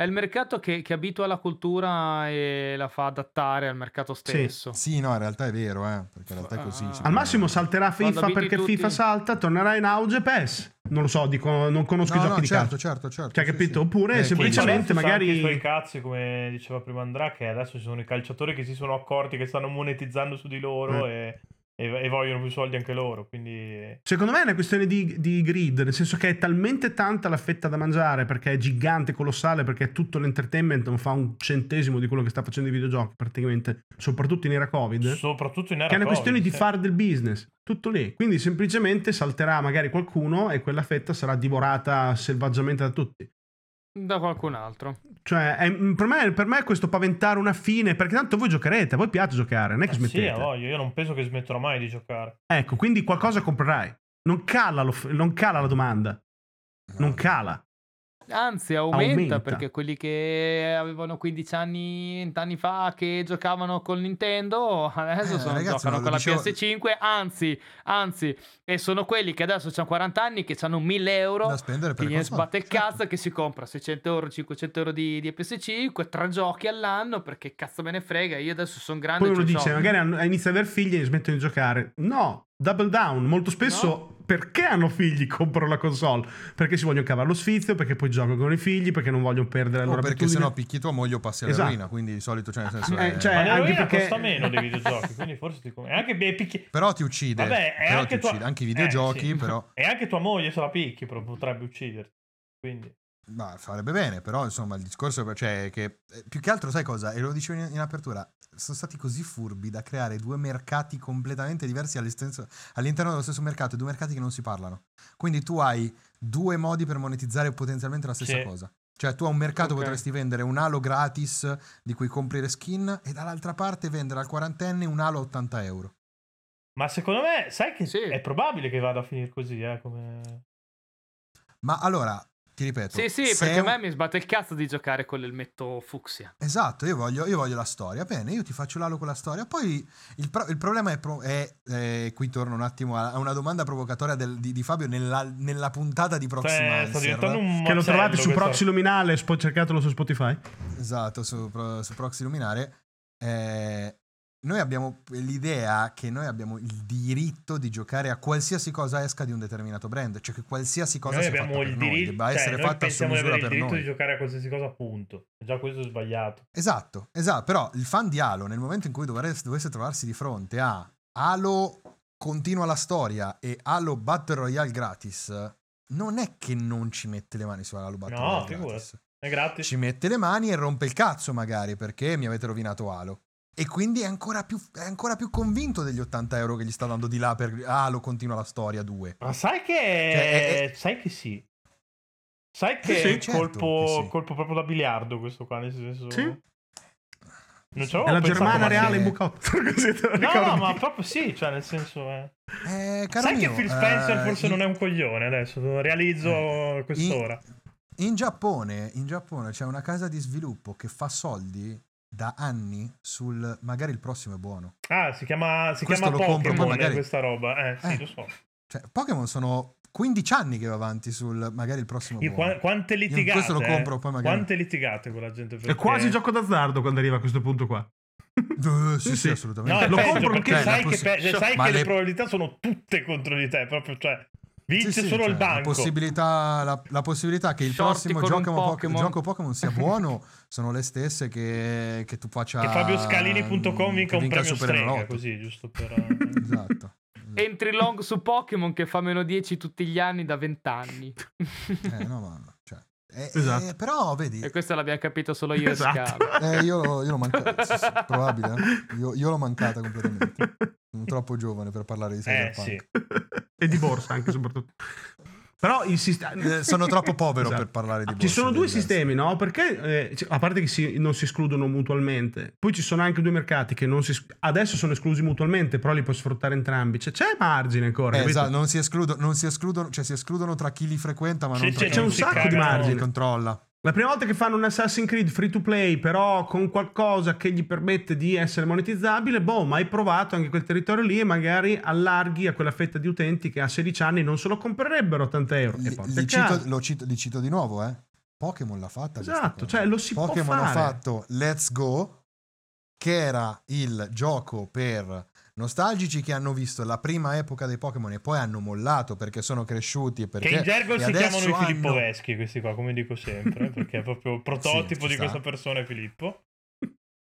È il mercato che, che abitua la cultura e la fa adattare al mercato stesso. Sì, no, in realtà è vero, eh, perché in realtà è così. Ah. Al massimo salterà FIFA perché tutti- FIFA salta, tornerà in auge PES. Non lo so, dico, non conosco i No, giochi no, di certo, calcio. certo, certo. Cioè, sì, capito? sì. Oppure Eh, semplicemente- magari- i suoi cazzi, come diceva prima Andrea, che adesso ci sono i calciatori che si sono accorti che stanno monetizzando su di loro e, e- e vogliono più soldi anche loro. Quindi Secondo me è una questione di, di grid, nel senso che è talmente tanta la fetta da mangiare perché è gigante, colossale, perché è tutto l'entertainment, non fa un centesimo di quello che sta facendo i videogiochi praticamente, soprattutto in era Covid. soprattutto in era Che è una Covid, questione di sì. fare del business, tutto lì. Quindi semplicemente salterà magari qualcuno e quella fetta sarà divorata selvaggiamente da tutti. Da qualcun altro. Cioè, è- per, me, per me è questo paventare una fine, perché tanto voi giocherete, a voi piace giocare, non è che Eh sì, smettete. ha voglia, io non penso che smetterò mai di giocare. ecco, quindi qualcosa comprerai. Non cala, l'off- non cala la domanda, non cala. Anzi, aumenta, Aumenta. perché quelli che avevano 15 anni, 20 anni fa che giocavano con Nintendo adesso Eh, sono- ragazzi, giocano ma con la dicevo- PS5. Anzi, anzi, e sono quelli che adesso hanno 40 anni che hanno 1000 euro. Da spendere per Che gli sbatte il certo. cazzo che si compra 600 euro, 500 euro di, di PS5, tre giochi all'anno perché cazzo me ne frega. Io adesso sono grande. Poi uno dice, soldi. magari inizia ad aver figli e smettono di giocare. No, double down. Molto spesso perché hanno figli comprano la console? Perché si vogliono cavare lo sfizio, perché poi giocano con i figli, perché non vogliono perdere la O loro perché abitudine. sennò picchi tua moglie o passi alla Esatto. rovina, quindi di solito, cioè, nel senso, Eh, è- cioè, Ma anche perché- costa meno dei videogiochi, quindi forse ti conviene. Anche picchi- però ti uccide. Vabbè, è però anche ti tua- uccide. Anche i eh, videogiochi, sì. però. E anche tua moglie se la picchi, però potrebbe ucciderti. Quindi Ma farebbe bene, però insomma il discorso è cioè, che eh, più che altro sai cosa? E lo dicevo in, in apertura, sono stati così furbi da creare due mercati completamente diversi all'interno dello stesso mercato, due mercati che non si parlano. Quindi tu hai due modi per monetizzare potenzialmente la stessa Sì. cosa. Cioè tu a un mercato Ok. potresti vendere un halo gratis di cui compri le skin e dall'altra parte vendere al quarantenne un halo a 80 euro. Ma secondo me, sai che Sì. è probabile che vada a finire così, eh, come... Ma allora, ti ripeto... Sì, sì, perché è a un- me mi sbatte il cazzo di giocare con l'elmetto fucsia. Esatto, io voglio, io voglio la storia. Bene, io ti faccio l'alo con la storia. Poi il, pro- il problema è, pro- è, eh, qui torno un attimo a, una domanda provocatoria del- di, di Fabio nella, nella puntata di Cioè, Proximancer. sta diventando un Che lo trovate su questo- Proxy Luminale, cercatelo su Spotify. Esatto, su, su Proxy Luminare. Eh, noi abbiamo l'idea che noi abbiamo il diritto di giocare a qualsiasi cosa esca di un determinato brand, cioè che qualsiasi cosa Noi sia abbiamo fatta il per noi, diritto, debba cioè, essere noi fatta su pensiamo di misura avere il per diritto noi. di giocare a qualsiasi cosa, appunto. Già questo è sbagliato. Esatto, esatto, però il fan di Halo nel momento in cui dovreste- dovesse trovarsi di fronte a Halo continua la storia e Halo Battle Royale gratis, non è che non ci mette le mani su Halo Battle No, Royale figurati. gratis. È gratis. Ci mette le mani e rompe il cazzo magari perché mi avete rovinato Halo. E quindi è ancora più, è ancora più convinto degli 80 euro che gli sta dando di là per Halo continua la storia 2. Ma sai che... Cioè, è- Sai che sì. Sai che Sì, è certo colpo, che sì. colpo proprio da biliardo questo qua, nel senso... Sì. Non ci È la Germana ma reale sì. in bucotto. Così te lo No, ricordi? no, ma proprio sì, cioè nel senso... eh. Eh, caro Sai che mio, Phil Spencer eh, forse in- non è un coglione adesso, realizzo Eh, quest'ora. In Giappone, in Giappone c'è una casa di sviluppo che fa soldi da anni sul magari il prossimo è buono. Ah, si chiama, si Questo chiama lo compro, Pokémon poi magari- questa roba. Eh, sì, Eh. lo so. Cioè, Pokémon sono 15 anni che va avanti sul magari il prossimo è Io, buono. qua- quante Io litigate? questo lo eh? compro, poi magari. Quante litigate con la gente? È perché- quasi gioco d'azzardo quando arriva a questo punto qua. Eh, sì, Sì, sì, assolutamente. No, è Lo peggio, compro perché sai, che, pe- sai che le... le- probabilità sono tutte contro di te, proprio, cioè, vince Sì, sì, solo cioè, il La banco. possibilità, la, la possibilità che il Shorty prossimo gioco Pokémon. Pokémon. gioco Pokémon sia buono sono le stesse che, che tu faccia. Che fabioscalini.com vinca un premio strega, così, giusto per... Esatto. esatto. Entry long su Pokémon che fa meno 10 tutti gli anni da 20 anni. Eh, no, ma, cioè, eh, Esatto. eh, però vedi, e questo l'abbiamo capito solo io Esatto. e eh, io, io l'ho mancata. sì, sì, probabile. eh. Io, io l'ho mancata completamente. Sono troppo giovane per parlare di Eh, Cyberpunk. sì. E di borsa anche soprattutto. Però il sistema... Eh, sono troppo povero Esatto. per parlare di Ci borse, sono è due sistemi, no? Perché eh, a parte che si- non si escludono mutualmente, poi ci sono anche due mercati che non si es- adesso sono esclusi mutualmente, però li puoi sfruttare entrambi. Cioè, c'è margine ancora. Eh, esatto, non si escludono, non si escludono, cioè si escludono tra chi li frequenta, ma non sì, tra non chi C'è un sacco di margine. controlla. La prima volta che fanno un Assassin's Creed free to play, però con qualcosa che gli permette di essere monetizzabile, boh, ma hai provato anche quel territorio lì e magari allarghi a quella fetta di utenti che a 16 anni non se lo comprerebbero a 80 euro. Li, li cito, cito, li cito di nuovo, eh. Pokémon l'ha fatta. Esatto, cioè lo si Pokémon può ha fare. fatto Let's Go, che era il gioco per nostalgici che hanno visto la prima epoca dei Pokémon e poi hanno mollato perché sono cresciuti perché Che in gergo si chiamano i hanno- Filippoveschi questi qua, come dico sempre, perché è proprio il prototipo ci di sta. questa persona è Filippo.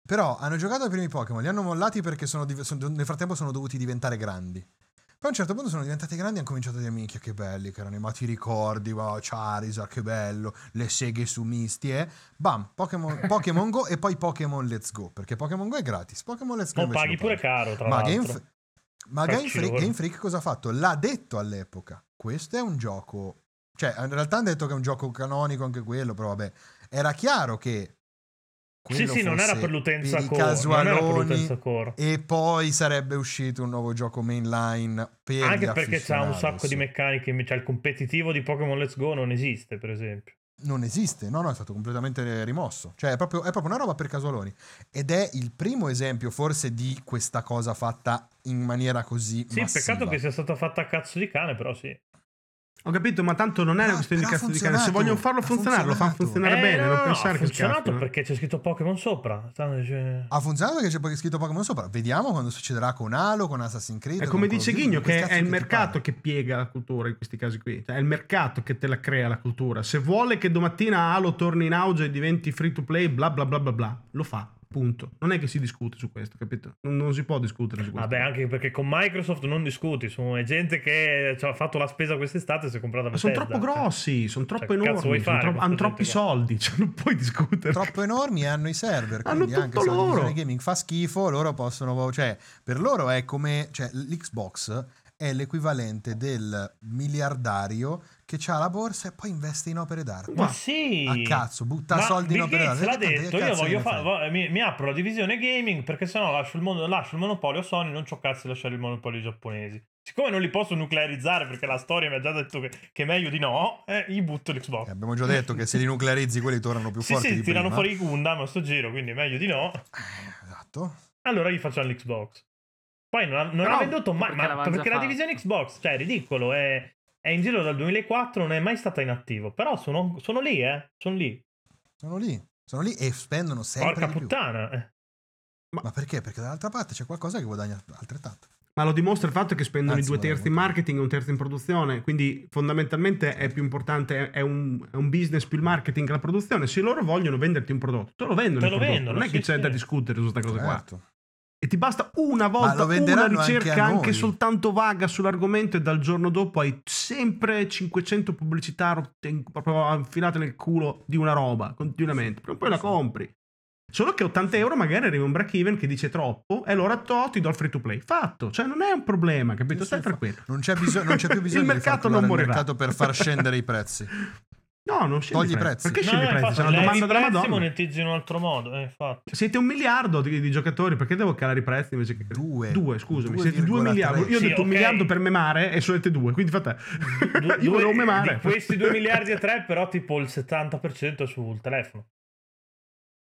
Però hanno giocato ai primi Pokémon, li hanno mollati perché sono sono- nel frattempo sono dovuti diventare grandi. Poi a un certo punto sono diventati grandi e hanno cominciato a dire minchia che belli che erano i mati ricordi, wow, Charizard che bello, le seghe su Misty e bam, Pokémon, Pokémon Go e poi Pokémon Let's Go, perché Pokémon Go è gratis, Pokémon Let's Go Non invece paghi lo pure caro, tra Ma l'altro. Game, F- ma Game Freak. Game Freak cosa ha fatto? L'ha detto all'epoca, questo è un gioco, cioè in realtà hanno detto che è un gioco canonico anche quello, però vabbè, era chiaro che... Sì, quello sì, non era per l'utenza i core. Non era per casualoni, l'utenza core. e poi sarebbe uscito un nuovo gioco mainline per Anche perché c'ha un sacco di meccaniche, cioè il competitivo di Pokémon Let's Go non esiste, per esempio. Non esiste, no, no, è stato completamente rimosso. Cioè, è proprio, è proprio una roba per casualoni. Ed è il primo esempio, forse, di questa cosa fatta in maniera così. Sì, massiva. peccato che sia stata fatta a cazzo di cane, però sì. Ho capito, ma tanto non è una questione di cazzo di cane. Se vogliono farlo funzionare, lo fanno funzionare Eh, bene, no, non no, pensare ha che funzionato scappino. perché c'è scritto Pokémon sopra. Cioè- Ha funzionato perché c'è poi scritto Pokémon sopra. Vediamo quando succederà con Halo, con Assassin's Creed. È come dice Ghigno, che che è il mercato che piega la cultura in questi casi qui. Cioè, è il mercato che te la crea la cultura. Se vuole che domattina Halo torni in auge e diventi free to play, bla bla bla bla bla, lo fa. Punto. Non è che si discute su questo, capito? Non, non si può discutere su questo. Vabbè, anche perché con Microsoft non discuti, sono gente che cioè, ha fatto la spesa quest'estate e si è comprata Ma sono Bethesda. troppo grossi, sono troppo Cioè, cazzo vuoi enormi, sono con hanno troppi qua? soldi, cioè non puoi discutere. troppo enormi e hanno i server. Hanno Quindi anche tutto se la gaming fa schifo, loro possono. Cioè, per loro è come. Cioè, l'Xbox è l'equivalente del miliardario che ha la borsa e poi investe in opere d'arte. Ma sì! A cazzo, butta Ma soldi in opere Gates d'arte. l'ha detto, io voglio fa- mi, mi apro la divisione gaming perché sennò lascio il, mondo- lascio il monopolio a Sony, non c'ho cazzo di lasciare il monopolio ai giapponesi. Siccome non li posso nuclearizzare perché la storia mi ha già detto che, che è meglio di no, eh, gli butto l'Xbox. Eh, Abbiamo già detto che se li nuclearizzi quelli tornano più sì, forti sì, di tirano prima. fuori i Gundam a sto giro, quindi è meglio di no. Eh, Esatto. Allora gli facciamo l'Xbox. Poi non ha, non Però- ha venduto mai, perché ma perché la divisione Xbox, cioè è ridicolo, è, è in giro dal 2004, non è mai stata in attivo. Però sono, sono lì, eh, sono lì. Sono lì. Sono lì e spendono sempre Porca di più. puttana. eh. Ma perché? Perché dall'altra parte c'è qualcosa che guadagna altrettanto. Ma lo dimostra il fatto che spendono Anzi, i due terzi in marketing e un terzo in produzione, quindi fondamentalmente è più importante, è un, è un business più il marketing che la produzione. Se loro vogliono venderti un prodotto, te lo vendono. Te lo vendono, non è che c'è sì. da discutere su questa cosa qua. E ti basta una volta una anche ricerca anche, noi. soltanto vaga sull'argomento e dal giorno dopo hai sempre 500 pubblicità rotte proprio infilate nel culo di una roba continuamente. Prima o poi la compri. Solo che 80 euro magari arriva un break even che dice troppo e allora to, ti do il free to play. Fatto, cioè non è un problema, capito? Stai tranquillo. Non c'è, bisogno, non c'è più bisogno Il di mercato crollare non il morirà. mercato per far scendere i prezzi. No, non scendi Togli i prezzi. Perché No, scendi i prezzi? C'è una levi domanda della Madonna. monetizzi in un altro modo, eh, infatti. Siete un miliardo di, di giocatori, perché devo calare i prezzi invece che Due. Due, scusami. 2,3. Siete due miliardi. Io ho Sì, detto un ok. miliardo per memare e sono due, quindi fate. Du- Io due- volevo memare. Di questi 2 miliardi e 3, però tipo il 70% è sul telefono.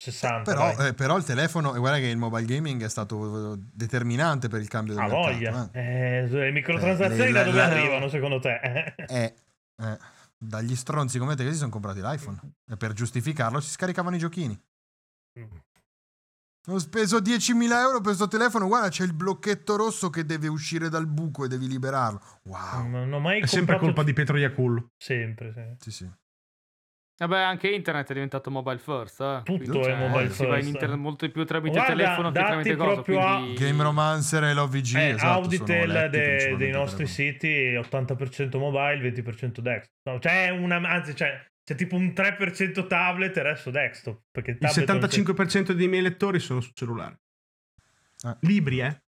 60. Però, eh, però il telefono, e guarda che il mobile gaming è stato eh, determinante per il cambio del Ha mercato. voglia. eh. Eh, le microtransazioni Cioè, da le- dove la- arrivano secondo te? Eh, eh, dagli stronzi come te che si sono comprati l'iPhone. E per giustificarlo si scaricavano i giochini. Ho speso 10.000 euro per questo telefono. Guarda, c'è il blocchetto rosso che deve uscire dal buco e devi liberarlo. Wow. Non ho mai È sempre colpa di Pietro Iacullo. Sempre, sì. Sì, sì. Vabbè, anche internet è diventato mobile first. Eh. Tutto Quindi, è mobile si va in first. internet molto di più tramite Guarda, telefono che tramite cosa. Quindi... Game Romancer e l'OVG. Eh, esatto, Auditel de- dei nostri per- siti 80% mobile, 20% desktop. No, cioè, una, anzi, c'è, c'è tipo un 3% tablet e il resto desktop. Perché il Il tablet non c'è- 75% dei miei lettori sono su cellulare. Ah. Libri, eh?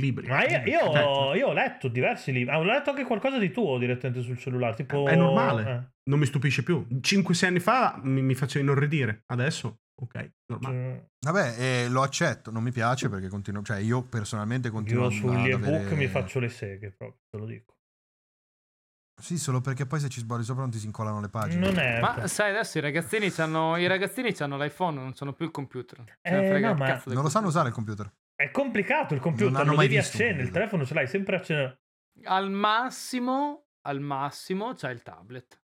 Libri. Ma io, io Eh, ho, io ho letto diversi libri. Ah, ho letto anche qualcosa di tuo direttamente sul cellulare. Tipo, È normale. eh, Non mi stupisce più. 5-6 anni fa mi, mi faceva inorridire. Adesso, ok, normale. eh, Vabbè, eh, lo accetto, non mi piace perché continuo, cioè io personalmente continuo io sugli ebook avere- mi faccio le seghe proprio, te lo dico. Sì, solo perché poi se ci sbori sopra non ti si incollano le pagine. Non è. Ma sai, adesso i ragazzini c'hanno, i ragazzini c'hanno l'iPhone, non sono più il computer. Ne Eh, frega no, ma- Non lo sanno usare il computer. È complicato il computer, lo mai devi accendere. Il telefono ce l'hai sempre acceso. Al massimo, al massimo c'hai il tablet.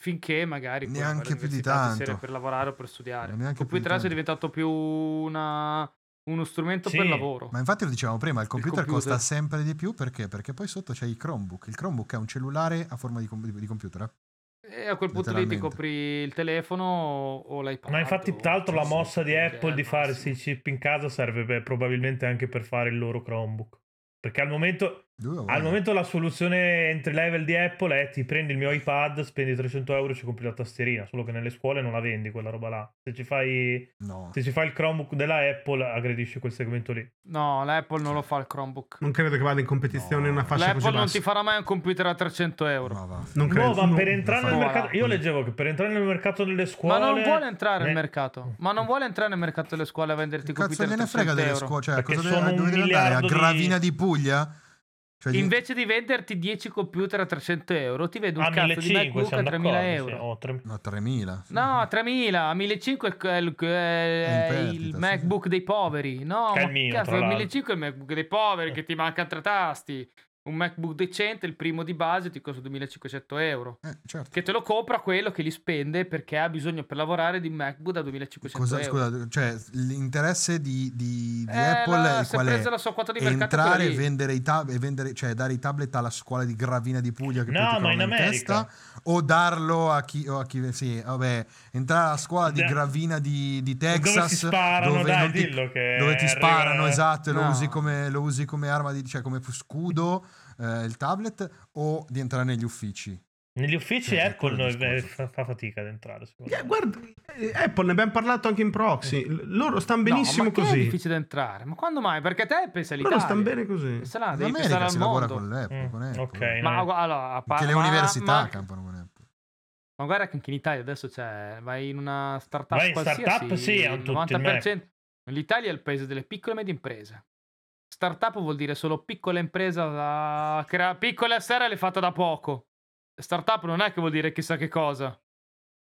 Finché magari Neanche più di tanto. per lavorare o per studiare. Neanche Il computer adesso è diventato più una- uno strumento Sì, per lavoro. Ma infatti lo dicevamo prima, il computer, computer. costa sempre di più perché? Perché poi sotto c'è il Chromebook. Il Chromebook è un cellulare a forma di, com- di computer. eh? E a quel punto lì ti copri il telefono o, l'iPad. Ma infatti, tra l'altro, la sì, mossa di Apple il di fare massimo. questi chip in casa serve per- probabilmente anche per fare il loro Chromebook. Perché al momento, al momento la soluzione entry level di Apple è ti prendi il mio iPad, spendi 300 euro e ci compri la tastierina. Solo che nelle scuole non la vendi quella roba là. Se ci fai, No. se ci fai il Chromebook della Apple, aggredisci quel segmento lì. No, l'Apple non lo fa il Chromebook. Non credo che vada in competizione No. in una fascia L'Apple così non bassa. ti farà mai un computer a 300 euro. Va. Non credo. No, ma No, per non entrare nel No, mercato, io leggevo che per entrare nel mercato delle scuole. Ma non vuole entrare nel ne- mercato. Ma non vuole entrare nel mercato delle scuole a venderti Che computer cazzo a gliene 300 frega delle euro. scuole? Cioè, Perché cosa sono deve, deve andare? A miliardo di- Gravina di Puglia? Cioè, Invece di venderti 10 computer a 300 euro, ti vendo un Ah, cazzo di 1500 MacBook a siamo 3000 d'accordo, sì. euro. Oh, 3.000. No, 3000. No, a 3000, a 1500 è il, è È in il perdita, sì, MacBook dei poveri. No, è ma il mio, cazzo, tra il l'altro. 1500 è il MacBook dei poveri che ti mancano tre tasti. Un MacBook decente, il primo di base, ti costa 2500 euro. Eh, certo. Che te lo compra quello che li spende perché ha bisogno per lavorare di MacBook da 2500 Cosa, euro. scusa, cioè l'interesse di, di- di Eh, Apple la- è qual è? la sua quota di mercato Entrare e vendere i tab- e vendere, cioè dare i tablet alla scuola di Gravina di Puglia che No, poi ti ma in America. testa o darlo a chi, o a chi sì, vabbè, entrare alla scuola di Da- Gravina di, di Dove Texas si sparano, dove, dai, ti, dillo che dove ti arriva- sparano, esatto, e lo, No. usi come, lo usi come arma di, cioè come scudo eh, il tablet o di entrare negli uffici. Negli uffici Cioè, è Apple discorso. fa, fa fatica ad entrare. secondo Eh, guarda, eh, Apple ne abbiamo parlato anche in proxy. L- Loro stanno benissimo no, ma che è così. difficile da entrare. Ma quando mai? Perché te pensi Loro all'Italia. stanno bene così. Pensa là, In Ah, devi pensare America al si lavora mondo. con l'Apple, Mm, con Apple. ok, Ma no. allora, a par- le ma- università ma- campano con Apple. Ma guarda che anche in Italia adesso c'è, vai in una startup Vai in qualsiasi, startup, sì, tutti il 90%. L'Italia è il paese delle piccole e medie imprese. Startup vuol dire solo piccola impresa da crea- piccole a serie le fatte da poco. Startup non è che vuol dire chissà che cosa.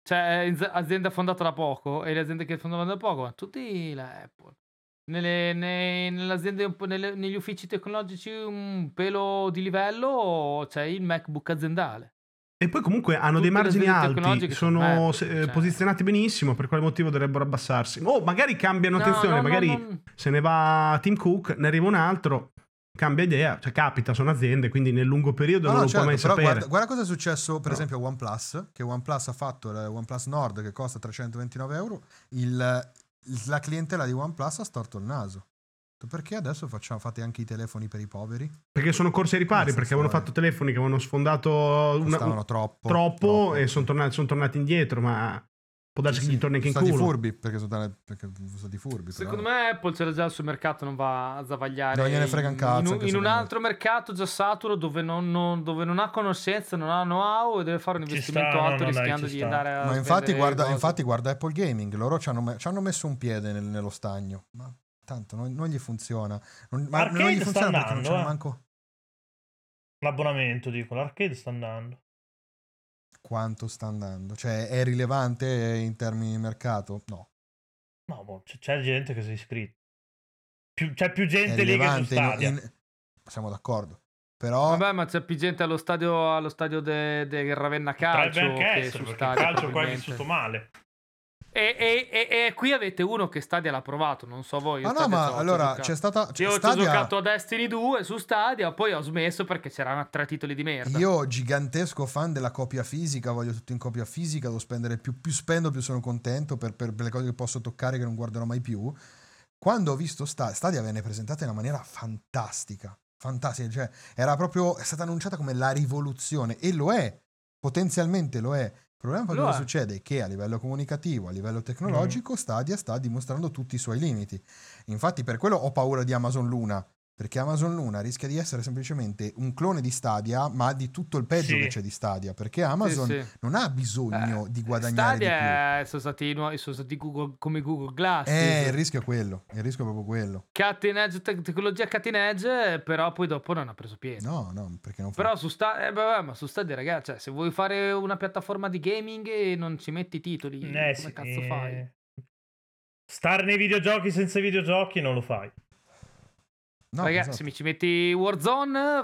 Cioè, azienda fondata da poco e le aziende che fondano da poco, tutti la Apple. Nelle, ne- nelle aziende, un po' nelle- negli uffici tecnologici un pelo di livello c'è il MacBook aziendale. E poi comunque hanno Tutte dei margini alti, sono se- cioè. posizionati benissimo, per quale motivo dovrebbero abbassarsi? Oh, magari cambiano, No, attenzione, no, no, magari non- se ne va Tim Cook, ne arriva un altro, cambia idea, cioè capita, sono aziende, quindi nel lungo periodo No, non no, lo certo, può mai però sapere. guarda, guarda cosa è successo per No. esempio a OnePlus, che OnePlus ha fatto il OnePlus Nord che costa 329 euro, il- la clientela di OnePlus ha storto il naso. Perché adesso facciamo, fate anche i telefoni per i poveri? Perché sono corsi ai ripari, perché avevano fatto telefoni che avevano sfondato una- un- troppo. troppo, e sono tornati, son tornati indietro, ma può darsi Sì, che gli torni anche in sono stati culo. furbi, perché sono, stati- perché sono stati furbi. Secondo però. me Apple c'era già sul mercato, non va a zavagliare. Non gliene frega un in- cazzo, In, in un me. altro mercato già saturo dove non, non- dove non ha conoscenza, non ha know-how e deve fare un Ci investimento sta, alto no, dai, rischiando ci di sta. andare a. Ma infatti guarda, infatti guarda Apple Gaming, loro ci hanno, me- ci hanno messo un piede nel- nello stagno. Ma tanto non, non gli funziona. Non, ma Arcade non gli sta funziona perché non andando, c'hanno eh. manco L'abbonamento, dico, l'arcade sta andando. quanto sta andando. Cioè, è rilevante in termini di mercato? No. No, boh, c'è gente che si è iscritta. Più- c'è più gente lì che su rilevante in- Siamo d'accordo. Però Vabbè, ma c'è più gente allo stadio, allo stadio del de Ravenna Calcio anche che essere, stadio. calcio qua è vissuto male. E, e- e- e qui avete uno che Stadia l'ha provato, non so voi. Ah no, Stadia ma allora giocato. c'è stata Io Stadia- ho giocato a Destiny 2 su Stadia, poi ho smesso perché c'erano tre titoli di merda. Io, gigantesco fan della copia fisica, voglio tutto in copia fisica, devo spendere più, più spendo, più sono contento per, per- le cose che posso toccare che non guarderò mai più. Quando ho visto Sta- Stadia venne presentata in una maniera fantastica, fantastica, cioè era proprio, è stata annunciata come la rivoluzione e lo è, potenzialmente lo è. Il problema cosa è. succede è che a livello comunicativo, a livello tecnologico, Stadia sta dimostrando tutti i suoi limiti. Infatti per quello ho paura di Amazon Luna, perché Amazon Luna rischia di essere semplicemente un clone di Stadia, ma di tutto il peggio Sì. che c'è di Stadia, perché Amazon Sì, sì. non ha bisogno Eh, di guadagnare di più. Stadia è- sono stati, nuovi- sono stati Google- come Google Glass. Eh, il rischio è quello, il rischio è proprio quello. Cutting edge, tec- tecnologia cutting edge, però poi dopo non ha preso piede. No, no, perché non fa... Però su Stadia, eh, vabbè, ma su Stadia, ragazzi, cioè, se vuoi fare una piattaforma di gaming e non ci metti i titoli, Eh, come sì, cazzo eh, fai? Stare nei videogiochi senza i videogiochi non lo fai. No, Ragazzi, esatto. se mi ci metti Warzone,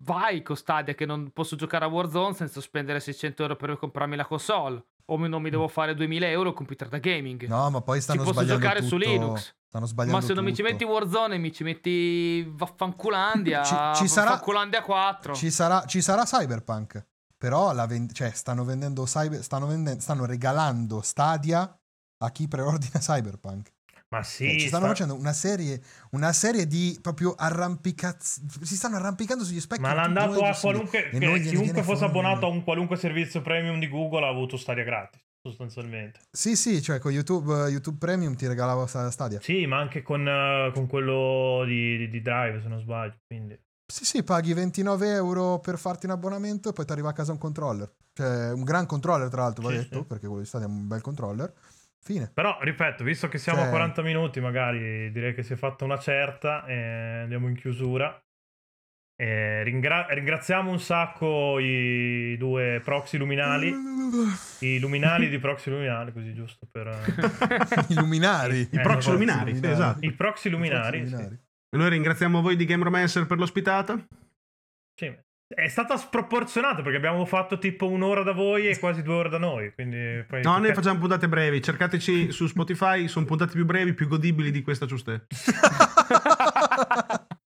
vai con Stadia che non posso giocare a Warzone senza spendere 600 euro per comprarmi la console. O non mi devo fare 2000 euro computer da gaming. No, ma poi ci stanno posso sbagliando giocare su tutto- Linux. Stanno sbagliando Ma se non mi ci tutto. metti Warzone e mi ci metti Vaffanculandia, Ci- ci sarà- Vaffanculandia 4. Ci sarà, ci sarà Cyberpunk, però la ven- cioè, stanno vendendo Cyber- stanno, venden- stanno regalando Stadia a chi preordina Cyberpunk. Ma Cioè, sì, ci stanno sta- facendo una serie, una serie di proprio arrampicaz... Si stanno arrampicando sugli specchi. ma l'ha tutti andato noi a qualunque. Chiunque fosse abbonato a un qualunque servizio premium di Google ha avuto Stadia gratis, sostanzialmente. Sì, sì, cioè con YouTube, YouTube Premium ti regalava sta- Stadia. Sì, ma anche con, eh, con quello di, di- di Drive, se non sbaglio. Quindi. Sì, sì, paghi 29 euro per farti un abbonamento e poi ti arriva a casa un controller. Cioè, un gran controller, tra l'altro, va Sì, detto, sì. perché quello di Stadia è un bel controller. Fine. Però, ripeto, visto che siamo Cioè- a 40 minuti, magari direi che si è fatta una certa e andiamo in chiusura. E ringra- ringraziamo un sacco i due proxy luminali, i luminali di proxy luminali, così giusto per... eh, I luminari. I Eh, proxy luminari, sì, esatto. I proxy luminari, I proxy sì. luminari. E noi ringraziamo voi di Game Romancer per l'ospitata. Sì, è stata sproporzionata perché abbiamo fatto tipo un'ora da voi e quasi due ore da noi. Quindi poi No, noi facciamo puntate brevi. Cercateci su Spotify, sono puntate più brevi, più godibili di questa giuste.